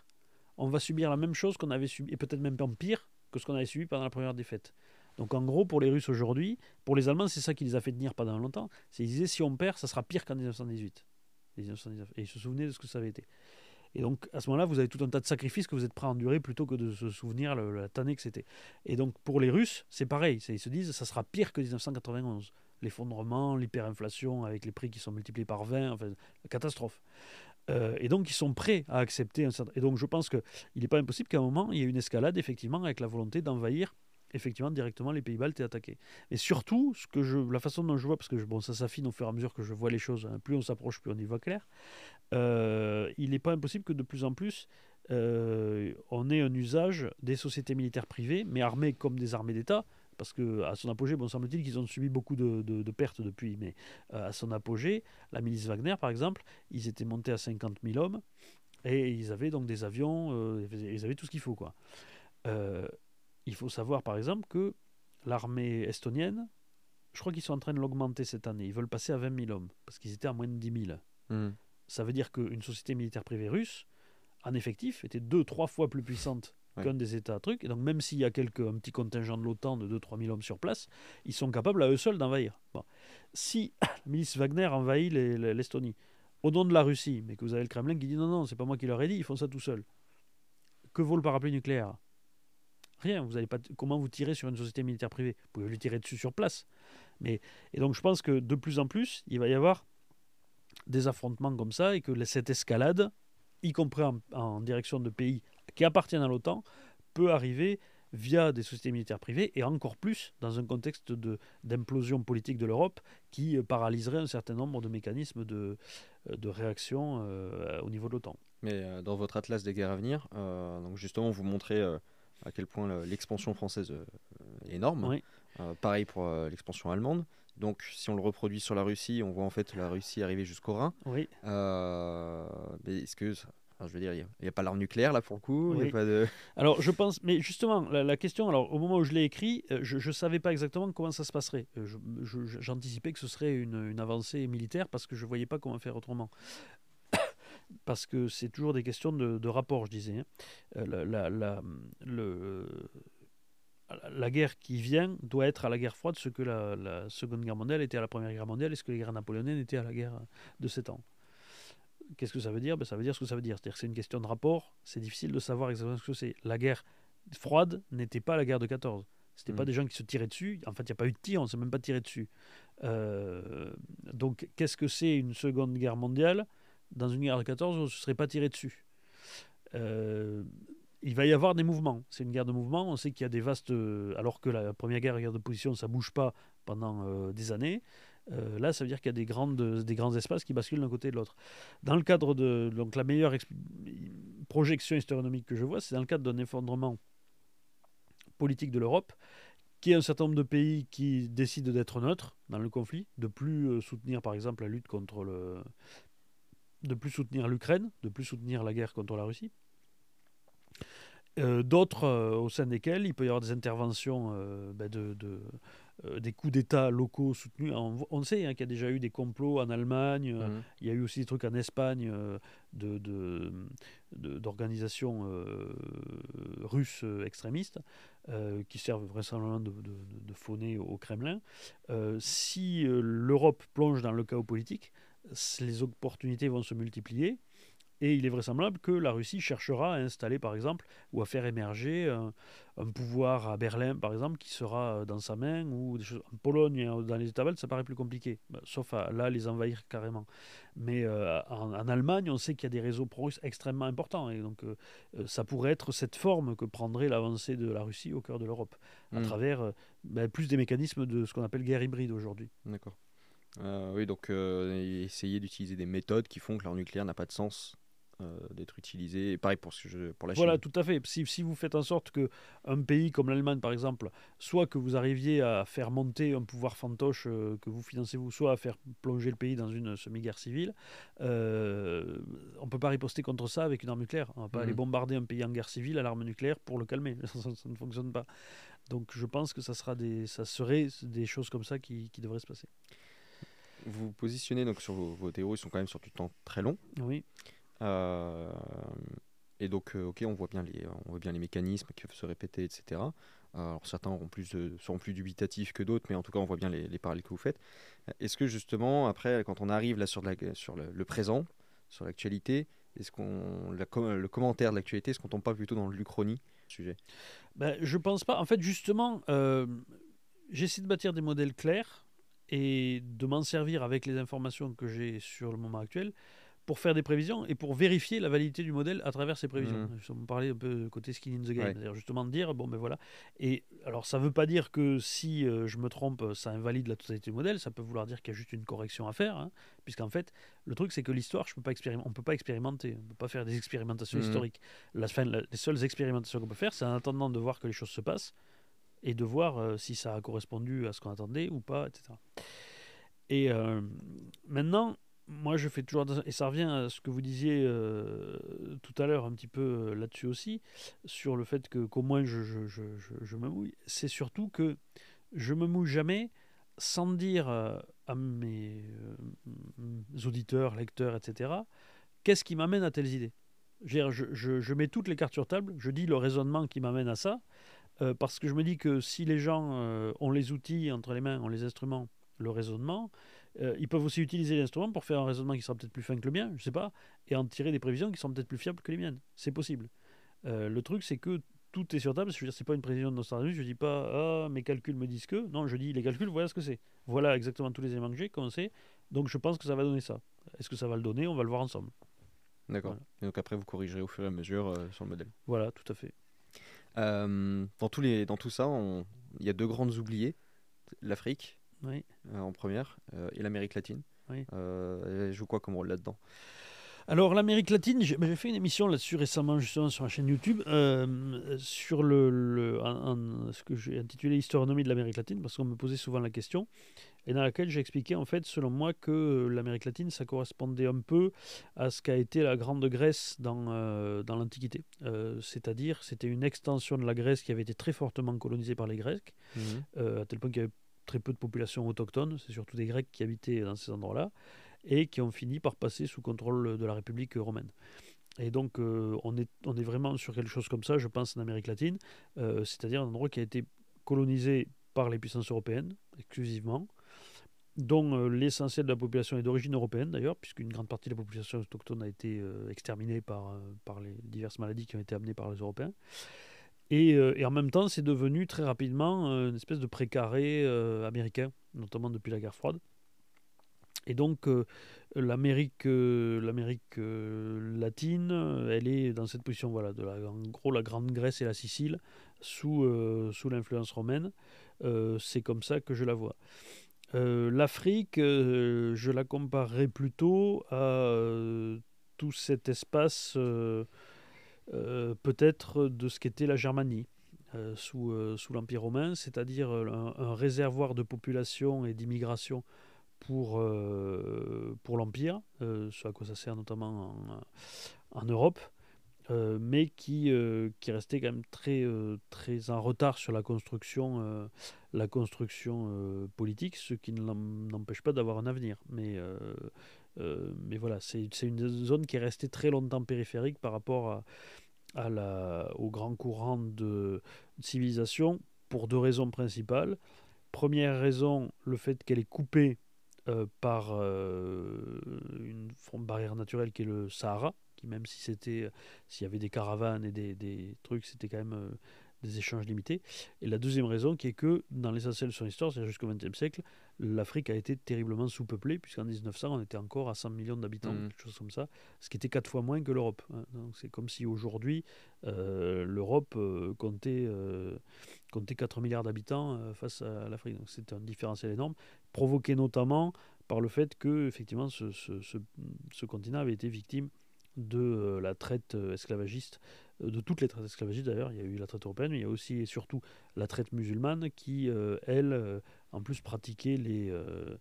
on va subir la même chose qu'on avait subi, et peut-être même pire que ce qu'on avait subi pendant la première défaite. Donc en gros, pour les Russes aujourd'hui, pour les Allemands, c'est ça qui les a fait tenir pendant longtemps. C'est qu'ils disaient si on perd, ça sera pire qu'en 1918. 1919. Et ils se souvenaient de ce que ça avait été. Et donc à ce moment-là, vous avez tout un tas de sacrifices que vous êtes prêts à endurer plutôt que de se souvenir le- la tannée que c'était. Et donc pour les Russes, c'est pareil. Ils se disent ça sera pire que 1991. L'effondrement, l'hyperinflation avec les prix qui sont multipliés par 20, enfin, catastrophe. Euh, et donc ils sont prêts à accepter. Et donc je pense qu'il n'est pas impossible qu'à un moment, il y ait une escalade, effectivement, avec la volonté d'envahir effectivement directement les pays baltes et attaquer. Et surtout, ce que je, la façon dont je vois, parce que bon, ça s'affine au fur et à mesure que je vois les choses, hein, plus on s'approche, plus on y voit clair, euh, il n'est pas impossible que de plus en plus euh, on ait un usage des sociétés militaires privées, mais armées comme des armées d'État, parce que à son apogée, bon, semble-t-il qu'ils ont subi beaucoup de, pertes depuis, mais euh, à son apogée, la milice Wagner, par exemple, ils étaient montés à 50 000 hommes et ils avaient donc des avions, ils avaient tout ce qu'il faut, quoi. Il faut savoir, par exemple, que l'armée estonienne, je crois qu'ils sont en train de l'augmenter cette année. Ils veulent passer à 20 000 hommes parce qu'ils étaient à moins de 10 000. Hmm. Ça veut dire qu'une société militaire privée russe, en effectif, était deux, trois fois plus puissante qu'un des États trucs. Et donc, même s'il y a quelques, un petit contingent de l'OTAN de 2-3 000 hommes sur place, ils sont capables à eux seuls d'envahir. Si la milice Wagner envahit l'Estonie, au nom de la Russie, mais que vous avez le Kremlin qui dit non, non, c'est pas moi qui leur ai dit, ils font ça tout seuls. Que vaut le parapluie nucléaire? Rien. Vous avez pas comment vous tirez sur une société militaire privée? Vous pouvez lui tirer dessus sur place. Mais et donc je pense que de plus en plus, il va y avoir des affrontements comme ça et que cette escalade, y compris en, direction de pays qui appartiennent à l'OTAN, peut arriver via des sociétés militaires privées et encore plus dans un contexte d'implosion politique de l'Europe qui euh, paralyserait un certain nombre de mécanismes de, euh, de réaction euh, au niveau de l'OTAN. Mais dans votre atlas des guerres à venir, donc justement vous montrez à quel point l'expansion française est énorme. pareil pour l'expansion allemande. Donc, si on le reproduit sur la Russie, on voit en fait la Russie arriver jusqu'au Rhin. Oui. Euh, mais est-ce que je veux dire, il n'y a, pas l'arme nucléaire là pour le coup. Alors je pense, mais justement, la, question, alors au moment où je l'ai écrit, euh, je ne savais pas exactement comment ça se passerait. Euh, j'anticipais que ce serait une, avancée militaire parce que je ne voyais pas comment faire autrement. Parce que c'est toujours des questions de, rapport, je disais. Hein. La, la, le, la guerre qui vient doit être à la guerre froide ce que la, Seconde Guerre mondiale était à la Première Guerre mondiale et ce que les guerres napoléoniennes étaient à la guerre de 7 ans. Qu'est-ce que ça veut dire? Ben, Ça veut dire ce que ça veut dire. C'est-à-dire que c'est une question de rapport. C'est difficile de savoir exactement ce que c'est. La guerre froide n'était pas la guerre de 14. C'était n'était pas mm. des gens qui se tiraient dessus. En fait, il n'y a pas eu de tir, on ne s'est même pas tiré dessus. Euh, donc, qu'est-ce que c'est une Seconde Guerre mondiale? Dans une guerre de 14, on ne se serait pas tiré dessus. Euh, il va y avoir des mouvements. C'est une guerre de mouvement. On sait qu'il y a des vastes. Euh, alors que la première guerre, la guerre de position, ça bouge pas pendant euh, des années. Là, ça veut dire qu'il y a des, grandes, des grands espaces qui basculent d'un côté et de l'autre. Dans le cadre de. Donc, la meilleure projection historique que je vois, c'est dans le cadre d'un effondrement politique de l'Europe, qui est un certain nombre de pays qui décident d'être neutres dans le conflit, de plus soutenir, par exemple, la lutte contre le. De plus soutenir l'Ukraine, de plus soutenir la guerre contre la Russie. Euh, d'autres euh, au sein desquels il peut y avoir des interventions euh, ben de, des coups d'État locaux soutenus. On, sait hein, qu'il y a déjà eu des complots en Allemagne, mhm. il y a eu aussi des trucs en Espagne d'organisations russes extrémistes qui servent vraisemblablement de, de, au Kremlin. si l'Europe plonge dans le chaos politique, les opportunités vont se multiplier. Et il est vraisemblable que la Russie cherchera à installer, par exemple, ou à faire émerger un, pouvoir à Berlin, par exemple, qui sera euh, dans sa main, ou des choses. en Pologne, et dans les États baltes, ça paraît plus compliqué, bah, sauf à là les envahir carrément. Mais euh, en, Allemagne, on sait qu'il y a des réseaux pro-russes extrêmement importants, et donc euh, ça pourrait être cette forme que prendrait l'avancée de la Russie au cœur de l'Europe, à hmm. travers bah, plus des mécanismes de ce qu'on appelle guerre hybride aujourd'hui. D'accord. Oui, donc essayer d'utiliser des méthodes qui font que leur nucléaire n'a pas de sens euh, d'être utilisé. Et pareil pour, ce jeu, pour la Chine. Voilà, tout à fait. Si, si vous faites en sorte que un pays comme l'Allemagne, par exemple, soit que vous arriviez à faire monter un pouvoir fantoche euh, que vous financez vous, soit à faire plonger le pays dans une semi-guerre civile, euh, on ne peut pas riposter contre ça avec une arme nucléaire. On ne va pas aller mhm. bombarder un pays en guerre civile à l'arme nucléaire pour le calmer. Ça, ne fonctionne pas. Donc je pense que ça, sera des, ça serait des choses comme ça qui, qui devraient se passer. Vous positionnez donc sur vos, vos théories, sont quand même sur du temps très long. Oui. Euh, et donc, euh, ok, on voit bien les, on voit bien les mécanismes qui peuvent se répéter, etc. Alors certains auront plus de, seront plus dubitatifs que d'autres, mais en tout cas, on voit bien les, les parallèles que vous faites. Est-ce que justement, après, quand on arrive là sur, la, sur le, présent, sur l'actualité, est-ce qu'on le commentaire de l'actualité, est-ce qu'on tombe pas plutôt dans l'Uchronie sujet? Ben, Je pense pas. En fait, justement, euh, j'essaie de bâtir des modèles clairs et de m'en servir avec les informations que j'ai sur le moment actuel pour faire des prévisions et pour vérifier la validité du modèle à travers ces prévisions. Mhm. On parlait un peu côté skin in the game, Ouais. c'est-à-dire justement de dire, bon ben voilà. Et alors ça ne veut pas dire que si euh, je me trompe, ça invalide la totalité du modèle, ça peut vouloir dire qu'il y a juste une correction à faire, hein, puisqu'en fait, le truc c'est que l'histoire, je peux pas expérim- on ne peut pas expérimenter, on ne peut pas faire des expérimentations Mhm. historiques. La, fin, la- les seules expérimentations qu'on peut faire, c'est en attendant de voir que les choses se passent et de voir euh, si ça a correspondu à ce qu'on attendait ou pas, etc. Et euh, maintenant, moi je fais toujours et ça revient à ce que vous disiez euh, tout à l'heure un petit peu là-dessus aussi, sur le fait que qu'au moins je, je, je, je- me mouille, c'est surtout que je me mouille jamais sans dire à mes auditeurs, lecteurs, etc., qu'est-ce qui m'amène à telles idées. Je- je mets toutes les cartes sur table, je dis le raisonnement qui m'amène à ça, euh, parce que je me dis que si les gens euh, ont les outils entre les mains, ont les instruments, le raisonnement, euh, ils peuvent aussi utiliser l'instrument pour faire un raisonnement qui sera peut-être plus fin que le mien, je sais pas, et en tirer des prévisions qui sont peut-être plus fiables que les miennes. C'est possible. Le truc, c'est que tout est sur table. Je veux dire, c'est pas une prévision de Nostradamus. Je dis pas, ah, mes calculs me disent que. Non, je dis, les calculs, voilà ce que c'est. Voilà exactement tous les éléments que j'ai, qu'on sait. Donc, je pense que ça va donner ça. Est-ce que ça va le donner? On va le voir ensemble. D'accord. Voilà. Et donc après, vous corrigerez au fur et à mesure euh, sur le modèle. Voilà, tout à fait. Euh, dans, tous les, dans tout ça, il y a deux grandes oubliées l'Afrique Oui. euh, en première euh, et l'Amérique latine. Oui. Elle joue quoi comme rôle là-dedans? Alors l'Amérique latine, j'ai fait une émission là-dessus récemment justement sur la chaîne YouTube euh, sur le, le- un- un- ce que j'ai intitulé Historionomie de l'Amérique latine parce qu'on me posait souvent la question et dans laquelle j'ai expliqué en fait selon moi que l'Amérique latine ça correspondait un peu à ce qu'a été la Grande Grèce dans, euh, dans l'Antiquité. Euh, C'est-à-dire c'était une extension de la Grèce qui avait été très fortement colonisée par les Grecs euh, à tel point qu'il y avait très peu de population autochtone, c'est surtout des Grecs qui habitaient dans ces endroits-là, et qui ont fini par passer sous contrôle de la République romaine. Et donc euh, on, est, on est vraiment sur quelque chose comme ça, je pense, en Amérique latine, euh, c'est-à-dire un endroit qui a été colonisé par les puissances européennes, exclusivement, dont euh, l'essentiel de la population est d'origine européenne d'ailleurs, puisqu'une grande partie de la population autochtone a été euh, exterminée par, euh, par les diverses maladies qui ont été amenées par les Européens. Et, en même temps, c'est devenu très rapidement une espèce de précaré américain, notamment depuis la guerre froide. Et donc, l'Amérique latine, elle est dans cette position, voilà, en gros, la Grande Grèce et la Sicile, sous, sous l'influence romaine. C'est comme ça que je la vois. Euh, L'Afrique, euh, je la comparerais plutôt à euh, tout cet espace, peut-être de ce qu'était la Germanie. sous, sous l'Empire romain, c'est-à-dire un, réservoir de population et d'immigration pour, pour l'Empire, ce à quoi ça sert notamment en, en Europe, euh, mais qui, euh, qui restait quand même très, euh, très en retard sur la construction, la construction politique, ce qui ne l'em- n'empêche pas d'avoir un avenir. Mais, mais voilà, c'est une zone qui est restée très longtemps périphérique par rapport à, à la, au grand courant de civilisation pour deux raisons principales. Première raison, le fait qu'elle est coupée par une barrière naturelle qui est le Sahara, qui même si c'était s'il y avait des caravanes et des, des trucs, c'était quand même euh, des échanges limités. Et la deuxième raison qui est que dans l'essentiel de son histoire, c'est-à-dire jusqu'au XXe siècle, l'Afrique a été terriblement sous-peuplée, puisqu'en 1900, on était encore à 100 millions d'habitants, Mhm. quelque chose comme ça, ce qui était quatre fois moins que l'Europe. hein. Donc c'est comme si aujourd'hui, euh, l'Europe euh, comptait, euh, comptait 4 milliards d'habitants euh, face à l'Afrique. Donc c'est un différentiel énorme, provoqué notamment par le fait que effectivement ce, ce- ce- ce continent avait été victime de euh, la traite euh, esclavagiste, euh, de toutes les traites esclavagistes d'ailleurs. Il y a eu la traite européenne, mais il y a aussi et surtout la traite musulmane qui, euh, elle, en plus pratiquait les, euh,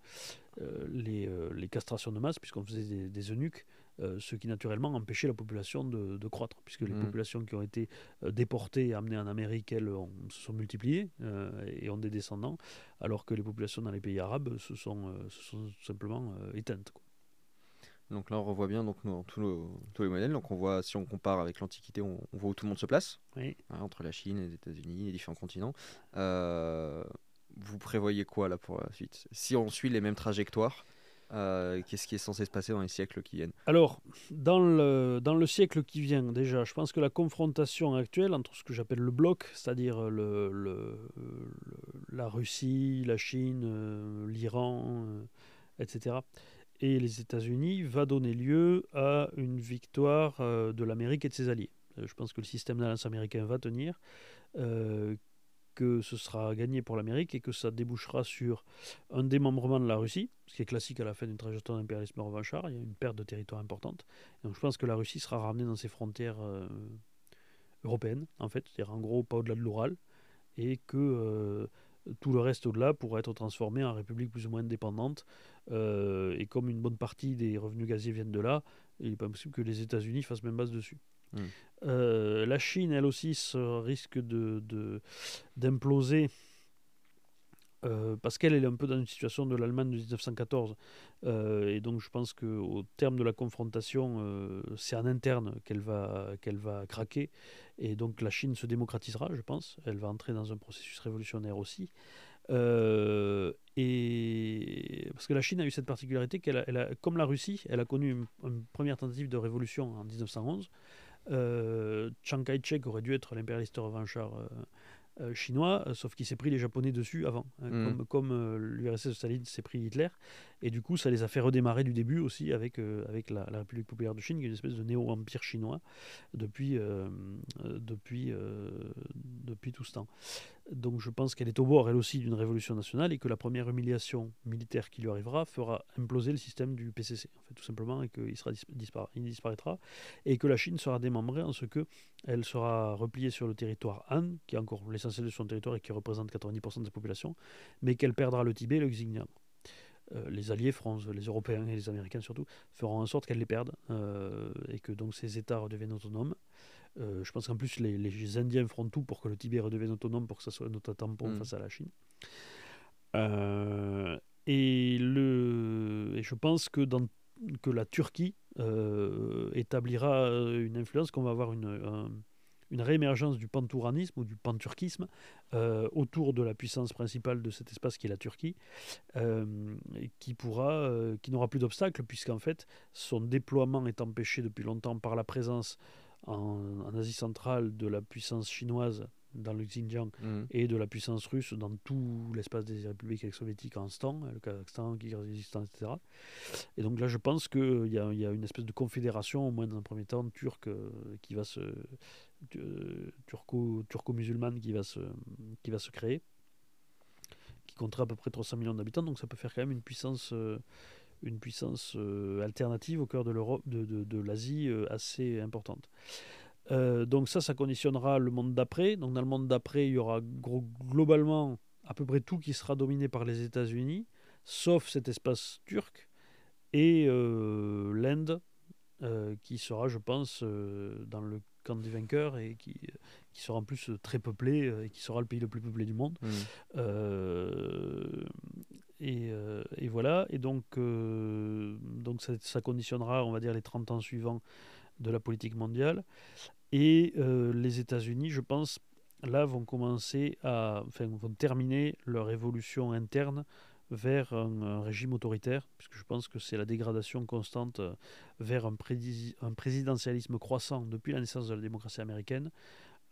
les, les castrations de masse, puisqu'on faisait des, des eunuques, euh, ce qui naturellement empêchait la population de, de croître, puisque les Mhm. populations qui ont été déportées et amenées en Amérique, elles, ont- se sont multipliées et ont des descendants, alors que les populations dans les pays arabes se sont, se sont simplement éteintes. quoi. Donc là, on revoit bien donc, nos- tous, nos- tous les modèles. Donc on voit, si on compare avec l'Antiquité, on, on voit où tout le monde se place, Oui. hein, entre la Chine, les États-Unis, les différents continents. Euh, vous prévoyez quoi là pour la suite? Si on suit les mêmes trajectoires, euh, qu'est-ce qui est censé se passer dans les siècles qui viennent? Alors, dans le, dans le siècle qui vient, déjà, je pense que la confrontation actuelle entre ce que j'appelle le bloc, c'est-à-dire le, le- le- la Russie, la Chine, euh, l'Iran, etc., et les États-Unis va donner lieu à une victoire de l'Amérique et de ses alliés. je pense que le système d'alliance américain va tenir, que ce sera gagné pour l'Amérique et que ça débouchera sur un démembrement de la Russie, ce qui est classique à la fin d'une trajectoire d'impérialisme revanchard. Il y a une perte de territoire importante. donc je pense que la Russie sera ramenée dans ses frontières européennes, en fait, c'est-à-dire en gros pas au-delà de l'Oural, et que tout le reste au-delà pourra être transformé en république plus ou moins indépendante. Euh, et comme une bonne partie des revenus gaziers viennent de là, il n'est pas possible que les États-Unis fassent même base dessus. Hmm. Euh, la Chine, elle aussi, risque d'imploser. De, euh, parce qu'elle est un peu dans une situation de l'Allemagne de 1914. et donc je pense qu'au terme de la confrontation, c'est en interne qu'elle va, va craquer. Et donc la Chine se démocratisera, je pense. Elle va entrer dans un processus révolutionnaire aussi. Euh, et parce que la Chine a eu cette particularité qu'elle comme la Russie, elle a connu une, première tentative de révolution en 1911. Euh, Chiang Kai-shek aurait dû être l'impérialiste revanchard euh, chinois, euh, sauf qu'il s'est pris les Japonais dessus avant, hein, mm. comme, comme euh, l'URSS de Staline s'est pris Hitler. Et du coup, ça les a fait redémarrer du début aussi avec, avec la, République populaire de Chine, qui est une espèce de néo-empire chinois depuis, depuis, depuis tout ce temps. Donc je pense qu'elle est au bord, elle aussi, d'une révolution nationale et que la première humiliation militaire qui lui arrivera fera imploser le système du PCC, tout simplement, et qu'il il disparaîtra, et que la Chine sera démembrée en ce que elle sera repliée sur le territoire Han, qui est encore l'essentiel de son territoire et qui représente 90% de sa population, mais qu'elle perdra le Tibet et le Xinjiang. Euh, les alliés, France, les Européens et les Américains surtout, feront en sorte qu'elle les perde euh, et que donc ces États redeviennent autonomes. Euh, je pense qu'en plus, les, Indiens feront tout pour que le Tibet redevienne autonome, pour que ça soit notre tampon mm. face à la Chine. Et, le, et je pense que, dans, que la Turquie euh, établira une influence, qu'on va avoir une, une réémergence du pantouranisme ou du panturquisme autour de la puissance principale de cet espace qui est la Turquie, qui pourra, qui n'aura plus d'obstacles puisqu'en fait son déploiement est empêché depuis longtemps par la présence en, Asie centrale de la puissance chinoise dans le Xinjiang mm. et de la puissance russe dans tout l'espace des républiques soviétiques en ce le Kazakhstan, le Kyrgyzstan, etc. Et donc là, je pense qu'il y, y, a une espèce de confédération, au moins dans un premier temps, turque, euh, qui va se. Euh, turco-musulmane qui, va se, créer, qui comptera à peu près 300 millions d'habitants, donc ça peut faire quand même une puissance. Euh, euh, alternative au cœur de l'Europe, de, l'Asie assez importante. Donc ça, ça conditionnera le monde d'après. Donc dans le monde d'après, il y aura globalement à peu près tout qui sera dominé par les États-Unis, sauf cet espace turc et l'Inde, qui sera, je pense, dans le camp des vainqueurs et qui, qui sera en plus très peuplé et qui sera le pays le plus peuplé du monde. Mmh. Euh, et, voilà, et donc, euh, donc ça, conditionnera, on va dire, les 30 ans suivants de la politique mondiale. Et euh, les États-Unis, je pense, là, vont commencer à, enfin, vont terminer leur évolution interne vers un, régime autoritaire, puisque je pense que c'est la dégradation constante vers un, un, présidentialisme croissant depuis la naissance de la démocratie américaine.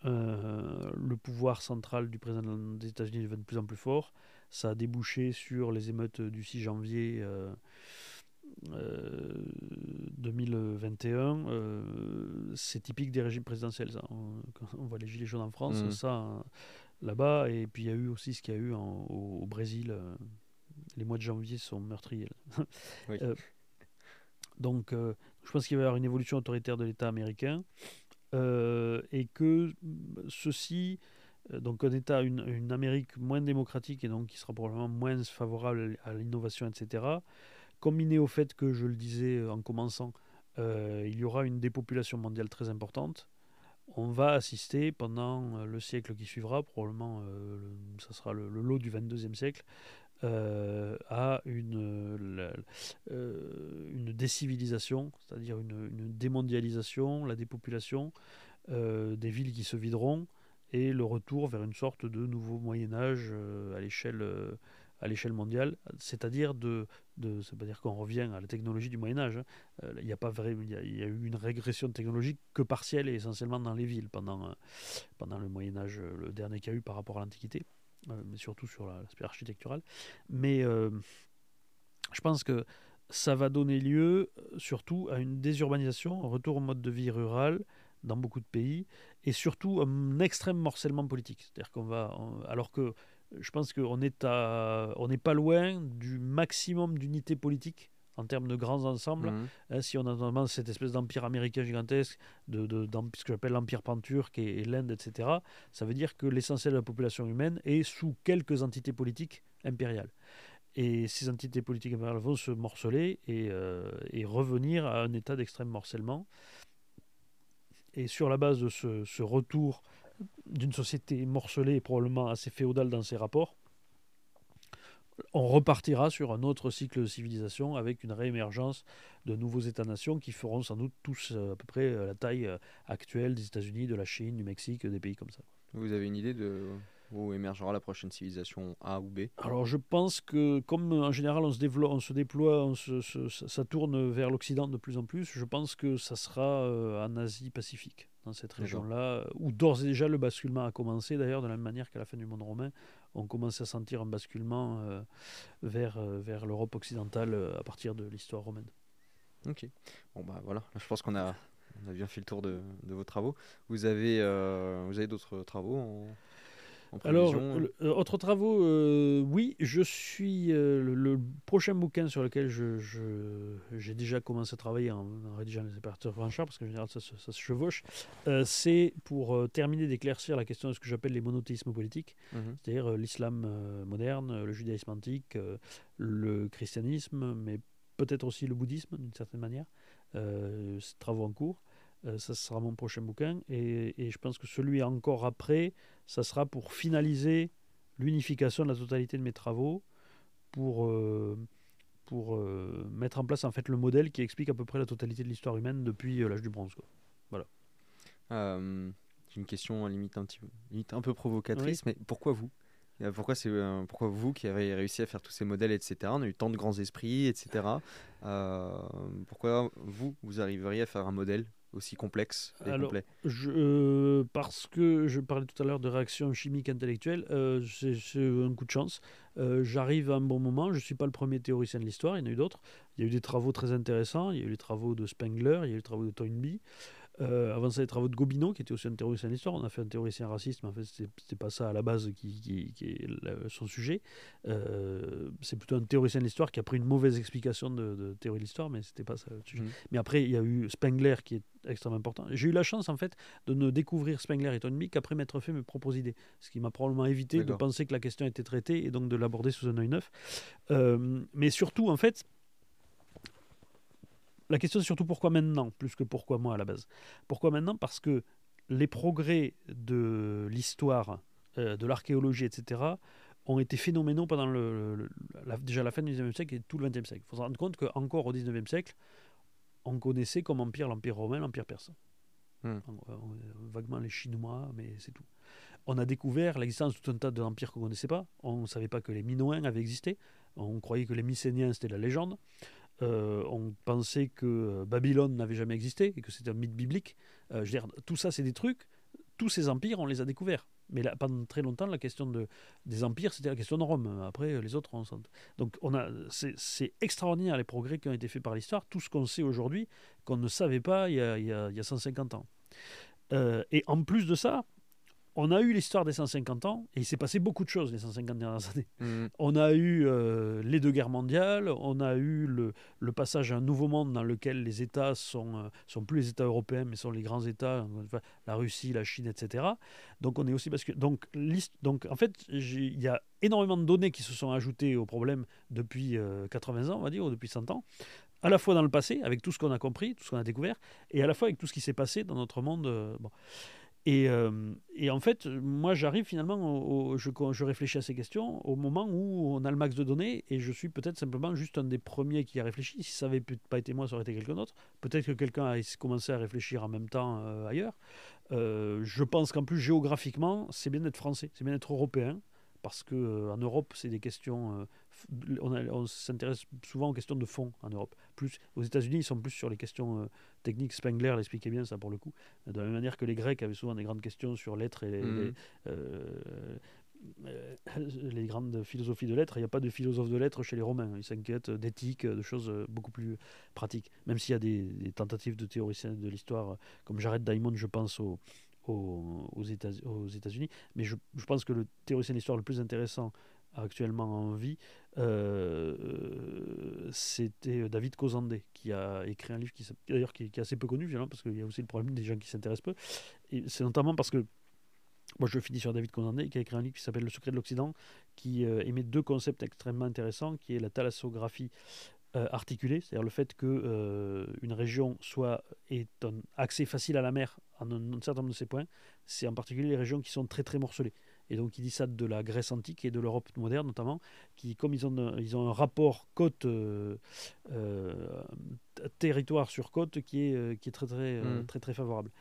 le pouvoir central du président des États-Unis devient de plus en plus fort ça a débouché sur les émeutes du 6 janvier 2021. Euh, euh, euh, c'est typique des régimes présidentiels. On, voit les gilets jaunes en France, mmh. ça là-bas. Et puis il y a eu aussi ce qu'il y a eu au, Brésil. Les mois de janvier sont meurtriers. donc je pense qu'il va y avoir une évolution autoritaire de l'État américain. et que ceci euh, donc un État, une, une, Amérique moins démocratique et donc qui sera probablement moins favorable à l'innovation, etc., combiné au fait que, je le disais euh, en commençant, euh, il y aura une dépopulation mondiale très importante, on va assister pendant le siècle qui suivra, probablement ça sera le, lot du 22e siècle, à une, une décivilisation, c'est-à-dire une, démondialisation, la dépopulation, des villes qui se videront, et le retour vers une sorte de nouveau Moyen Âge euh, à l'échelle euh, à l'échelle mondiale, c'est-à-dire de, de ça veut dire qu'on revient à la technologie du Moyen Âge. Hein. Euh, il n'y a pas vrai, il y, a eu une régression technologique que partielle et essentiellement dans les villes pendant pendant le Moyen Âge, le dernier qu'il y a eu par rapport à l'Antiquité, mais surtout sur l'aspect architectural. Mais je pense que ça va donner lieu surtout à une désurbanisation, un retour au mode de vie rural dans beaucoup de pays, et surtout un extrême morcellement politique. C'est-à-dire qu'on va, alors que je pense qu'on est à, on n'est pas loin du maximum d'unité politique en termes de grands ensembles. Mmh. Hein, si on a notamment cette espèce d'empire américain gigantesque, de, de, ce que j'appelle l'empire panturque et, l'Inde, etc., ça veut dire que l'essentiel de la population humaine est sous quelques entités politiques impériales. Et ces entités politiques impériales vont se morceler et, euh, et revenir à un état d'extrême morcellement. Et sur la base de ce, ce retour d'une société morcelée et probablement assez féodale dans ses rapports, on repartira sur un autre cycle de civilisation avec une réémergence de nouveaux États-nations qui feront sans doute tous euh, à peu près euh, la taille euh, actuelle des États-Unis, de la Chine, du Mexique, des pays comme ça. Vous avez une idée de où émergera la prochaine civilisation A ou B? Alors je pense que comme en général on se, développe, on se déploie, on se, ça tourne vers l'Occident de plus en plus, je pense que ça sera en Asie-Pacifique, dans cette région-là, où d'ores et déjà le basculement a commencé d'ailleurs de la même manière qu'à la fin du monde romain on commence à sentir un basculement euh, vers, euh, vers l'Europe occidentale euh, à partir de l'histoire romaine. Ok. Bon bah voilà, je pense qu'on a, on a bien fait le tour de, de vos travaux. Vous avez, vous avez d'autres travaux. Alors, euh, autres travaux, euh, oui, je suis euh, le, prochain bouquin sur lequel j'ai je, déjà commencé à travailler en, rédigeant les opérateurs franchard, parce qu'en général ça, se chevauche, c'est pour terminer d'éclaircir la question de ce que j'appelle les monothéismes politiques, mhm. c'est-à-dire l'islam moderne, le judaïsme antique, le christianisme, mais peut-être aussi le bouddhisme d'une certaine manière. c'est travaux en cours. Ça sera mon prochain bouquin. Et, et, je pense que celui encore après ça sera pour finaliser l'unification de la totalité de mes travaux, pour, euh, pour euh, mettre en place en fait le modèle qui explique à peu près la totalité de l'histoire humaine depuis euh, l'âge du bronze. Quoi. Voilà. J'ai une question limite un, petit, limite un peu provocatrice, mais pourquoi vous? Pourquoi, c'est, pourquoi vous qui avez réussi à faire tous ces modèles, etc., on a eu tant de grands esprits, etc., pourquoi vous, vous arriveriez à faire un modèle? Aussi complexe et complet je, euh, Parce que je parlais tout à l'heure de réaction chimique intellectuelle, euh, c'est un coup de chance. Euh, j'arrive à un bon moment, je ne suis pas le premier théoricien de l'histoire, il y en a eu d'autres. Il y a eu des travaux très intéressants, il y a eu les travaux de Spengler, il y a eu les travaux de Toynbee. Euh, avant ça, les travaux de Gobineau, qui était aussi un théoricien de l'histoire. On a fait un théoricien raciste, mais en fait, c'était pas ça à la base qui, est son sujet. Euh, c'est plutôt un théoricien de l'histoire qui a pris une mauvaise explication de, théorie de l'histoire, mais c'était pas ça le sujet. Mmh. Mais après, il y a eu Spengler qui est extrêmement important. J'ai eu la chance, en fait, de ne découvrir Spengler et qu'après m'être fait mes propres idées. Ce qui m'a probablement évité de penser que la question était traitée et donc de l'aborder sous un œil neuf. Euh, mais surtout, en fait, la question c'est surtout pourquoi maintenant, plus que pourquoi moi à la base. Pourquoi maintenant? Parce que les progrès de l'histoire, euh, de l'archéologie, etc., ont été phénoménaux pendant le, déjà la fin du XIXe siècle et tout le XXe siècle. Il faut se rendre compte qu'encore au XIXe siècle, on connaissait comme empire l'empire romain, l'empire perse. Hmm. Euh, vaguement les Chinois, mais c'est tout. On a découvert l'existence de tout un tas d'empires qu'on ne connaissait pas. On ne savait pas que les Minoens avaient existé. On croyait que les Mycéniens, c'était la légende. Euh, on pensait que euh, Babylone n'avait jamais existé et que c'était un mythe biblique. Euh, je veux dire, tout ça, c'est des trucs. Tous ces empires, on les a découverts. Mais là, pendant très longtemps, la question de, des empires, c'était la question de Rome. Après, les autres, on Donc, on a, c'est, extraordinaire les progrès qui ont été faits par l'histoire. Tout ce qu'on sait aujourd'hui, qu'on ne savait pas il y a, il y a 150 ans. et en plus de ça, on a eu l'histoire des 150 ans, et il s'est passé beaucoup de choses les 150 dernières années. Mm. On a eu euh, les deux guerres mondiales, on a eu le, passage à un nouveau monde dans lequel les États sont, euh, sont plus les États européens, mais sont les grands États, la Russie, la Chine, etc. Donc on est aussi parce que donc, donc en fait il y a énormément de données qui se sont ajoutées au problème depuis 80 euh, ans, on va dire, ou depuis 100 ans à la fois dans le passé, avec tout ce qu'on a compris, tout ce qu'on a découvert, et à la fois avec tout ce qui s'est passé dans notre monde. bon. Et, euh, et, en fait, moi, j'arrive finalement, je, je, réfléchis à ces questions au moment où on a le max de données, et je suis peut-être simplement juste un des premiers qui a réfléchi. Si ça n'avait pas été moi, ça aurait été quelqu'un d'autre. Peut-être que quelqu'un a commencé à réfléchir en même temps euh, ailleurs. Euh, je pense qu'en plus, géographiquement, c'est bien d'être français, c'est bien d'être européen, parce qu'en Europe, c'est des questions on, s'intéresse souvent aux questions de fond en Europe. Plus, aux États-Unis, ils sont plus sur les questions euh, techniques. Spengler l'expliquait bien, ça, pour le coup. De la même manière que les Grecs avaient souvent des grandes questions sur l'être et, mhm. euh, les grandes philosophies de lettres, il n'y a pas de philosophe de lettres chez les Romains. Ils s'inquiètent d'éthique, de choses beaucoup plus pratiques. Même s'il y a des, tentatives de théoriciens de l'histoire, comme Jared Diamond, je pense aux, aux, États-Unis. Mais je, je, pense que le théoricien de l'histoire le plus intéressant actuellement en vie, euh, c'était David Cosandé qui a écrit un livre qui d'ailleurs qui, est assez peu connu parce qu'il y a aussi le problème des gens qui s'intéressent peu. C'est notamment parce que moi je finis sur David Cosandé qui a écrit un livre qui s'appelle Le secret de l'Occident qui euh, émet deux concepts extrêmement intéressants qui est la thalassographie euh, articulée, c'est-à-dire le fait que une région soit ait un accès facile à la mer en un, un certain nombre de ses points, c'est en particulier les régions qui sont très très morcelées. Et donc il dit ça de la Grèce antique et de l'Europe moderne notamment, qui comme ils ont, ils ont un rapport côte euh, euh, territoire sur côte qui est, euh, qui est très très, mm. très très favorable.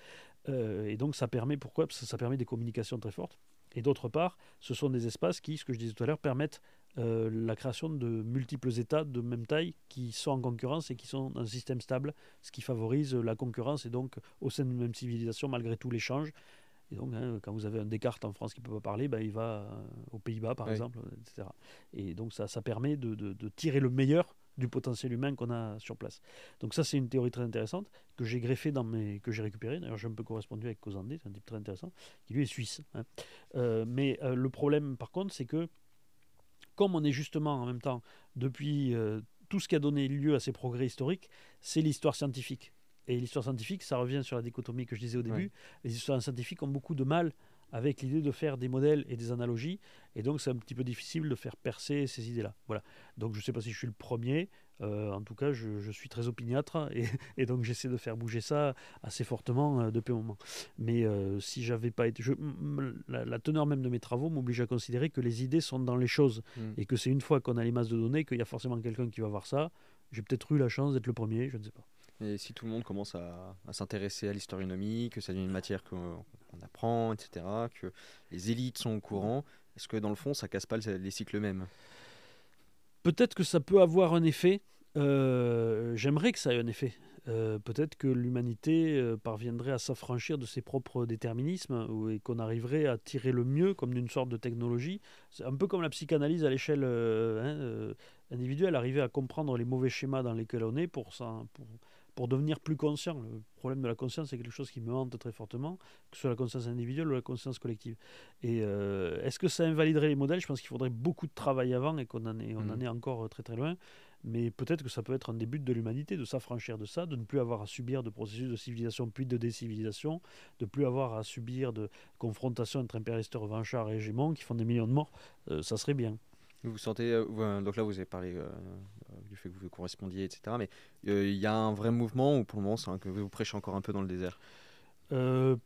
et donc ça permet pourquoi? Parce que ça permet des communications très fortes. Et d'autre part, ce sont des espaces qui, ce que je disais tout à l'heure, permettent la création de multiples États de même taille qui sont en concurrence et qui sont dans un système stable, ce qui favorise la concurrence et donc au sein d'une même civilisation, malgré tout l'échange, et donc, hein, quand vous avez un Descartes en France qui ne peut pas parler, ben, il va euh, aux Pays-Bas, par exemple, etc. Et donc, ça, ça permet de, de, tirer le meilleur du potentiel humain qu'on a sur place. Donc ça, c'est une théorie très intéressante que j'ai greffée dans mes... que j'ai récupérée. D'ailleurs, j'ai un peu correspondu avec Cosandé, c'est un type très intéressant, qui lui est suisse. Hein. Euh, mais euh, le problème, par contre, c'est que comme on est justement en même temps, depuis tout ce qui a donné lieu à ces progrès historiques, c'est l'histoire scientifique. Et l'histoire scientifique, ça revient sur la dichotomie que je disais au début. Les histoires scientifiques ont beaucoup de mal avec l'idée de faire des modèles et des analogies. Et donc, c'est un petit peu difficile de faire percer ces idées-là. Voilà. Donc, je ne sais pas si je suis le premier. Euh, en tout cas, je, suis très opiniâtre et, donc j'essaie de faire bouger ça assez fortement euh, depuis un moment. Mais euh, si j'avais pas été, la, teneur même de mes travaux m'oblige à considérer que les idées sont dans les choses hmm. et que c'est une fois qu'on a les masses de données qu'il y a forcément quelqu'un qui va voir ça. J'ai peut-être eu la chance d'être le premier, je ne sais pas. Et si tout le monde commence à, s'intéresser à l'historionomie, que ça devient une matière qu'on apprend, etc., que les élites sont au courant, est-ce que dans le fond, ça casse pas les cycles mêmes? Peut-être que ça peut avoir un effet. Euh, j'aimerais que ça ait un effet. Euh, peut-être que l'humanité euh, parviendrait à s'affranchir de ses propres déterminismes et qu'on arriverait à tirer le mieux comme d'une sorte de technologie. C'est un peu comme la psychanalyse à l'échelle hein, individuelle, arriver à comprendre les mauvais schémas dans lesquels on est pour, ça, pour, pour devenir plus conscient. Le problème de la conscience, c'est quelque chose qui me hante très fortement, que ce soit la conscience individuelle ou la conscience collective. Et euh, est-ce que ça invaliderait les modèles? Je pense qu'il faudrait beaucoup de travail avant et qu'on en est, on en mmh. est encore très très loin. Mais peut-être que ça peut être un début de l'humanité, de s'affranchir de ça, de ne plus avoir à subir de processus de civilisation puis de décivilisation, de plus avoir à subir de confrontations entre impérialistes revanchards et hégémons qui font des millions de morts. Euh, ça serait bien. Vous sentez, euh, donc là vous avez parlé euh, du fait que vous correspondiez, etc. Mais euh, il y a un vrai mouvement ou pour le moment c'est que vous prêchez encore un peu dans le désert?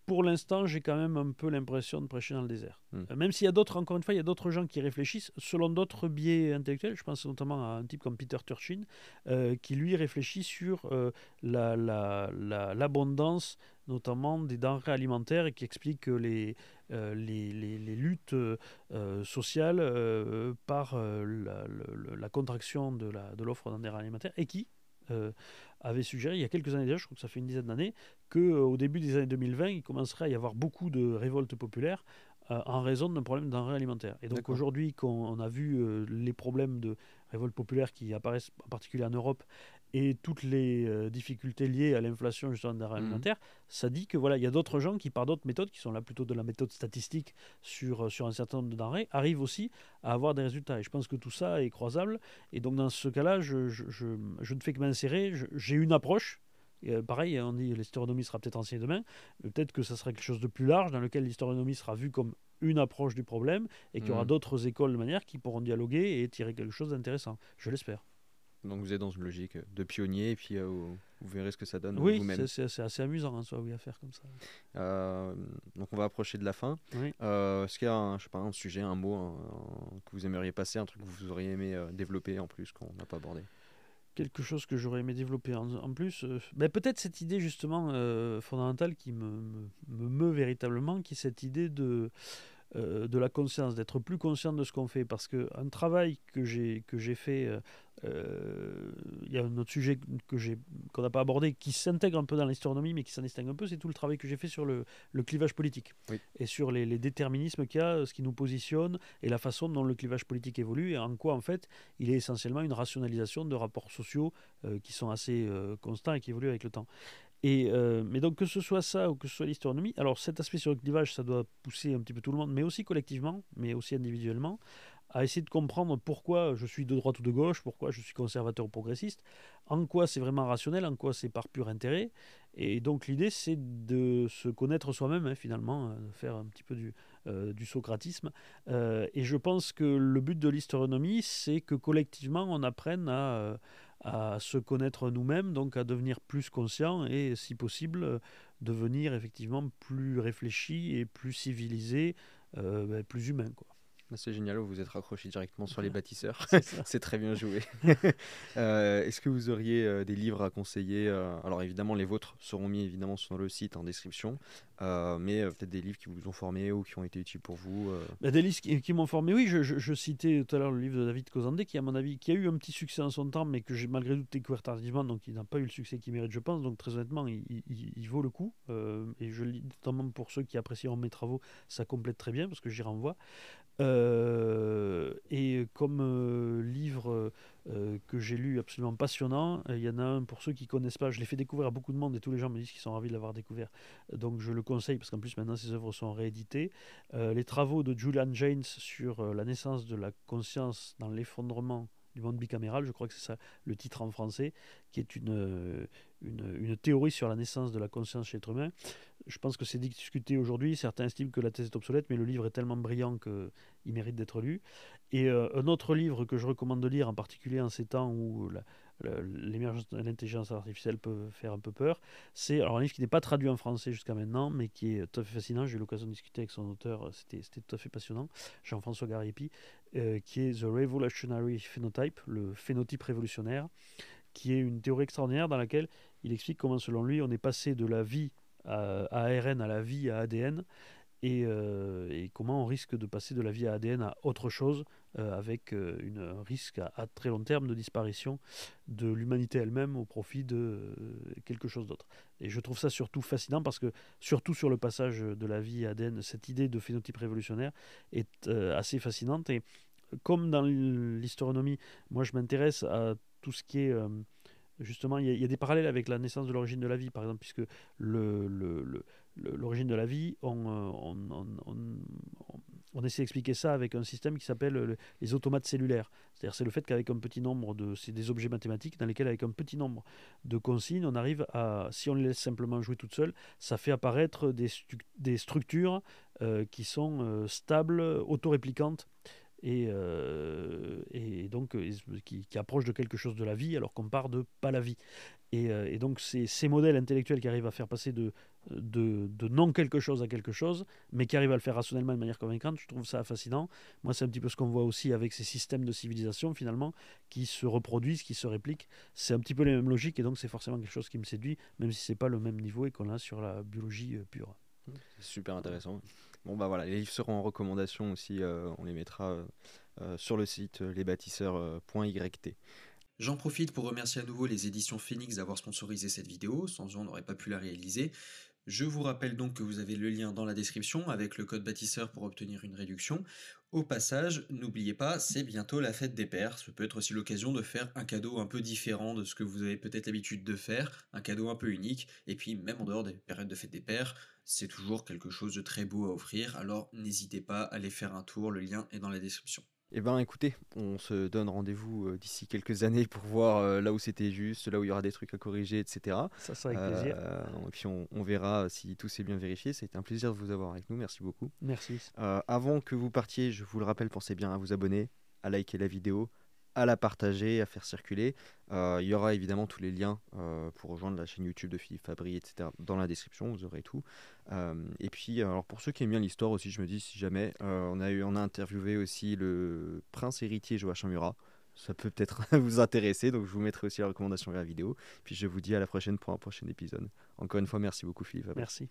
Pour l'instant, j'ai quand même un peu l'impression de prêcher dans le désert. Hmm. même s'il y a d'autres, encore une fois, il y a d'autres gens qui réfléchissent selon d'autres biais intellectuels. Je pense notamment à un type comme Peter Turchin, qui lui réfléchit sur l'abondance, la, notamment des denrées alimentaires, et qui explique que les, euh, les, les, luttes euh, sociales euh, par la, contraction de l'offre de denrées alimentaires et qui avait suggéré il y a quelques années déjà, je crois que ça fait une dizaine d'années, qu'au début des années 2020, il commencerait à y avoir beaucoup de révoltes populaires en raison d'un problème de denrées alimentaires. Et donc aujourd'hui, quand on a vu les problèmes de révoltes populaires qui apparaissent en particulier en Europe et toutes les euh, difficultés liées à l'inflation justement des mmh. alimentaires, ça dit que voilà, il y a d'autres gens qui, par d'autres méthodes, qui sont là plutôt de la méthode statistique sur, euh, sur un certain nombre de denrées, arrivent aussi à avoir des résultats. Et je pense que tout ça est croisable. Et donc dans ce cas-là, je, je, je, ne fais que m'insérer. J'ai une approche. Et, euh, pareil, on dit l'historionomie sera peut-être ancien demain. Peut-être que ça sera quelque chose de plus large dans lequel l'historionomie sera vue comme une approche du problème et qu'il y aura mmh. d'autres écoles de manière qui pourront dialoguer et tirer quelque chose d'intéressant. Je l'espère. Donc vous êtes dans une logique de pionnier et puis euh, vous, verrez ce que ça donne oui, vous-même. c'est assez amusant, hein, soit oui, à faire comme ça. Euh, donc on va approcher de la fin. Euh, est-ce qu'il y a un, je sais pas, un sujet, un mot que vous aimeriez passer, un truc que vous auriez aimé développer en plus qu'on n'a pas abordé? Quelque chose que j'aurais aimé développer en, plus. Ben peut-être cette idée justement fondamentale qui me, me, meut véritablement, qui est cette idée de de la conscience, d'être plus conscient de ce qu'on fait. Parce qu'un travail que j'ai fait il y a un autre sujet que j'ai qu'on n'a pas abordé qui s'intègre un peu dans l'historionomie mais qui s'en distingue un peu, c'est tout le travail que j'ai fait sur le, clivage politique et sur les, déterminismes qu'il y a, ce qui nous positionne et la façon dont le clivage politique évolue et en quoi en fait il est essentiellement une rationalisation de rapports sociaux qui sont assez constants et qui évoluent avec le temps. Et, mais donc que ce soit ça ou que ce soit l'historionomie, alors cet aspect sur le clivage, ça doit pousser un petit peu tout le monde, mais aussi collectivement, mais aussi individuellement, à essayer de comprendre pourquoi je suis de droite ou de gauche, pourquoi je suis conservateur ou progressiste, en quoi c'est vraiment rationnel, en quoi c'est par pur intérêt. Et donc l'idée, c'est de se connaître soi-même, hein, finalement, euh, faire un petit peu du, euh, socratisme. Euh, et je pense que le but de l'historionomie, c'est que collectivement, on apprenne à, à se connaître nous-mêmes, donc à devenir plus conscient et, si possible, devenir effectivement plus réfléchi et plus civilisé, ben, plus humain. Quoi. Ah, c'est génial, vous vous êtes raccroché directement sur les bâtisseurs. c'est très bien joué. Euh, est-ce que vous auriez euh, des livres à conseiller euh, Alors évidemment, les vôtres seront mis évidemment sur le site en description, mais peut-être des livres qui vous ont formé ou qui ont été utiles pour vous. Bah, des livres qui, m'ont formé, oui. Je, citais tout à l'heure le livre de David Cosandé, qui à mon avis, qui a eu un petit succès en son temps, mais que j'ai malgré tout découvert tardivement, donc il n'a pas eu le succès qu'il mérite, je pense. Donc très honnêtement, il, vaut le coup. et je lis notamment pour ceux qui apprécieront mes travaux, ça complète très bien parce que j'y renvoie. Euh, et comme euh, livre euh, que j'ai lu absolument passionnant, il y en a un pour ceux qui connaissent pas, je l'ai fait découvrir à beaucoup de monde et tous les gens me disent qu'ils sont ravis de l'avoir découvert. Donc je le conseille parce qu'en plus maintenant ces œuvres sont rééditées. les travaux de Julian James sur la naissance de la conscience dans l'effondrement du monde bicaméral, je crois que c'est ça le titre en français, qui est une, une, théorie sur la naissance de la conscience chez l'être humain. Je pense que c'est discuté aujourd'hui. Certains estiment que la thèse est obsolète, mais le livre est tellement brillant qu'il mérite d'être lu. Et euh, un autre livre que je recommande de lire, en particulier en ces temps où l'émergence de l'intelligence artificielle peut faire un peu peur, c'est un livre qui n'est pas traduit en français jusqu'à maintenant, mais qui est tout à fait fascinant. J'ai eu l'occasion de discuter avec son auteur, c'était tout à fait passionnant, Jean-François Garipi, euh, qui est The Revolutionary Phenotype, le phénotype révolutionnaire, qui est une théorie extraordinaire dans laquelle il explique comment, selon lui, on est passé de la vie à ARN à la vie à ADN euh, et, comment on risque de passer de la vie à ADN à autre chose euh, avec euh, un risque à, très long terme de disparition de l'humanité elle-même au profit de quelque chose d'autre. Et je trouve ça surtout fascinant parce que, surtout sur le passage de la vie à ADN, cette idée de phénotype révolutionnaire est assez fascinante. Et comme dans l'historionomie, moi je m'intéresse à tout ce qui est justement, il y, a des parallèles avec la naissance de l'origine de la vie, par exemple, puisque l'origine de la vie, on, essaie d'expliquer ça avec un système qui s'appelle les automates cellulaires. C'est-à-dire, c'est le fait qu'avec un petit nombre de. C'est des objets mathématiques dans lesquels, avec un petit nombre de consignes, on arrive à. Si on les laisse simplement jouer toutes seules, ça fait apparaître des, structures euh, qui sont euh, stables, autoréplicantes et, euh, et donc euh, qui, qui, approche de quelque chose de la vie alors qu'on part de pas la vie. Et, euh, et donc ces modèles intellectuels qui arrivent à faire passer de, non quelque chose à quelque chose, mais qui arrivent à le faire rationnellement de manière convaincante, je trouve ça fascinant. Moi c'est un petit peu ce qu'on voit aussi avec ces systèmes de civilisation finalement qui se reproduisent, qui se répliquent. C'est un petit peu les mêmes logiques et donc c'est forcément quelque chose qui me séduit, même si c'est pas le même niveau et qu'on a sur la biologie pure. Super intéressant. Bon, bah voilà, les livres seront en recommandation aussi. Euh, on les mettra euh, euh, sur le site lesbâtisseurs.yt. J'en profite pour remercier à nouveau les éditions Phoenix d'avoir sponsorisé cette vidéo. Sans eux, on n'aurait pas pu la réaliser. Je vous rappelle donc que vous avez le lien dans la description avec le code bâtisseur pour obtenir une réduction. Au passage, n'oubliez pas, c'est bientôt la fête des pères. Ce peut être aussi l'occasion de faire un cadeau un peu différent de ce que vous avez peut-être l'habitude de faire, un cadeau un peu unique. Et puis, même en dehors des périodes de fête des pères, c'est toujours quelque chose de très beau à offrir. Alors, n'hésitez pas à aller faire un tour. Le lien est dans la description. Eh bien écoutez, on se donne rendez-vous euh, d'ici quelques années pour voir euh, là où c'était juste, là où il y aura des trucs à corriger, etc. Ça sera avec plaisir. Euh, et puis on, verra si tout s'est bien vérifié. C'était un plaisir de vous avoir avec nous. Merci beaucoup. Merci. avant que vous partiez, je vous le rappelle, pensez bien à vous abonner, à liker la vidéo, à la partager, à faire circuler. Euh, il y aura évidemment tous les liens euh, pour rejoindre la chaîne YouTube de Philippe Fabry, etc. dans la description, vous aurez tout. Euh, et puis, alors pour ceux qui aiment bien l'histoire aussi, je me dis si jamais, on, a eu, on a interviewé aussi le prince héritier Joachim Murat. Ça peut peut-être vous intéresser, donc je vous mettrai aussi la recommandation vers la vidéo. Puis je vous dis à la prochaine pour un prochain épisode. Encore une fois, merci beaucoup Philippe. Merci.